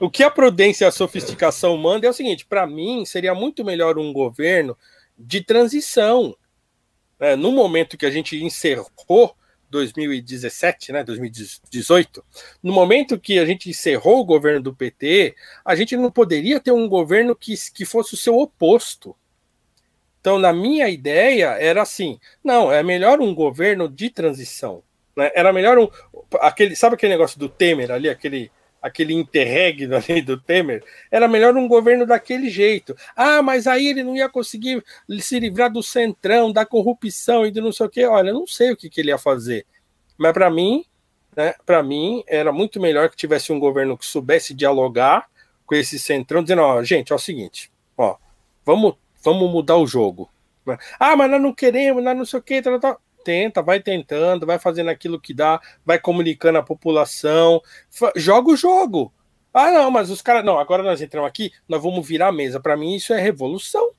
o que a prudência e a sofisticação manda é o seguinte: para mim, seria muito melhor um governo de transição. Né? No momento que a gente encerrou 2017, né, 2018, no momento que a gente encerrou o governo do PT, a gente não poderia ter um governo que, que fosse o seu oposto. Então, na minha ideia, era assim: não, é melhor um governo de transição. Né? Era melhor um. Aquele, sabe aquele negócio do Temer ali, aquele, aquele interregno ali do Temer? Era melhor um governo daquele jeito. Ah, mas aí ele não ia conseguir se livrar do centrão, da corrupção e de não sei o quê. Olha, não sei o que, que ele ia fazer. Mas para mim, né, para mim, era muito melhor que tivesse um governo que soubesse dialogar com esse centrão, dizendo, ó, gente, é o seguinte, ó, vamos, vamos mudar o jogo. Ah, mas nós não queremos, nós não sei o quê, tal, tal tenta, vai tentando, vai fazendo aquilo que dá, vai comunicando a população, joga o jogo. Ah, não, mas os caras. Não, agora nós entramos aqui, nós vamos virar a mesa. Para mim, isso é revolução.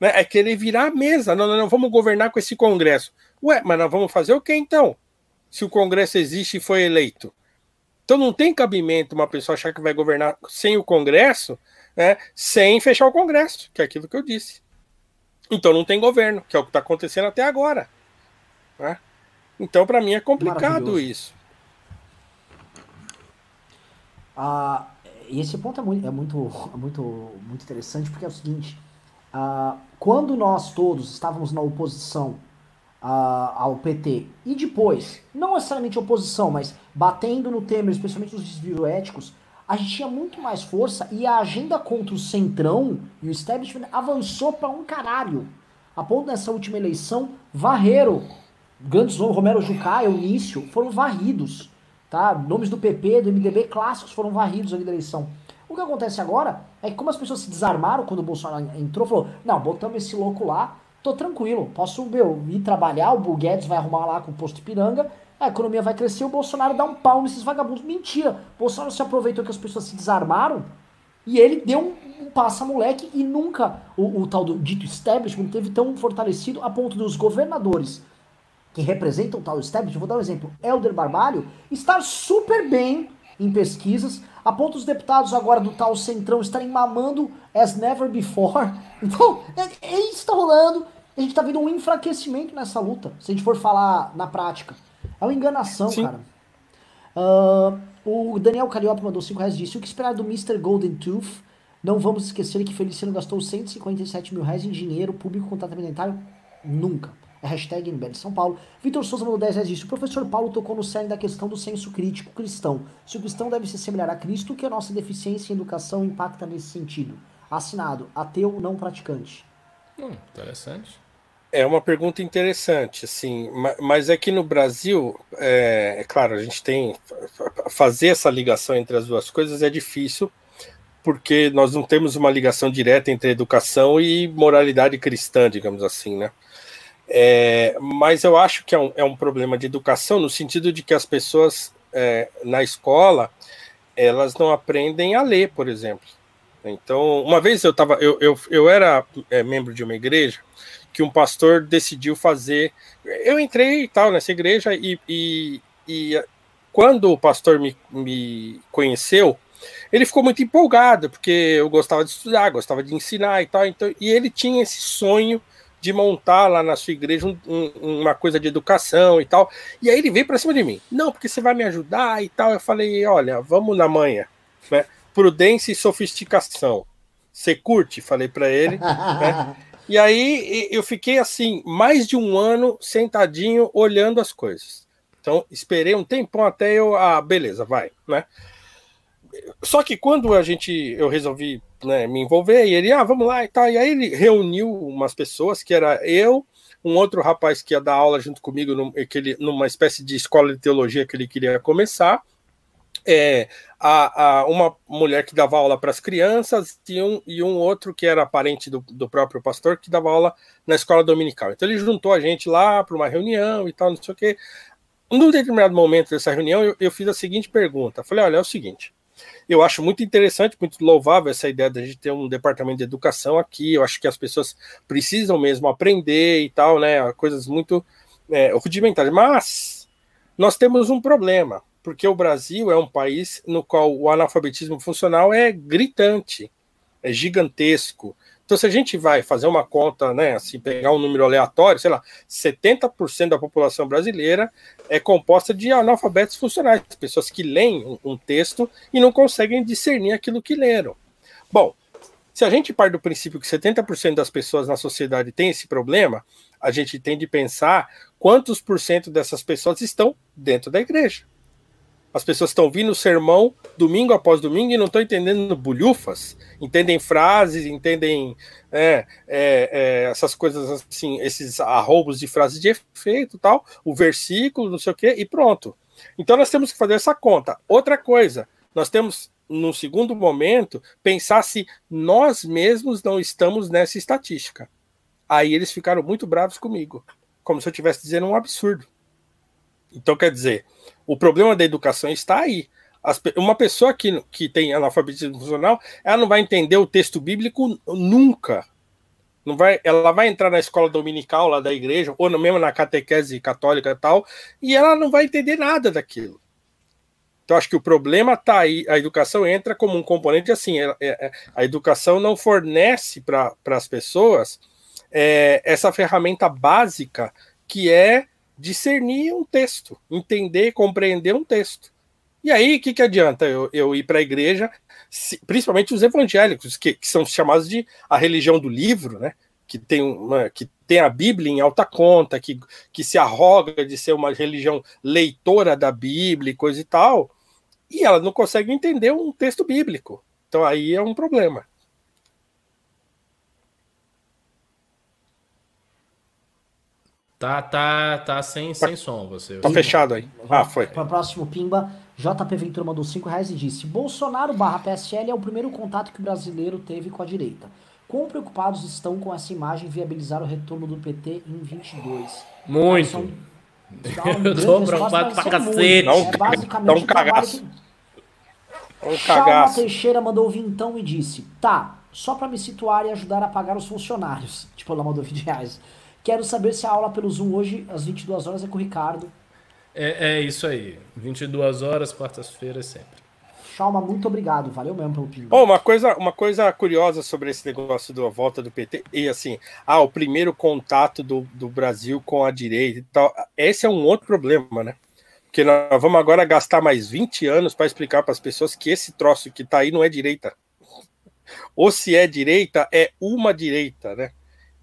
Né? É querer virar a mesa. Não, não, não, vamos governar com esse Congresso. Ué, mas nós vamos fazer o que então? Se o Congresso existe e foi eleito. Então não tem cabimento uma pessoa achar que vai governar sem o Congresso, né, sem fechar o Congresso, que é aquilo que eu disse. Então não tem governo, que é o que está acontecendo até agora. Né? Então, para mim, é complicado isso. Ah, e esse ponto é muito, é muito, é muito, muito interessante, porque é o seguinte: ah, quando nós todos estávamos na oposição ah, ao PT, e depois, não necessariamente oposição, mas batendo no Temer, especialmente nos desvios éticos, a gente tinha muito mais força e a agenda contra o Centrão e o establishment avançou para um caralho. A ponto nessa última eleição, varreram. Grandes nomes, Romero Jucá, Eunício, foram varridos. Tá? Nomes do PP, do MDB clássicos foram varridos ali da eleição. O que acontece agora é que como as pessoas se desarmaram quando o Bolsonaro entrou, falou, não, botamos esse louco lá, tô tranquilo, posso meu, ir trabalhar, o Guedes vai arrumar lá com o posto Ipiranga, a economia vai crescer, o Bolsonaro dá um pau nesses vagabundos. Mentira! O Bolsonaro se aproveitou que as pessoas se desarmaram e ele deu um, um passa-moleque e nunca o, o, tal do dito establishment teve tão fortalecido a ponto dos governadores que representam o tal establishment, vou dar um exemplo, Helder Barbalho, estar super bem em pesquisas, a ponto dos deputados agora do tal Centrão estarem mamando as never before. Então, é, é isso que está rolando. A gente está vendo um enfraquecimento nessa luta, se a gente for falar na prática. É uma enganação, Sim. cara. Uh, o Daniel Carioca mandou 5 reais e disse: O que esperar do Mr. Golden Tooth? Não vamos esquecer que Feliciano gastou 157 mil reais em dinheiro público com tratamento Nunca. É hashtag MBL São Paulo. Vitor Souza mandou 10 reais disse: O professor Paulo tocou no cerne da questão do senso crítico cristão. Se o cristão deve se semelhar a Cristo, que a nossa deficiência em educação impacta nesse sentido. Assinado: ateu não praticante. Hum, interessante. É uma pergunta interessante, assim, mas é que no Brasil, é, é, claro, a gente tem fazer essa ligação entre as duas coisas é difícil, porque nós não temos uma ligação direta entre educação e moralidade cristã, digamos assim, né? É, mas eu acho que é um, é um, problema de educação no sentido de que as pessoas é, na escola elas não aprendem a ler, por exemplo. Então, uma vez eu estava, eu, eu, eu era é, membro de uma igreja que um pastor decidiu fazer. Eu entrei e tal nessa igreja e, e, e quando o pastor me, me conheceu, ele ficou muito empolgado, porque eu gostava de estudar, gostava de ensinar e tal. Então, e ele tinha esse sonho de montar lá na sua igreja um, um, uma coisa de educação e tal. E aí ele veio para cima de mim. Não, porque você vai me ajudar e tal. Eu falei, olha, vamos na manhã. Né? Prudência e sofisticação. Você curte? Falei para ele. né? E aí eu fiquei assim, mais de um ano sentadinho olhando as coisas. Então, esperei um tempão até eu. Ah, beleza, vai, né? Só que quando a gente eu resolvi né, me envolver, e ele, ah, vamos lá e tal. E aí ele reuniu umas pessoas, que era eu, um outro rapaz que ia dar aula junto comigo num, que ele, numa espécie de escola de teologia que ele queria começar é, a, a, uma mulher que dava aula para as crianças e um, e um outro que era parente do, do próprio pastor que dava aula na escola dominical. Então ele juntou a gente lá para uma reunião e tal, não sei o quê. Num determinado momento dessa reunião, eu, eu fiz a seguinte pergunta: falei, olha, é o seguinte. Eu acho muito interessante, muito louvável essa ideia de a gente ter um departamento de educação aqui. Eu acho que as pessoas precisam mesmo aprender e tal, né? Coisas muito é, rudimentares. Mas nós temos um problema porque o Brasil é um país no qual o analfabetismo funcional é gritante, é gigantesco. Então, se a gente vai fazer uma conta, né, assim, pegar um número aleatório, sei lá, 70% da população brasileira é composta de analfabetos funcionais, pessoas que leem um texto e não conseguem discernir aquilo que leram. Bom, se a gente parte do princípio que 70% das pessoas na sociedade têm esse problema, a gente tem de pensar quantos por cento dessas pessoas estão dentro da igreja. As pessoas estão ouvindo o sermão domingo após domingo e não estão entendendo bulhufas, entendem frases, entendem é, é, é, essas coisas assim, esses arroubos de frases de efeito, tal, o versículo, não sei o quê, e pronto. Então nós temos que fazer essa conta. Outra coisa, nós temos, no segundo momento, pensar se nós mesmos não estamos nessa estatística. Aí eles ficaram muito bravos comigo, como se eu estivesse dizendo um absurdo. Então, quer dizer, o problema da educação está aí. As, uma pessoa que, que tem analfabetismo funcional, ela não vai entender o texto bíblico nunca. Não vai, ela vai entrar na escola dominical lá da igreja, ou mesmo na catequese católica e tal, e ela não vai entender nada daquilo. Então, acho que o problema está aí. A educação entra como um componente assim. É, é, a educação não fornece para as pessoas é, essa ferramenta básica que é discernir um texto, entender, compreender um texto. E aí, o que, que adianta eu, eu ir para a igreja, se, principalmente os evangélicos, que, que, são chamados de a religião do livro, né? Que tem, uma, que tem a Bíblia em alta conta, que, que se arroga de ser uma religião leitora da Bíblia e coisa e tal, e ela não consegue entender um texto bíblico. Então aí é um problema. Tá, tá, tá sem, tá, sem som você. Tá fechado aí. Ah, foi. Para o próximo Pimba, JP Ventura mandou 5 reais e disse: Bolsonaro barra PSL é o primeiro contato que o brasileiro teve com a direita. Quão preocupados estão com essa imagem viabilizar o retorno do PT em 22? Muito. São, Eu tô preocupado pra cacete. Não, é basicamente um cagaço. Que... Um Chalma Teixeira mandou vintão e disse: Tá, só para me situar e ajudar a pagar os funcionários. Tipo, ela mandou 20 reais. Quero saber se a aula pelo Zoom hoje, às 22 horas, é com o Ricardo. É, é isso aí. 22 horas, quartas-feiras, sempre. Chalma, muito obrigado. Valeu mesmo pelo ping. Oh, uma, coisa, uma coisa curiosa sobre esse negócio da volta do PT, e assim, ah, o primeiro contato do, do Brasil com a direita e tal. Esse é um outro problema, né? Porque nós vamos agora gastar mais 20 anos para explicar para as pessoas que esse troço que está aí não é direita. Ou se é direita, é uma direita, né?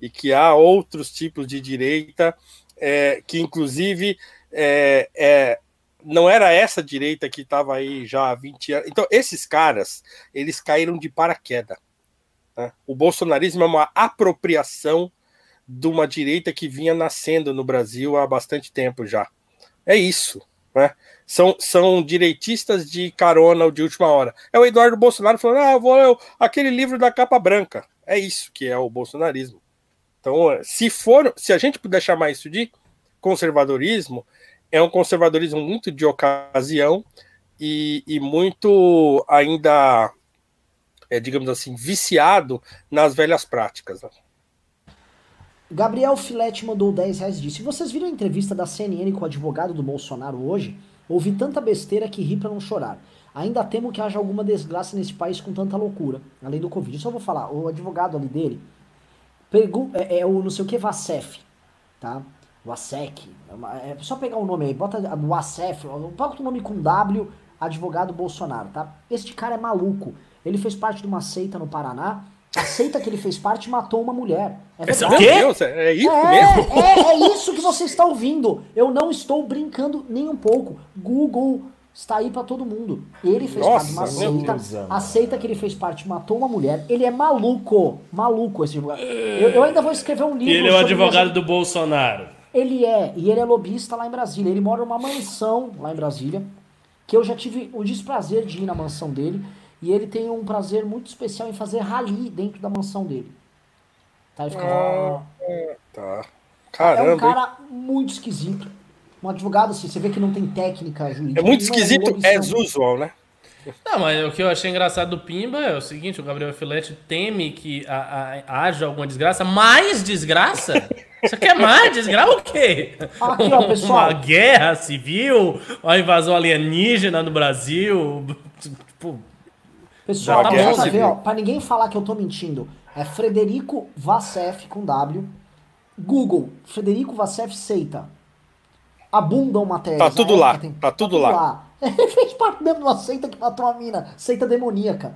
E que há outros tipos de direita é, que, inclusive, é, é, não era essa direita que estava aí já há 20 anos. Então, esses caras, eles caíram de paraquedas. Né? O bolsonarismo é uma apropriação de uma direita que vinha nascendo no Brasil há bastante tempo já. É isso. Né? São, são direitistas de carona ou de última hora. É o Eduardo Bolsonaro falando: ah, eu vou ler aquele livro da capa branca. É isso que é o bolsonarismo. Então, se for, se a gente puder chamar isso de conservadorismo, é um conservadorismo muito de ocasião e, e muito ainda, é, digamos assim, viciado nas velhas práticas. Né? Gabriel Filete mandou 10 reais e disse: Vocês viram a entrevista da CNN com o advogado do Bolsonaro hoje? Ouvi tanta besteira que ri para não chorar. Ainda temo que haja alguma desgraça nesse país com tanta loucura, além do Covid. Eu só vou falar, o advogado ali dele, Pergu é, é, o não sei o que Vacef, tá? Wasec. É, é só pegar o nome aí, bota o Wasef, bota o nome com W, advogado Bolsonaro, tá? Este cara é maluco. Ele fez parte de uma seita no Paraná. A seita que ele fez parte matou uma mulher. É verdade. Deus, é isso é, mesmo? É, é isso que você está ouvindo. Eu não estou brincando nem um pouco. Google está aí para todo mundo. Ele fez Nossa, parte de uma seita. A seita que ele fez parte matou uma mulher. Ele é maluco. Maluco esse advogado. Eu, eu ainda vou escrever um livro. E ele é o advogado do Bolsonaro. Ele é. E ele é lobista lá em Brasília. Ele mora numa mansão lá em Brasília. Que eu já tive o desprazer de ir na mansão dele. E ele tem um prazer muito especial em fazer rali dentro da mansão dele. Tá? Ele fica ah, Tá. Caramba. É um cara muito esquisito um advogado, assim, você vê que não tem técnica jurídica. É muito esquisito, é usual, né? Não, mas o que eu achei engraçado do Pimba é o seguinte: o Gabriel Filete teme que a, a, haja alguma desgraça, mais desgraça? Você quer mais desgraça o quê? Aqui, ó, pessoal. Uma guerra civil, uma invasão alienígena no Brasil. Tipo, pessoal, tá bom, pra, ver, ó, pra ninguém falar que eu tô mentindo, é Frederico Vassef com W. Google, Frederico Vassef Seita abundam matérias. Tá tudo lá, tem, tá, tudo, tá tudo lá. lá. Ele fez parte mesmo de uma seita que matou a mina, seita demoníaca.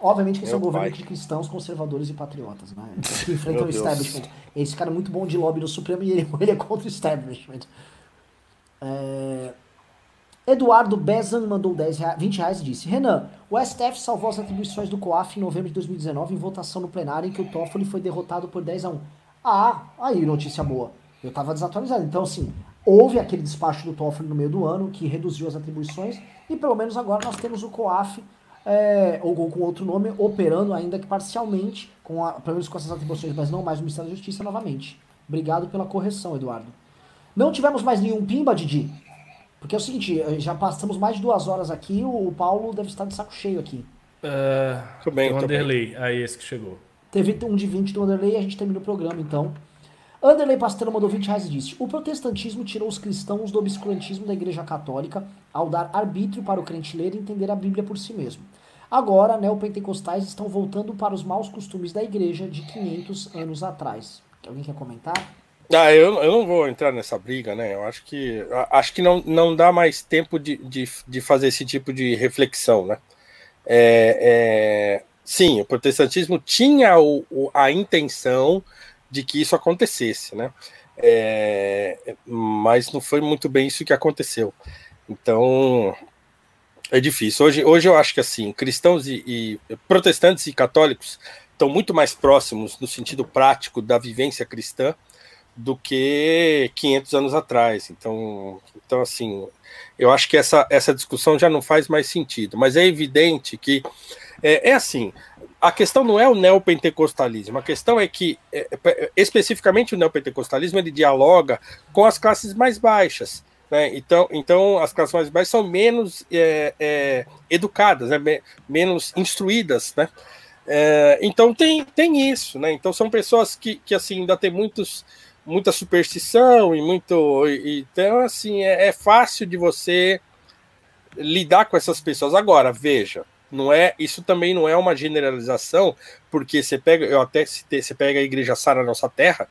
Obviamente que esse é um governo de cristãos, conservadores e patriotas, né? Que enfrentam o establishment. Esse cara é muito bom de lobby no Supremo e ele, ele é contra o establishment. É... Eduardo Bezan mandou 10 reais, 20 reais e disse: Renan, o STF salvou as atribuições do COAF em novembro de 2019 em votação no plenário em que o Toffoli foi derrotado por 10 a 1. Ah, aí notícia boa. Eu tava desatualizado. Então, assim, Houve aquele despacho do Toffoli no meio do ano que reduziu as atribuições e pelo menos agora nós temos o COAF, é, ou com outro nome, operando ainda que parcialmente, com a, pelo menos com essas atribuições, mas não mais o Ministério da Justiça novamente. Obrigado pela correção, Eduardo. Não tivemos mais nenhum pimba, Didi? Porque é o seguinte, eh, já passamos mais de duas horas aqui, o Paulo deve estar de saco cheio aqui. Uh, tô bem, o Vanderlei, aí esse que chegou. Teve um de 20 do Vanderlei e a gente termina o programa, então. Anderley Pastelo mandou 20 reais e disse: O protestantismo tirou os cristãos do obscurantismo da Igreja Católica ao dar arbítrio para o crente ler e entender a Bíblia por si mesmo. Agora, neopentecostais estão voltando para os maus costumes da igreja de 500 anos atrás. Alguém quer comentar? Ah, eu, eu não vou entrar nessa briga, né? Eu acho que acho que não, não dá mais tempo de, de, de fazer esse tipo de reflexão, né? É, é, sim, o protestantismo tinha o, o, a intenção de que isso acontecesse, né? É, mas não foi muito bem isso que aconteceu. Então é difícil. Hoje, hoje eu acho que assim, cristãos e, e protestantes e católicos estão muito mais próximos no sentido prático da vivência cristã do que 500 anos atrás. Então, então assim, eu acho que essa, essa discussão já não faz mais sentido. Mas é evidente que é, é assim. A questão não é o neopentecostalismo, a questão é que, é, é especificamente o neopentecostalismo, ele dialoga com as classes mais baixas. Né? Então, então, as classes mais baixas são menos é, é, educadas, né? menos instruídas. Né? É, então, tem, tem isso. Né? Então, são pessoas que, que assim, ainda tem muitos muita superstição e muito. Então, assim, é, é fácil de você lidar com essas pessoas. Agora, veja, não é isso também não é uma generalização, porque você pega, eu até citei, você pega a igreja Sara Nossa Terra,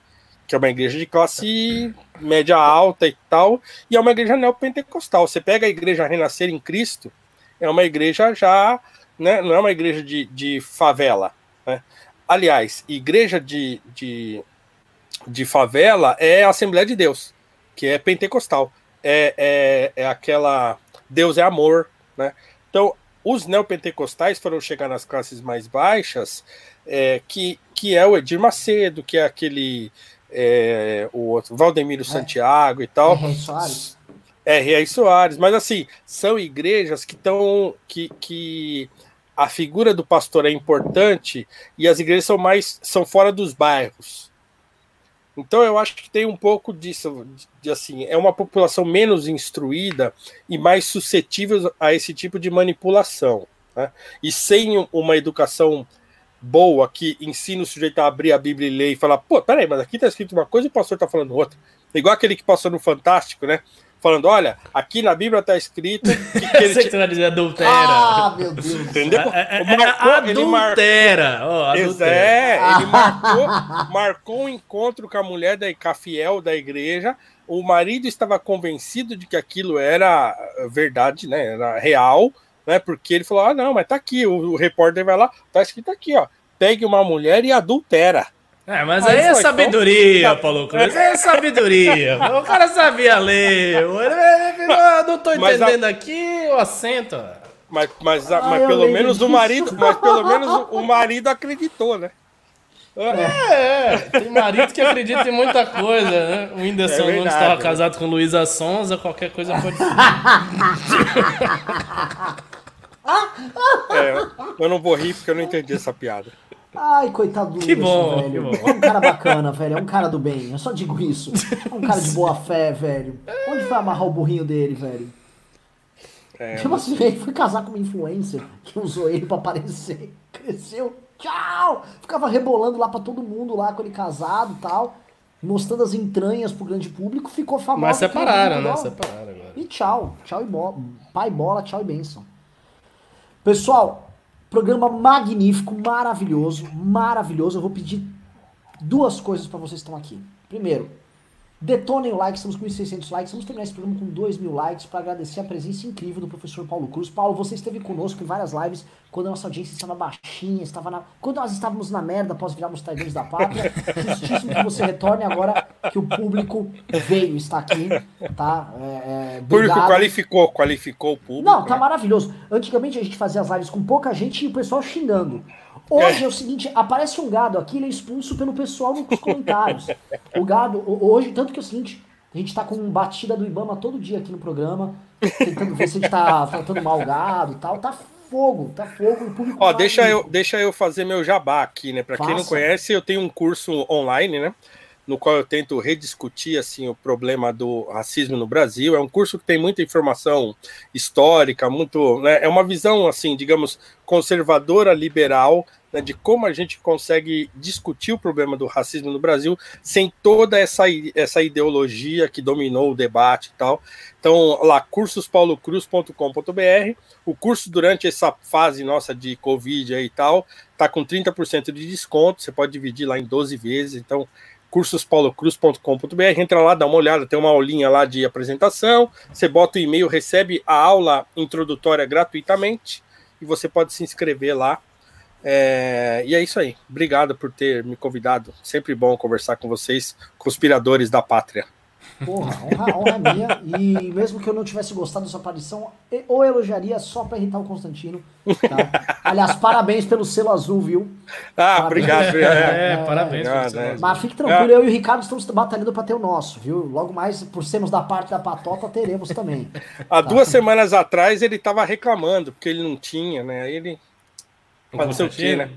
que é uma igreja de classe média alta e tal, e é uma igreja neopentecostal. Você pega a igreja Renascer em Cristo, é uma igreja já, né, não é uma igreja de, de favela. Né? Aliás, igreja de, de de favela é a Assembleia de Deus, que é pentecostal. É, é, é aquela Deus é amor, né? Então, os neopentecostais foram chegar nas classes mais baixas, é, que, que é o Edir Macedo, que é aquele é, o outro, Valdemiro é. Santiago e tal. R. Soares. É, R. Soares, mas assim, são igrejas que estão que, que a figura do pastor é importante e as igrejas são mais são fora dos bairros. Então eu acho que tem um pouco disso, de, assim, é uma população menos instruída e mais suscetível a esse tipo de manipulação. Né? E sem uma educação boa que ensina o sujeito a abrir a Bíblia e ler e falar, pô, peraí, mas aqui está escrito uma coisa e o pastor está falando outra. Igual aquele que passou no Fantástico, né? Falando: olha, aqui na Bíblia está escrito que, que ele. Você vai dizer adultera. Ah, meu Deus. Entendeu? É, é, é marcou, adultera. Ele marcou, oh, adultera. É, ele marcou, marcou um encontro com a mulher da Cafiel da igreja. O marido estava convencido de que aquilo era verdade, né? Era real, né? Porque ele falou: ah, não, mas tá aqui. O, o repórter vai lá, tá escrito aqui, ó. Pegue uma mulher e adultera. É, mas aí, aí é sabedoria. Paulo Cruz. É sabedoria. o cara sabia ler. Eu não tô entendendo a... aqui o acento. Mas, mas, ah, mas pelo menos o marido, mas pelo menos o marido acreditou, né? É, é, tem marido que acredita em muita coisa, né? O Whindersson é Nunes estava casado com Luísa Sonza, qualquer coisa pode é, eu não vou rir porque eu não entendi essa piada. Ai, coitado do que bom, velho. Que bom. É um cara bacana, velho. É um cara do bem. Eu só digo isso. É um cara de boa fé, velho. Onde vai amarrar o burrinho dele, velho? É, tipo assim, ele foi casar com uma influencer que usou ele pra aparecer. Cresceu. Tchau! Ficava rebolando lá pra todo mundo lá com ele casado e tal. Mostrando as entranhas pro grande público. Ficou famoso. Mas separaram, né? Separaram agora. E tchau. Tchau e bola. Pai bola, tchau e benção. Pessoal, Programa magnífico, maravilhoso, maravilhoso. Eu vou pedir duas coisas para vocês que estão aqui. Primeiro, Detonem o like, estamos com 1.600 likes. Vamos terminar esse programa com 2 mil likes para agradecer a presença incrível do professor Paulo Cruz. Paulo, você esteve conosco em várias lives quando a nossa audiência estava baixinha, estava na... quando nós estávamos na merda após virarmos traidores da pátria. Justíssimo que você retorne agora que o público veio, está aqui, tá? É, é, o público qualificou, qualificou o público. Não, tá né? maravilhoso. Antigamente a gente fazia as lives com pouca gente e o pessoal xingando. Hoje é. é. o seguinte, aparece um gado aqui, ele é expulso pelo pessoal nos comentários. O gado, hoje, tanto que é o seguinte, a gente tá com batida do Ibama todo dia aqui no programa, tentando ver se a gente tá tratando mal o gado e tal. Tá fogo, tá fogo. O público Ó, deixa eu, deixa eu fazer meu jabá aqui, né? Pra Faça. quem não conhece, eu tenho um curso online, né? no qual eu tento rediscutir assim o problema do racismo no Brasil. É um curso que tem muita informação histórica, muito, né, é uma visão assim, digamos, conservadora liberal né, de como a gente consegue discutir o problema do racismo no Brasil sem toda essa, essa ideologia que dominou o debate e tal. Então, lá, cursospaulocruz.com.br. O curso, durante essa fase nossa de Covid e tal, tá com 30% de desconto. Você pode dividir lá em 12 vezes. Então, cursospolocruz.com.br, entra lá, dá uma olhada, tem uma aulinha lá de apresentação, você bota o e-mail, recebe a aula introdutória gratuitamente e você pode se inscrever lá. É, e é isso aí. Obrigado por ter me convidado. Sempre bom conversar com vocês, conspiradores da pátria. Porra, honra, honra é minha. E mesmo que eu não tivesse gostado da sua aparição, ou elogiaria só para irritar o Constantino. Tá? Aliás, parabéns pelo selo azul, viu? Ah, parabéns. obrigado. É, é parabéns. É, mas fique tranquilo, eu e o Ricardo estamos batalhando para ter o nosso, viu? Logo mais, por sermos da parte da patota, teremos também. Há tá? duas semanas atrás ele estava reclamando, porque ele não tinha, né? Aí ele. Não sei o quê, né?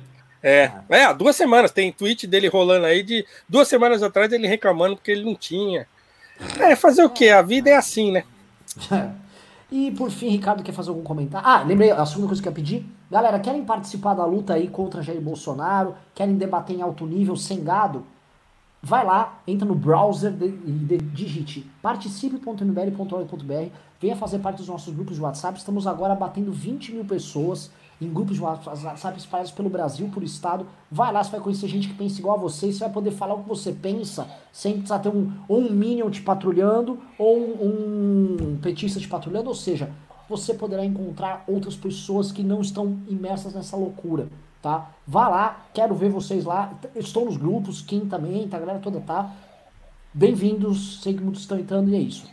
É, é, há duas semanas, tem tweet dele rolando aí de duas semanas atrás ele reclamando porque ele não tinha. É, fazer o quê? A vida é assim, né? E por fim, Ricardo quer fazer algum comentário? Ah, lembrei, a segunda coisa que eu ia pedir. Galera, querem participar da luta aí contra Jair Bolsonaro? Querem debater em alto nível, sem gado? Vai lá, entra no browser e digite participe.mbl.org.br, venha fazer parte dos nossos grupos de WhatsApp. Estamos agora batendo 20 mil pessoas em grupos de WhatsApp espalhados pelo Brasil, por estado. Vai lá, você vai conhecer gente que pensa igual a você, você vai poder falar o que você pensa, sem precisar ter um, um Minion te patrulhando, ou um, um petista te patrulhando, ou seja, você poderá encontrar outras pessoas que não estão imersas nessa loucura, tá? Vá lá, quero ver vocês lá. Estou nos grupos, Kim também, tá? A galera toda tá. Bem-vindos, sei que muitos estão entrando e é isso.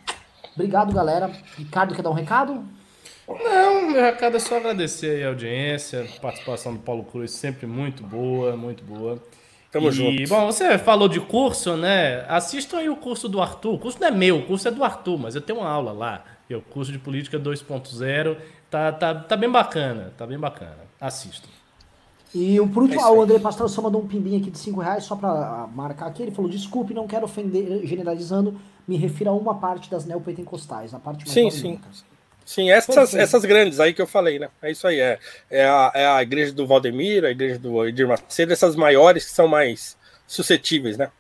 Obrigado, galera. Ricardo, quer dar um recado? Não, meu recado é só agradecer a audiência, a participação do Paulo Cruz sempre muito boa, muito boa. Tamo e, junto. Bom, você falou de curso, né? Assistam aí o curso do Arthur. O curso não é meu, o curso é do Arthur, mas eu tenho uma aula lá. É o curso de política 2.0. Tá, tá, tá bem bacana, tá bem bacana. Assistam. E por último, é o André Pastrão só mandou um pimbinho aqui de 5 reais só para marcar aqui. Ele falou: desculpe, não quero ofender, generalizando, me refiro a uma parte das neopentecostais, a parte mais Sim, sim. Sim, essas, essas grandes aí que eu falei, né? É isso aí. É, é, a, é a igreja do Valdemiro, a igreja do Edir Macedo, essas maiores que são mais suscetíveis, né?